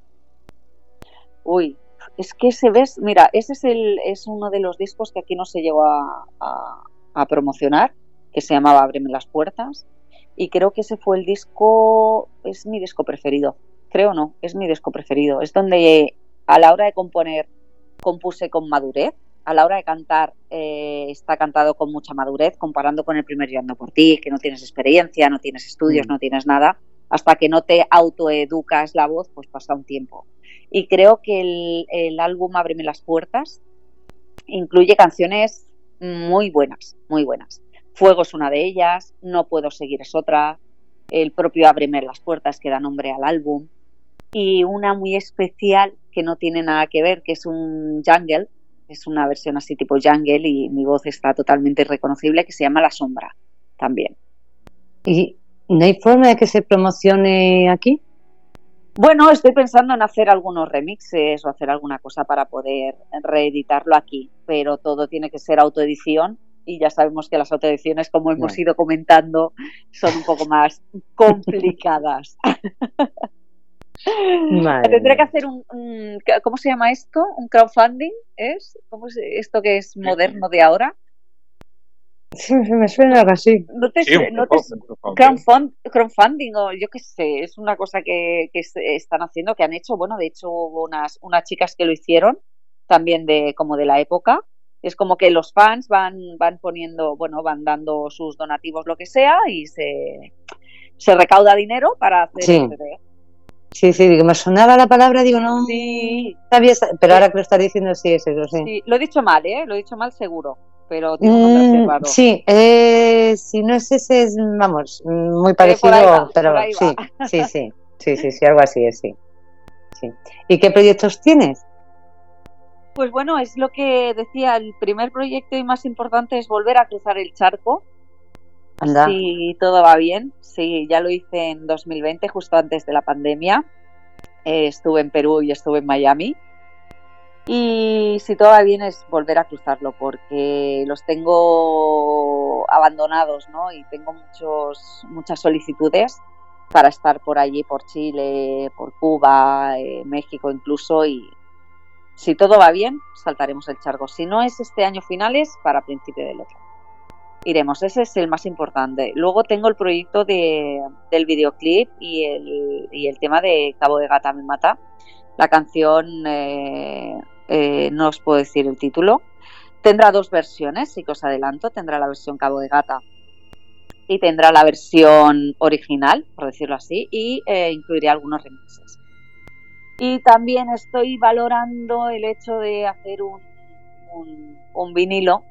Uy, es que se ves, mira, ese es, el, es uno de los discos que aquí no se llegó a, a promocionar, que se llamaba Ábreme las puertas y creo que ese fue el disco, es mi disco preferido, creo no, es mi disco preferido, es donde a la hora de componer compuse con madurez, a la hora de cantar eh, está cantado con mucha madurez, comparando con el primer Yo ando por ti, que no tienes experiencia, no tienes estudios, mm. no tienes nada, hasta que no te autoeducas la voz, pues pasa un tiempo. Y creo que el, el álbum Ábreme las puertas incluye canciones muy buenas, muy buenas. Fuego es una de ellas, No puedo seguir es otra, el propio Ábreme las puertas que da nombre al álbum y una muy especial que no tiene nada que ver, que es un jungle, es una versión así tipo jungle y mi voz está totalmente reconocible, que se llama La Sombra también. ¿Y no hay forma de que se promocione aquí? Bueno, estoy pensando en hacer algunos remixes o hacer alguna cosa para poder reeditarlo aquí, pero todo tiene que ser autoedición y ya sabemos que las autoediciones, como hemos ido comentando, son un poco más complicadas. Tendré que hacer un, ¿cómo se llama esto? ¿Un crowdfunding? ¿Es? ¿Cómo es esto que es moderno de ahora? Sí, me suena algo así. No te, crowdfunding, o yo qué sé, es una cosa que, que, están haciendo, que han hecho, bueno, de hecho hubo unas, unas chicas que lo hicieron, también de como de la época, es como que los fans van, van poniendo, bueno, van dando sus donativos, lo que sea, y se, se recauda dinero para hacer sí. CD. Sí, sí, me sonaba la palabra, digo, no, sí. sabía, pero ahora que lo estás diciendo, sí, es eso, sí. sí. Lo he dicho mal, ¿eh? Lo he dicho mal seguro, pero un mm, Sí, eh, si no es ese, es, vamos, muy parecido, pero sí, sí, sí, sí, sí, sí, algo así es, sí. sí. ¿Y qué proyectos tienes? Pues bueno, es lo que decía, el primer proyecto y más importante es volver a cruzar el charco. Si todo va bien, sí, ya lo hice en 2020, justo antes de la pandemia. Eh, estuve en Perú y estuve en Miami. Y si todo va bien es volver a cruzarlo porque los tengo abandonados, ¿no? Y tengo muchos, muchas solicitudes para estar por allí, por Chile, por Cuba, eh, México incluso, y, si todo va bien, saltaremos el charco. Si no es este año finales, para principio del otro. Iremos, ese es el más importante. Luego tengo el proyecto de, del videoclip y el, y el tema de Cabo de Gata me mata. La canción, eh, eh, no os puedo decir el título. Tendrá dos versiones, sí que os adelanto. Tendrá la versión Cabo de Gata y tendrá la versión original, por decirlo así, y eh, incluiré algunos remixes. Y también estoy valorando el hecho de hacer un, un, vinilo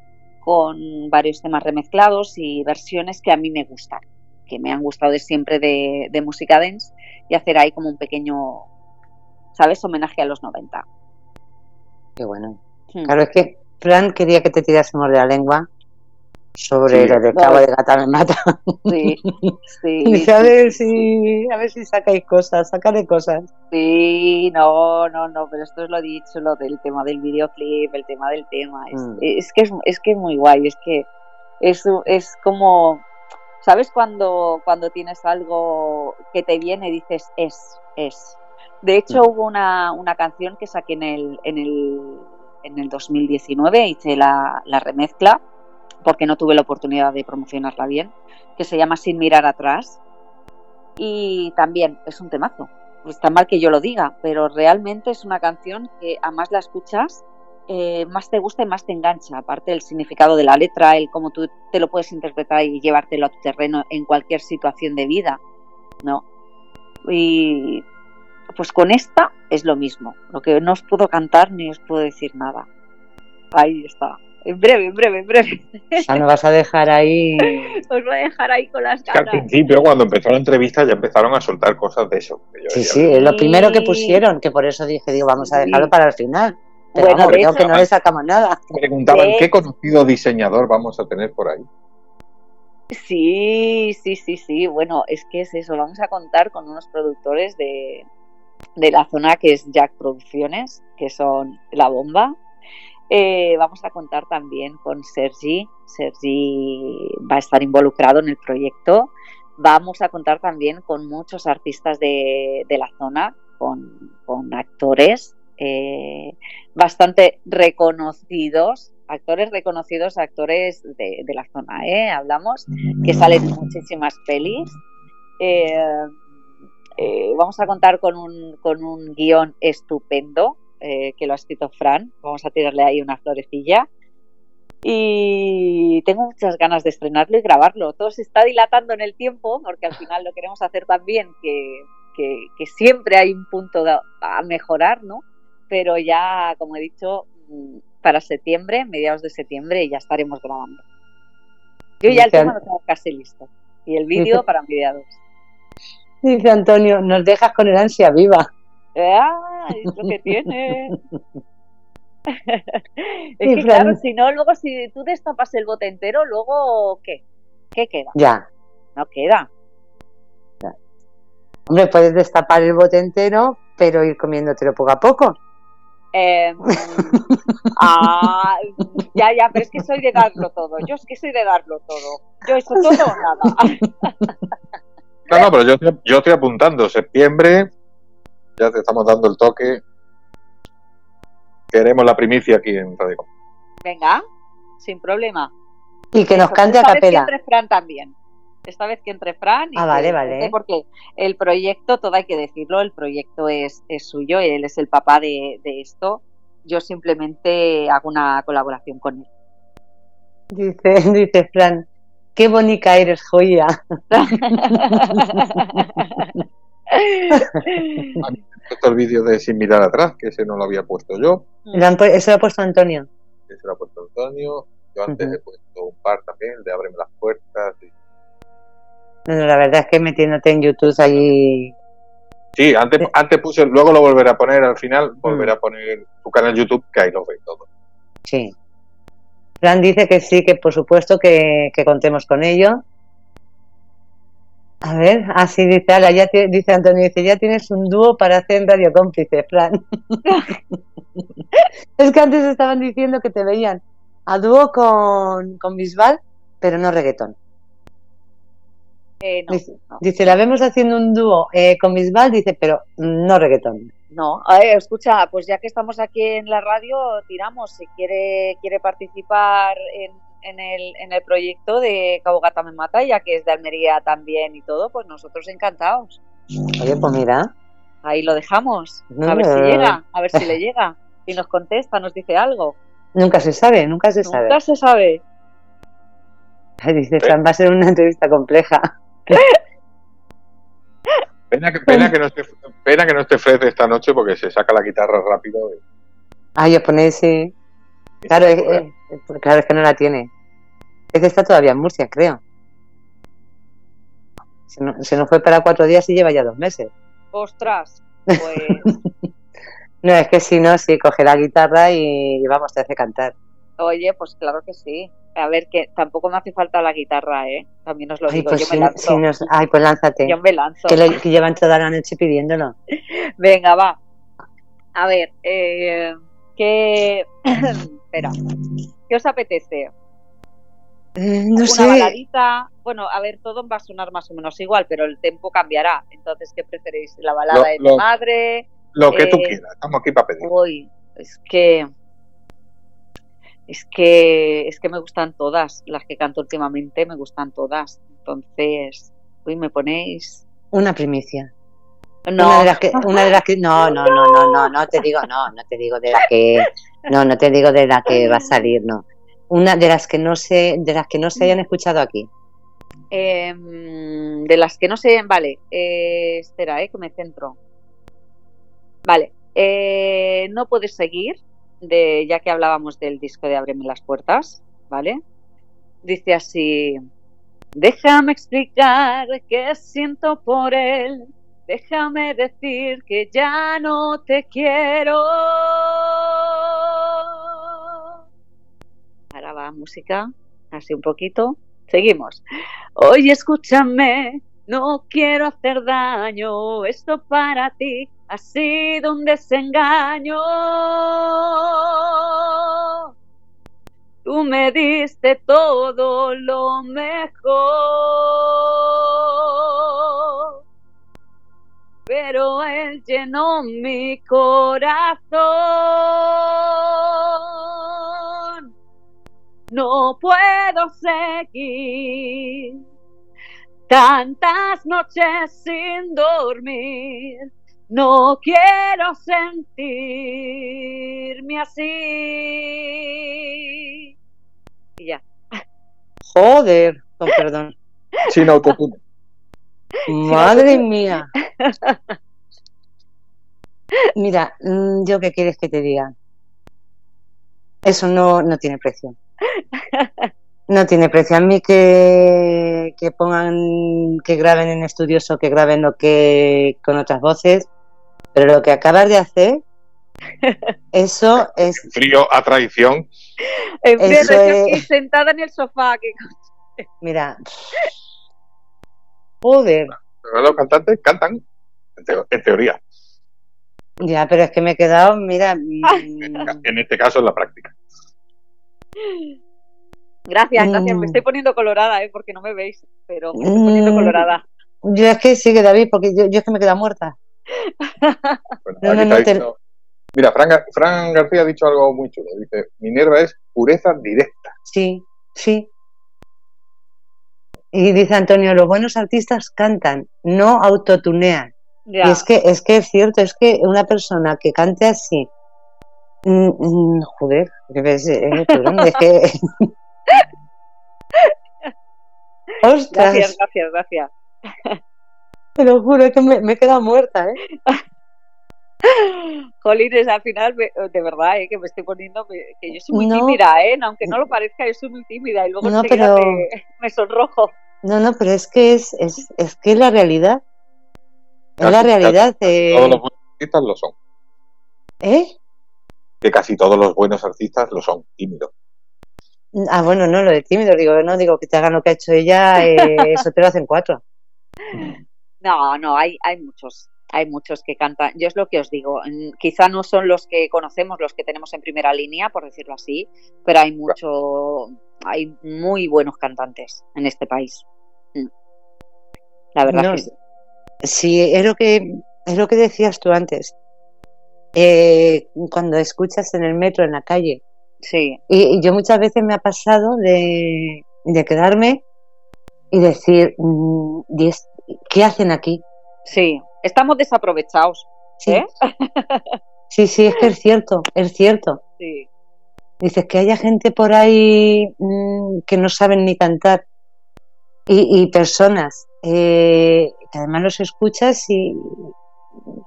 con varios temas remezclados y versiones que a mí me gustan, que me han gustado de siempre de, de música dance y hacer ahí como un pequeño, ¿sabes?, homenaje a los 90. Qué bueno. Hmm. Claro, es que Fran quería que te tirásemos de la lengua sobre lo de Cabo de Gata me mata. Sí, sí. A ver si, a ver si sacáis cosas, sacaré cosas. Sí, no, no, no, pero esto es lo dicho, lo del tema del videoclip, el tema del tema. Es, mm. es que es, es que es muy guay, es que es, es como, ¿sabes cuando, cuando tienes algo que te viene y dices es, es? De hecho, mm. hubo una, una canción que saqué en el, en el, en el 2019, hice la, la remezcla porque no tuve la oportunidad de promocionarla bien, que se llama Sin mirar atrás. Y también es un temazo. Está mal que yo lo diga, pero realmente es una canción que a más la escuchas eh, más te gusta y más te engancha, aparte del significado de la letra, el cómo tú te lo puedes interpretar y llevártelo a tu terreno en cualquier situación de vida, ¿no? Y pues con esta es lo mismo, lo que no os puedo cantar ni os puedo decir nada. Ahí está. En breve, en breve, en breve. Ya no vas a dejar ahí. Os voy a dejar ahí con las ganas. al principio, cuando empezó la entrevista, ya empezaron a soltar cosas de eso. sí, sí, es lo primero que pusieron, que por eso dije, digo, vamos a dejarlo para el final. Pero bueno, creo que no le sacamos nada. Preguntaban, ¿qué conocido diseñador vamos a tener por ahí? Sí, sí, sí, sí. Bueno, es que es eso. Vamos a contar con unos productores de, de la zona que es Jack Producciones, que son La Bomba, eh, vamos a contar también con Sergi. Sergi va a estar involucrado en el proyecto. Vamos a contar también con muchos artistas de, la zona, con, actores eh, bastante reconocidos, actores reconocidos, actores de, la zona, ¿eh? hablamos, que salen en muchísimas pelis. vamos a contar con un, con un guion estupendo eh, que lo ha escrito Fran. Vamos a tirarle ahí una florecilla. Y tengo muchas ganas de estrenarlo y grabarlo. Todo se está dilatando en el tiempo, porque al final lo queremos hacer también, que, que, siempre hay un punto a mejorar, ¿no? Pero ya, como he dicho, mm, para septiembre, mediados de septiembre, ya estaremos grabando. Yo ya el tema lo tengo casi listo. Y el vídeo para mediados. Dice Antonio, nos dejas con el ansia viva. ¡Ah! Es lo que tiene. es que claro, si no, luego si tú destapas el bote entero, luego ¿qué? ¿Qué queda? Ya. No queda. Hombre, puedes destapar el bote entero, pero ir comiéndotelo poco a poco. Em, ah, ya, ya, pero es que soy de darlo todo. Yo es que soy de darlo todo. Yo eso todo o nada. No, no, pero yo, yo estoy apuntando septiembre, ya te estamos dando el toque. Queremos la primicia aquí en Radio Venga, sin problema. Y que nos cante a capela. Esta vez que entre Fran también. Esta vez que entre Fran. ah, vale, vale. Porque el proyecto, todo hay que decirlo, el proyecto es, es suyo, él es el papá de, de esto. Yo simplemente hago una colaboración con él. Dice, dice Fran, qué bonita eres, joya. el vídeo de Sin mirar atrás, que ese no lo había puesto yo. Ese lo ha puesto Antonio. Ese lo ha puesto Antonio. Yo antes he puesto un par también, de Ábreme las puertas. la verdad es que metiéndote en YouTube allí. Sí, antes, antes puse, luego lo volveré a poner al final, volveré a poner tu canal YouTube, que ahí lo veis todo. Sí. Fran dice que sí, que por supuesto que, que contemos con ello a ver, así dice, ala, ya dice Antonio, dice, ya tienes un dúo para hacer en Radio Cómplice, Fran. es que antes estaban diciendo que te veían a dúo con, con Bisbal, pero no reggaetón. Eh, dice, la vemos haciendo un dúo eh, con Bisbal, dice, pero no reggaetón. No, a ver, escucha, pues ya que estamos aquí en la radio, tiramos. Si quiere, quiere participar en en el, en el proyecto de Cabo Gata me mata, ya que es de Almería también y todo, pues nosotros encantados. Oye, pues mira. Ahí lo dejamos. a ver si llega, a ver si le llega. Y nos contesta, nos dice algo. Nunca se sabe, nunca se sabe. Nunca se sabe. dice Fran, va a ser una entrevista compleja. Pena que, pena que, no esté, pena que no esté Fred esta noche porque se saca la guitarra rápido. Ah, os ponéis, sí. Claro, es, claro, es que no la tiene. Es que está todavía en Murcia, creo. Se nos, fue para cuatro días y lleva ya dos meses. Ostras, pues. no, es que si no, sí, coge la guitarra y, vamos, te hace cantar. Oye, pues claro que sí. A ver, que tampoco me hace falta la guitarra, ¿eh? También os lo digo, pues yo me lanzo. Ay, pues lánzate. Yo me lanzo. Que, llevan toda la noche pidiéndolo. Venga, va. A ver, eh, ¿qué... Espera, ¿qué os apetece? Mm, no una baladita. Bueno, a ver, todo va a sonar más o menos igual, pero el tempo cambiará. Entonces, ¿qué preferís? ¿La balada de tu madre? Lo que tú eh, quieras, estamos aquí para pedir. Uy, es que. Es que, es que me gustan todas, las que canto últimamente me gustan todas. Entonces, uy, me ponéis. Una primicia. No. Una de las que, una de las que, no, no, no, no, no, no te digo, no, no te digo de la que, no, no te digo de la que va a salir, no. Una de las que no se, de las que no se hayan escuchado aquí. Em, de las que no se, vale, eh, espera, eh, que me centro. Vale, eh, no puedes seguir, de, ya que hablábamos del disco de Ábreme las puertas, ¿vale? Dice así, déjame explicar qué siento por él, déjame decir que ya no te quiero. Va música, así un poquito. Seguimos. Oye, escúchame, no quiero hacer daño, esto para ti ha sido un desengaño. Tú me diste todo lo mejor, pero él llenó mi corazón. No puedo seguir tantas noches sin dormir. No quiero sentirme así ya. Joder, con perdón. Sin autotune. Madre mía. Mira, mm, yo qué quieres que te diga. Eso no, no tiene precio. No tiene precio. A mí que, que pongan, que graben en estudios o que graben lo que con otras voces, pero lo que acabas de hacer eso es. frío a traición. En frío sentada en el sofá. Mira. Joder. los cantantes cantan, en, teoría. Ya, pero es que me he quedado, mira. Mm. en este caso, en la práctica. Gracias, gracias. Me mm. estoy poniendo colorada, ¿eh? porque no me veis, pero me estoy poniendo mm. colorada. Yo es que sigue David, porque yo, es que me he quedado muerta. no, no, Mira, Fran, García ha dicho algo muy chulo. Dice, Minerva es pureza directa. Sí, sí. Y dice Antonio, los buenos artistas cantan, no autotunean. Y es que, es que es cierto, es que una persona que cante así, mm, mm, joder, es, es, que... Ostras. Gracias, gracias, gracias. Te lo juro, es que me, me he quedado muerta, ¿eh? Jolines, al final, de verdad, ¿eh? que me estoy poniendo, que yo soy muy tímida, ¿eh? aunque no lo parezca, yo soy muy tímida y luego no, me, sonrojo. No, no, pero es que es, es, es que es la realidad. Es la realidad. de... Todos los lo son. ¿Eh? Que casi todos los buenos artistas lo son, tímidos. Ah, bueno, no, lo de tímido, digo, no digo que te hagan lo que ha hecho ella, eh, eso te lo hacen cuatro. No, no, hay, hay muchos hay muchos que cantan. Yo es lo que os digo, quizá no son los que conocemos, los que tenemos en primera línea, por decirlo así, pero hay mucho, hay muy buenos cantantes en este país. Mm. La verdad que sí. es lo que es lo que decías tú antes. Eh, cuando escuchas en el metro, en la calle. Sí. Y, yo muchas veces me ha pasado de, de quedarme y decir, mm, ¿qué hacen aquí? Sí, estamos desaprovechados. Sí. ¿eh? sí, sí, es que es cierto, es cierto. Sí. Dices que haya gente por ahí mm, que no saben ni cantar y, personas eh, que además los escuchas y,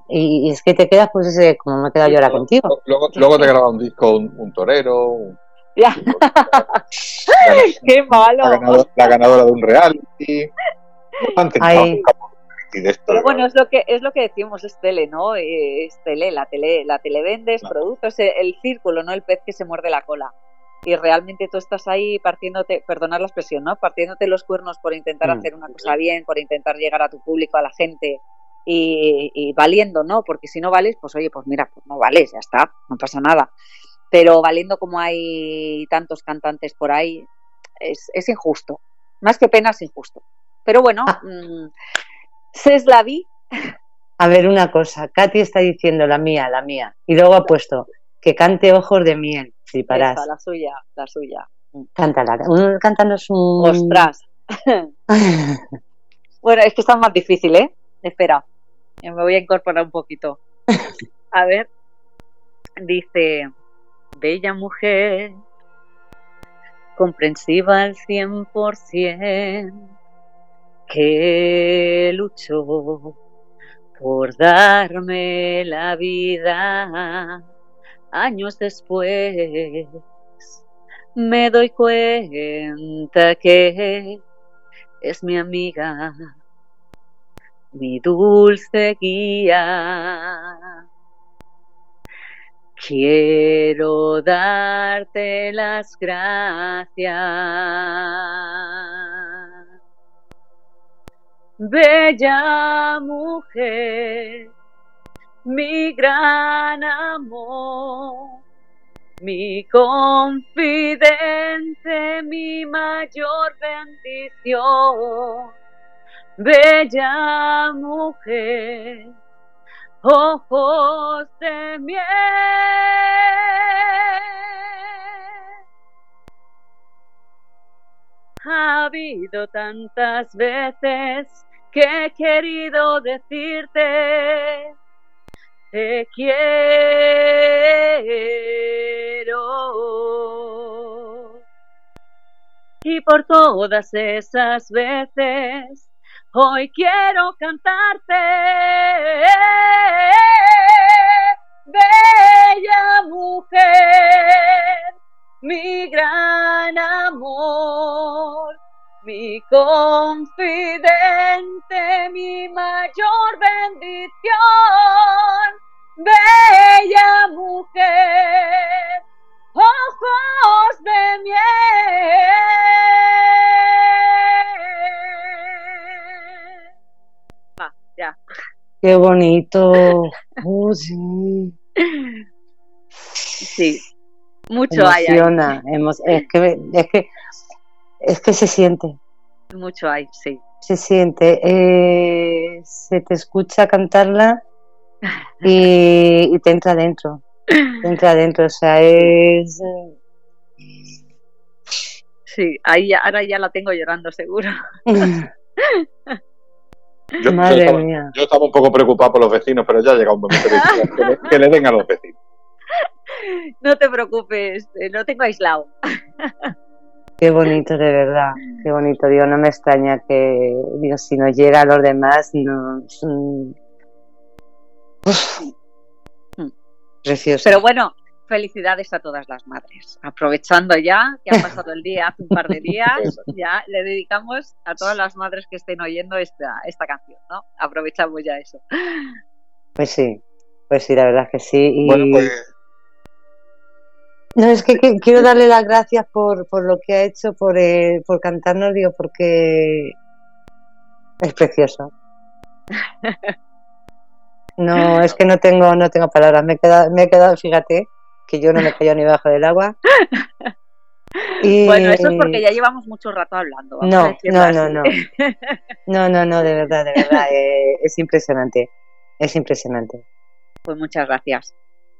y, es que te quedas pues ese, como me he quedado yo ahora contigo. Luego, te graba un disco un, torero. ya. Qué malo. La ganadora, de un reality. Pero bueno, es lo que es lo que decimos, es tele, ¿no? Es tele, la tele, la tele vendes, productos, el círculo, no el pez que se muerde la cola. Y realmente tú estás ahí partiéndote, perdonar la expresión, ¿no? Partiéndote los cuernos por intentar mm. hacer una cosa bien, por intentar llegar a tu público, a la gente y, valiendo, ¿no? Porque si no vales, pues oye, pues mira, pues no vales, ya está, no pasa nada. Pero valiendo como hay tantos cantantes por ahí, es, es injusto. Más que pena, es injusto. Pero bueno, ah. mm, es la vi. A ver, una cosa. Katy está diciendo la mía, la mía. Y luego ha puesto que cante ojos de miel. Si parás. la suya, la suya. Cántala. Cántanos un. Ostras. bueno, es que está más difícil, ¿eh? Espera. me voy a incorporar un poquito. A ver, dice, bella mujer, comprensiva al cien por cien, que luchó por darme la vida años después. Me doy cuenta que es mi amiga, mi dulce guía. Quiero darte las gracias. Bella mujer, mi gran amor, mi confidente, mi mayor bendición. Bella mujer, ojos de miel. Ha habido tantas veces que he querido decirte, te quiero. Y por todas esas veces Hoy quiero cantarte, bella mujer, mi gran amor, mi confidente, mi mayor bendición, bella mujer, ojos de miel. Qué bonito. Oh, sí. Sí, mucho hay. es, que, es, que, es que se siente. Mucho hay, sí. Se siente. Eh, se te escucha cantarla y, y, te entra adentro. Te entra adentro, o sea, es. Sí, ahí ahora ya la tengo llorando, seguro. Yo, estaba, un poco preocupado por los vecinos, pero ya ha llegado un momento que, le, den a los vecinos. No te preocupes, eh, lo tengo aislado. Qué bonito, de verdad, qué bonito. Digo, no me extraña que, digo, si no llega a los demás, no. Mm. Precioso. Pero bueno, felicidades a todas las madres. Aprovechando ya que ha pasado el día, hace un par de días, ya le dedicamos a todas las madres que estén oyendo esta, esta canción, ¿no? Aprovechamos ya eso. Pues sí, pues sí, la verdad es que sí. Bueno, pues... No, es que, quiero darle las gracias por, por lo que ha hecho, por, eh, por cantarnos, digo, porque es precioso. No, es que no tengo, no tengo palabras. Me he quedado, me he quedado, fíjate, que yo no me cayó ni bajo del agua. Bueno, eso es porque ya llevamos mucho rato hablando. No, no, no, no, no. No, no, de verdad, de verdad. Eh, es impresionante. Es impresionante. Pues muchas gracias.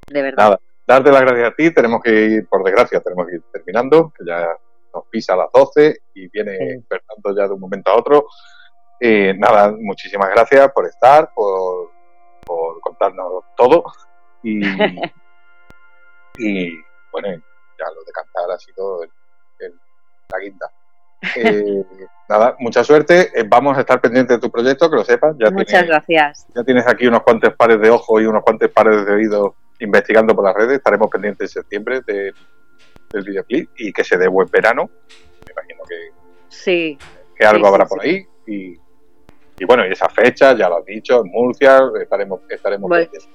De verdad. Nada, darte las gracias a ti. Tenemos que ir, por desgracia, tenemos que ir terminando, que ya nos pisa a las 12 y viene despertando ya de un momento a otro. Eh, nada, muchísimas gracias por estar, por, por contarnos todo. Y, Y bueno, ya lo de cantar ha sido la guinda. Eh, nada, mucha suerte. Eh, vamos a estar pendientes de tu proyecto, que lo sepas. Ya Muchas gracias. Ya tienes aquí unos cuantos pares de ojos y unos cuantos pares de oídos investigando por las redes. Estaremos pendientes en septiembre del videoclip y que se dé buen verano. Me imagino que, sí, que algo habrá por ahí. Y, bueno, y esa fecha, ya lo has dicho, en Murcia, estaremos, estaremos pendientes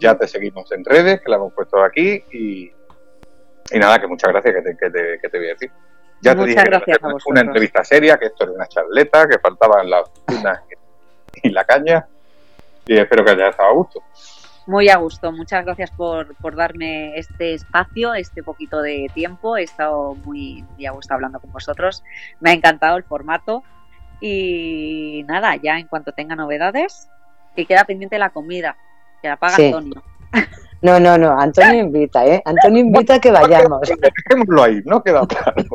ya te seguimos en redes, que la hemos puesto aquí y, y nada, que muchas gracias que te, que te, que te voy a decir. Ya te dije que una entrevista seria, que esto era una charleta, que faltaban las tunas y la caña y espero que haya estado a gusto. Muy a gusto, muchas gracias por, por, darme este espacio, este poquito de tiempo. He estado muy, muy, a gusto hablando con vosotros. Me ha encantado el formato. Y nada, ya en cuanto tenga novedades, que queda pendiente la comida. Que la paga Antonio. No, no, no, Antonio invita, ¿eh? Antonio invita a que vayamos. Dejémoslo ahí, no queda claro.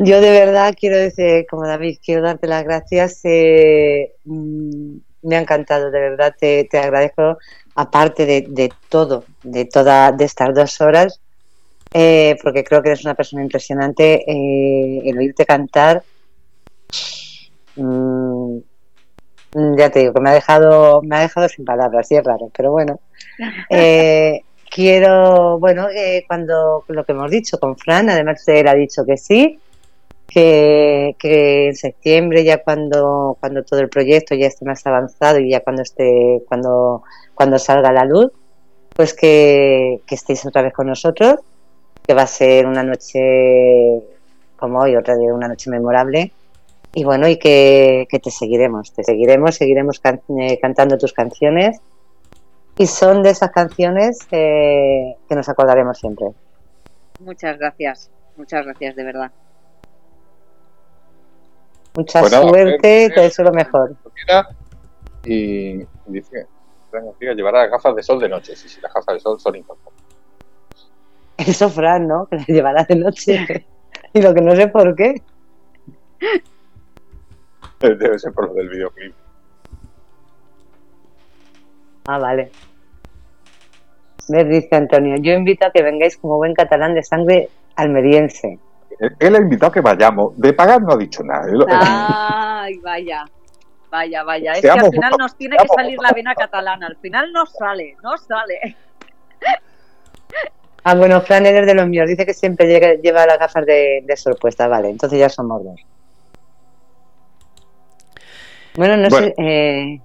Yo de verdad quiero decir, como David, quiero darte las gracias. Eh, mm, me ha encantado, de verdad te, agradezco, aparte de, todo, de todas de estas dos horas, eh, porque creo que eres una persona impresionante. Eh, el oírte cantar, mm, ya te digo que me ha dejado, me ha dejado sin palabras, sí es raro, pero bueno. quiero, bueno, cuando lo que hemos dicho con Fran, además él ha dicho que sí, que, en septiembre ya cuando, cuando todo el proyecto ya esté más avanzado y ya cuando esté, cuando, cuando salga la luz, pues que, estéis otra vez con nosotros, que va a ser una noche como hoy, otra vez una noche memorable. Y bueno, y que, te seguiremos, te seguiremos, seguiremos eh, cantando tus canciones. Y son de esas canciones eh, que nos acordaremos siempre. Muchas gracias, muchas gracias de verdad. Mucha pues suerte, te deseo lo mejor. Y dice que llevará gafas de sol de noche, sí, sí, las gafas de sol son importantes. Eso, Fran, ¿no? Que las llevará de noche. y lo que no sé por qué. Debe ser por lo del videoclip. Ah, vale. Me dice Antonio, yo invito a que vengáis como buen catalán de sangre almeriense. Él ha invitado a que vayamos. De pagar no ha dicho nada. Ay, vaya. Vaya, vaya. Es que al final nos tiene que salir la vena catalana. Al final no sale, no sale. Ah, bueno, Fran eres de los míos. Dice que siempre lleva las gafas de, de sorpuesta. Vale, entonces ya somos dos. Bueno, no sé. Eh...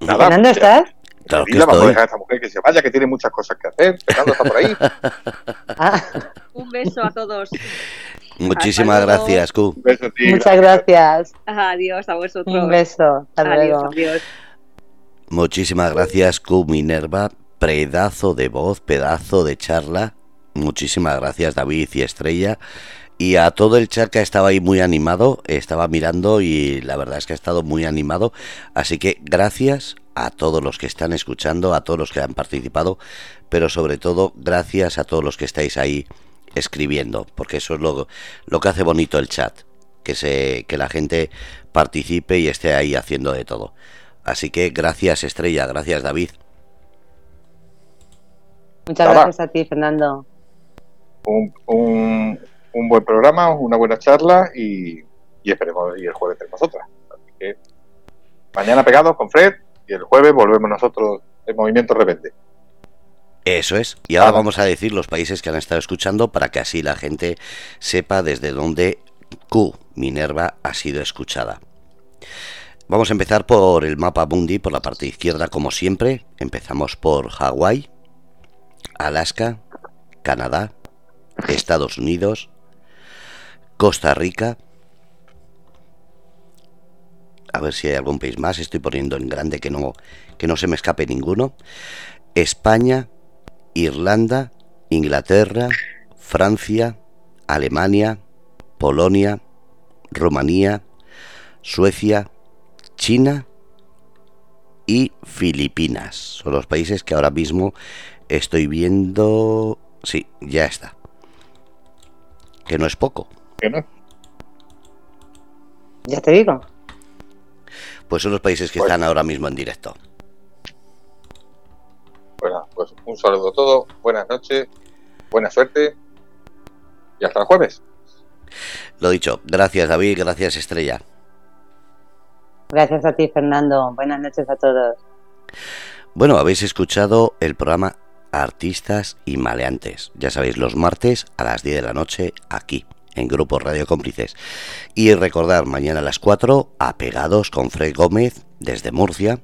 Fernando, ¿estás? Claro que vamos a dejar a esta mujer que se vaya, que tiene muchas cosas que hacer. Fernando está por ahí. Ah. Un beso a todos. Muchísimas gracias, Q. Muchas gracias. Adiós a vosotros. Un beso. Hasta luego. Adiós. Muchísimas gracias, Q Minerva. Pedazo de voz, pedazo de charla. Muchísimas gracias, David y Estrella. Y a todo el chat que estaba ahí muy animado, estaba mirando y la verdad es que ha estado muy animado. Así que gracias a todos los que están escuchando, a todos los que han participado, pero sobre todo gracias a todos los que estáis ahí escribiendo, porque eso es lo, lo que hace bonito el chat, que, se, que la gente participe y esté ahí haciendo de todo. Así que gracias Estrella, gracias David. Muchas gracias a ti, Fernando. Un, un, un, buen programa, una buena charla y, y esperemos y el jueves tenemos otra. Así que mañana pegados con Fred y el jueves volvemos nosotros en movimiento repente. Eso es. Y ahora vamos a decir los países que han estado escuchando para que así la gente sepa desde dónde Q Minerva ha sido escuchada. Vamos a empezar por el mapa Mundi, por la parte izquierda como siempre. Empezamos por Hawái, Alaska, Canadá, Estados Unidos, Costa Rica. A ver si hay algún país más. Estoy poniendo en grande que no, que no se me escape ninguno. España, Irlanda, Inglaterra, Francia, Alemania, Polonia, Rumanía, Suecia, China y Filipinas. Son los países que ahora mismo estoy viendo. Sí, ya está. Que no es poco. Ya te digo. Pues son los países que están ahora mismo en directo. Bueno, pues un saludo a todos, buenas noches, buena suerte y hasta el jueves. Lo dicho, gracias David, gracias Estrella. Gracias a ti Fernando, buenas noches a todos. Bueno, habéis escuchado el programa Artistas y Maleantes, ya sabéis, los martes a las 10 de la noche aquí en Grupo Radio Cómplices. Y recordar mañana a las 4, apegados con Fred Gómez desde Murcia.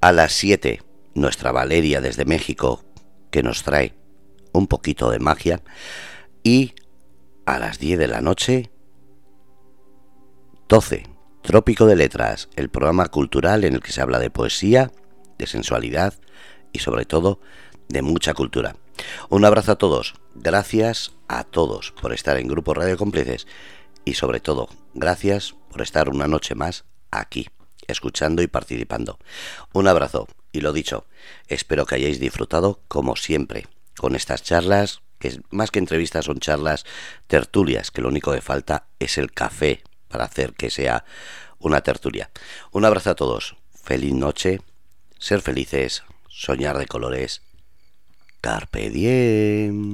A las 7, nuestra Valeria desde México, que nos trae un poquito de magia. Y a las 10 de la noche, 12, Trópico de Letras, el programa cultural en el que se habla de poesía, de sensualidad y sobre todo de mucha cultura. Un abrazo a todos, gracias a todos por estar en Grupo Radio Cómplices y sobre todo, gracias por estar una noche más aquí, escuchando y participando. Un abrazo. Y lo dicho, espero que hayáis disfrutado como siempre con estas charlas que más que entrevistas son charlas, tertulias, que lo único que falta es el café para hacer que sea una tertulia. Un abrazo a todos, feliz noche, ser felices, soñar de colores, carpe diem.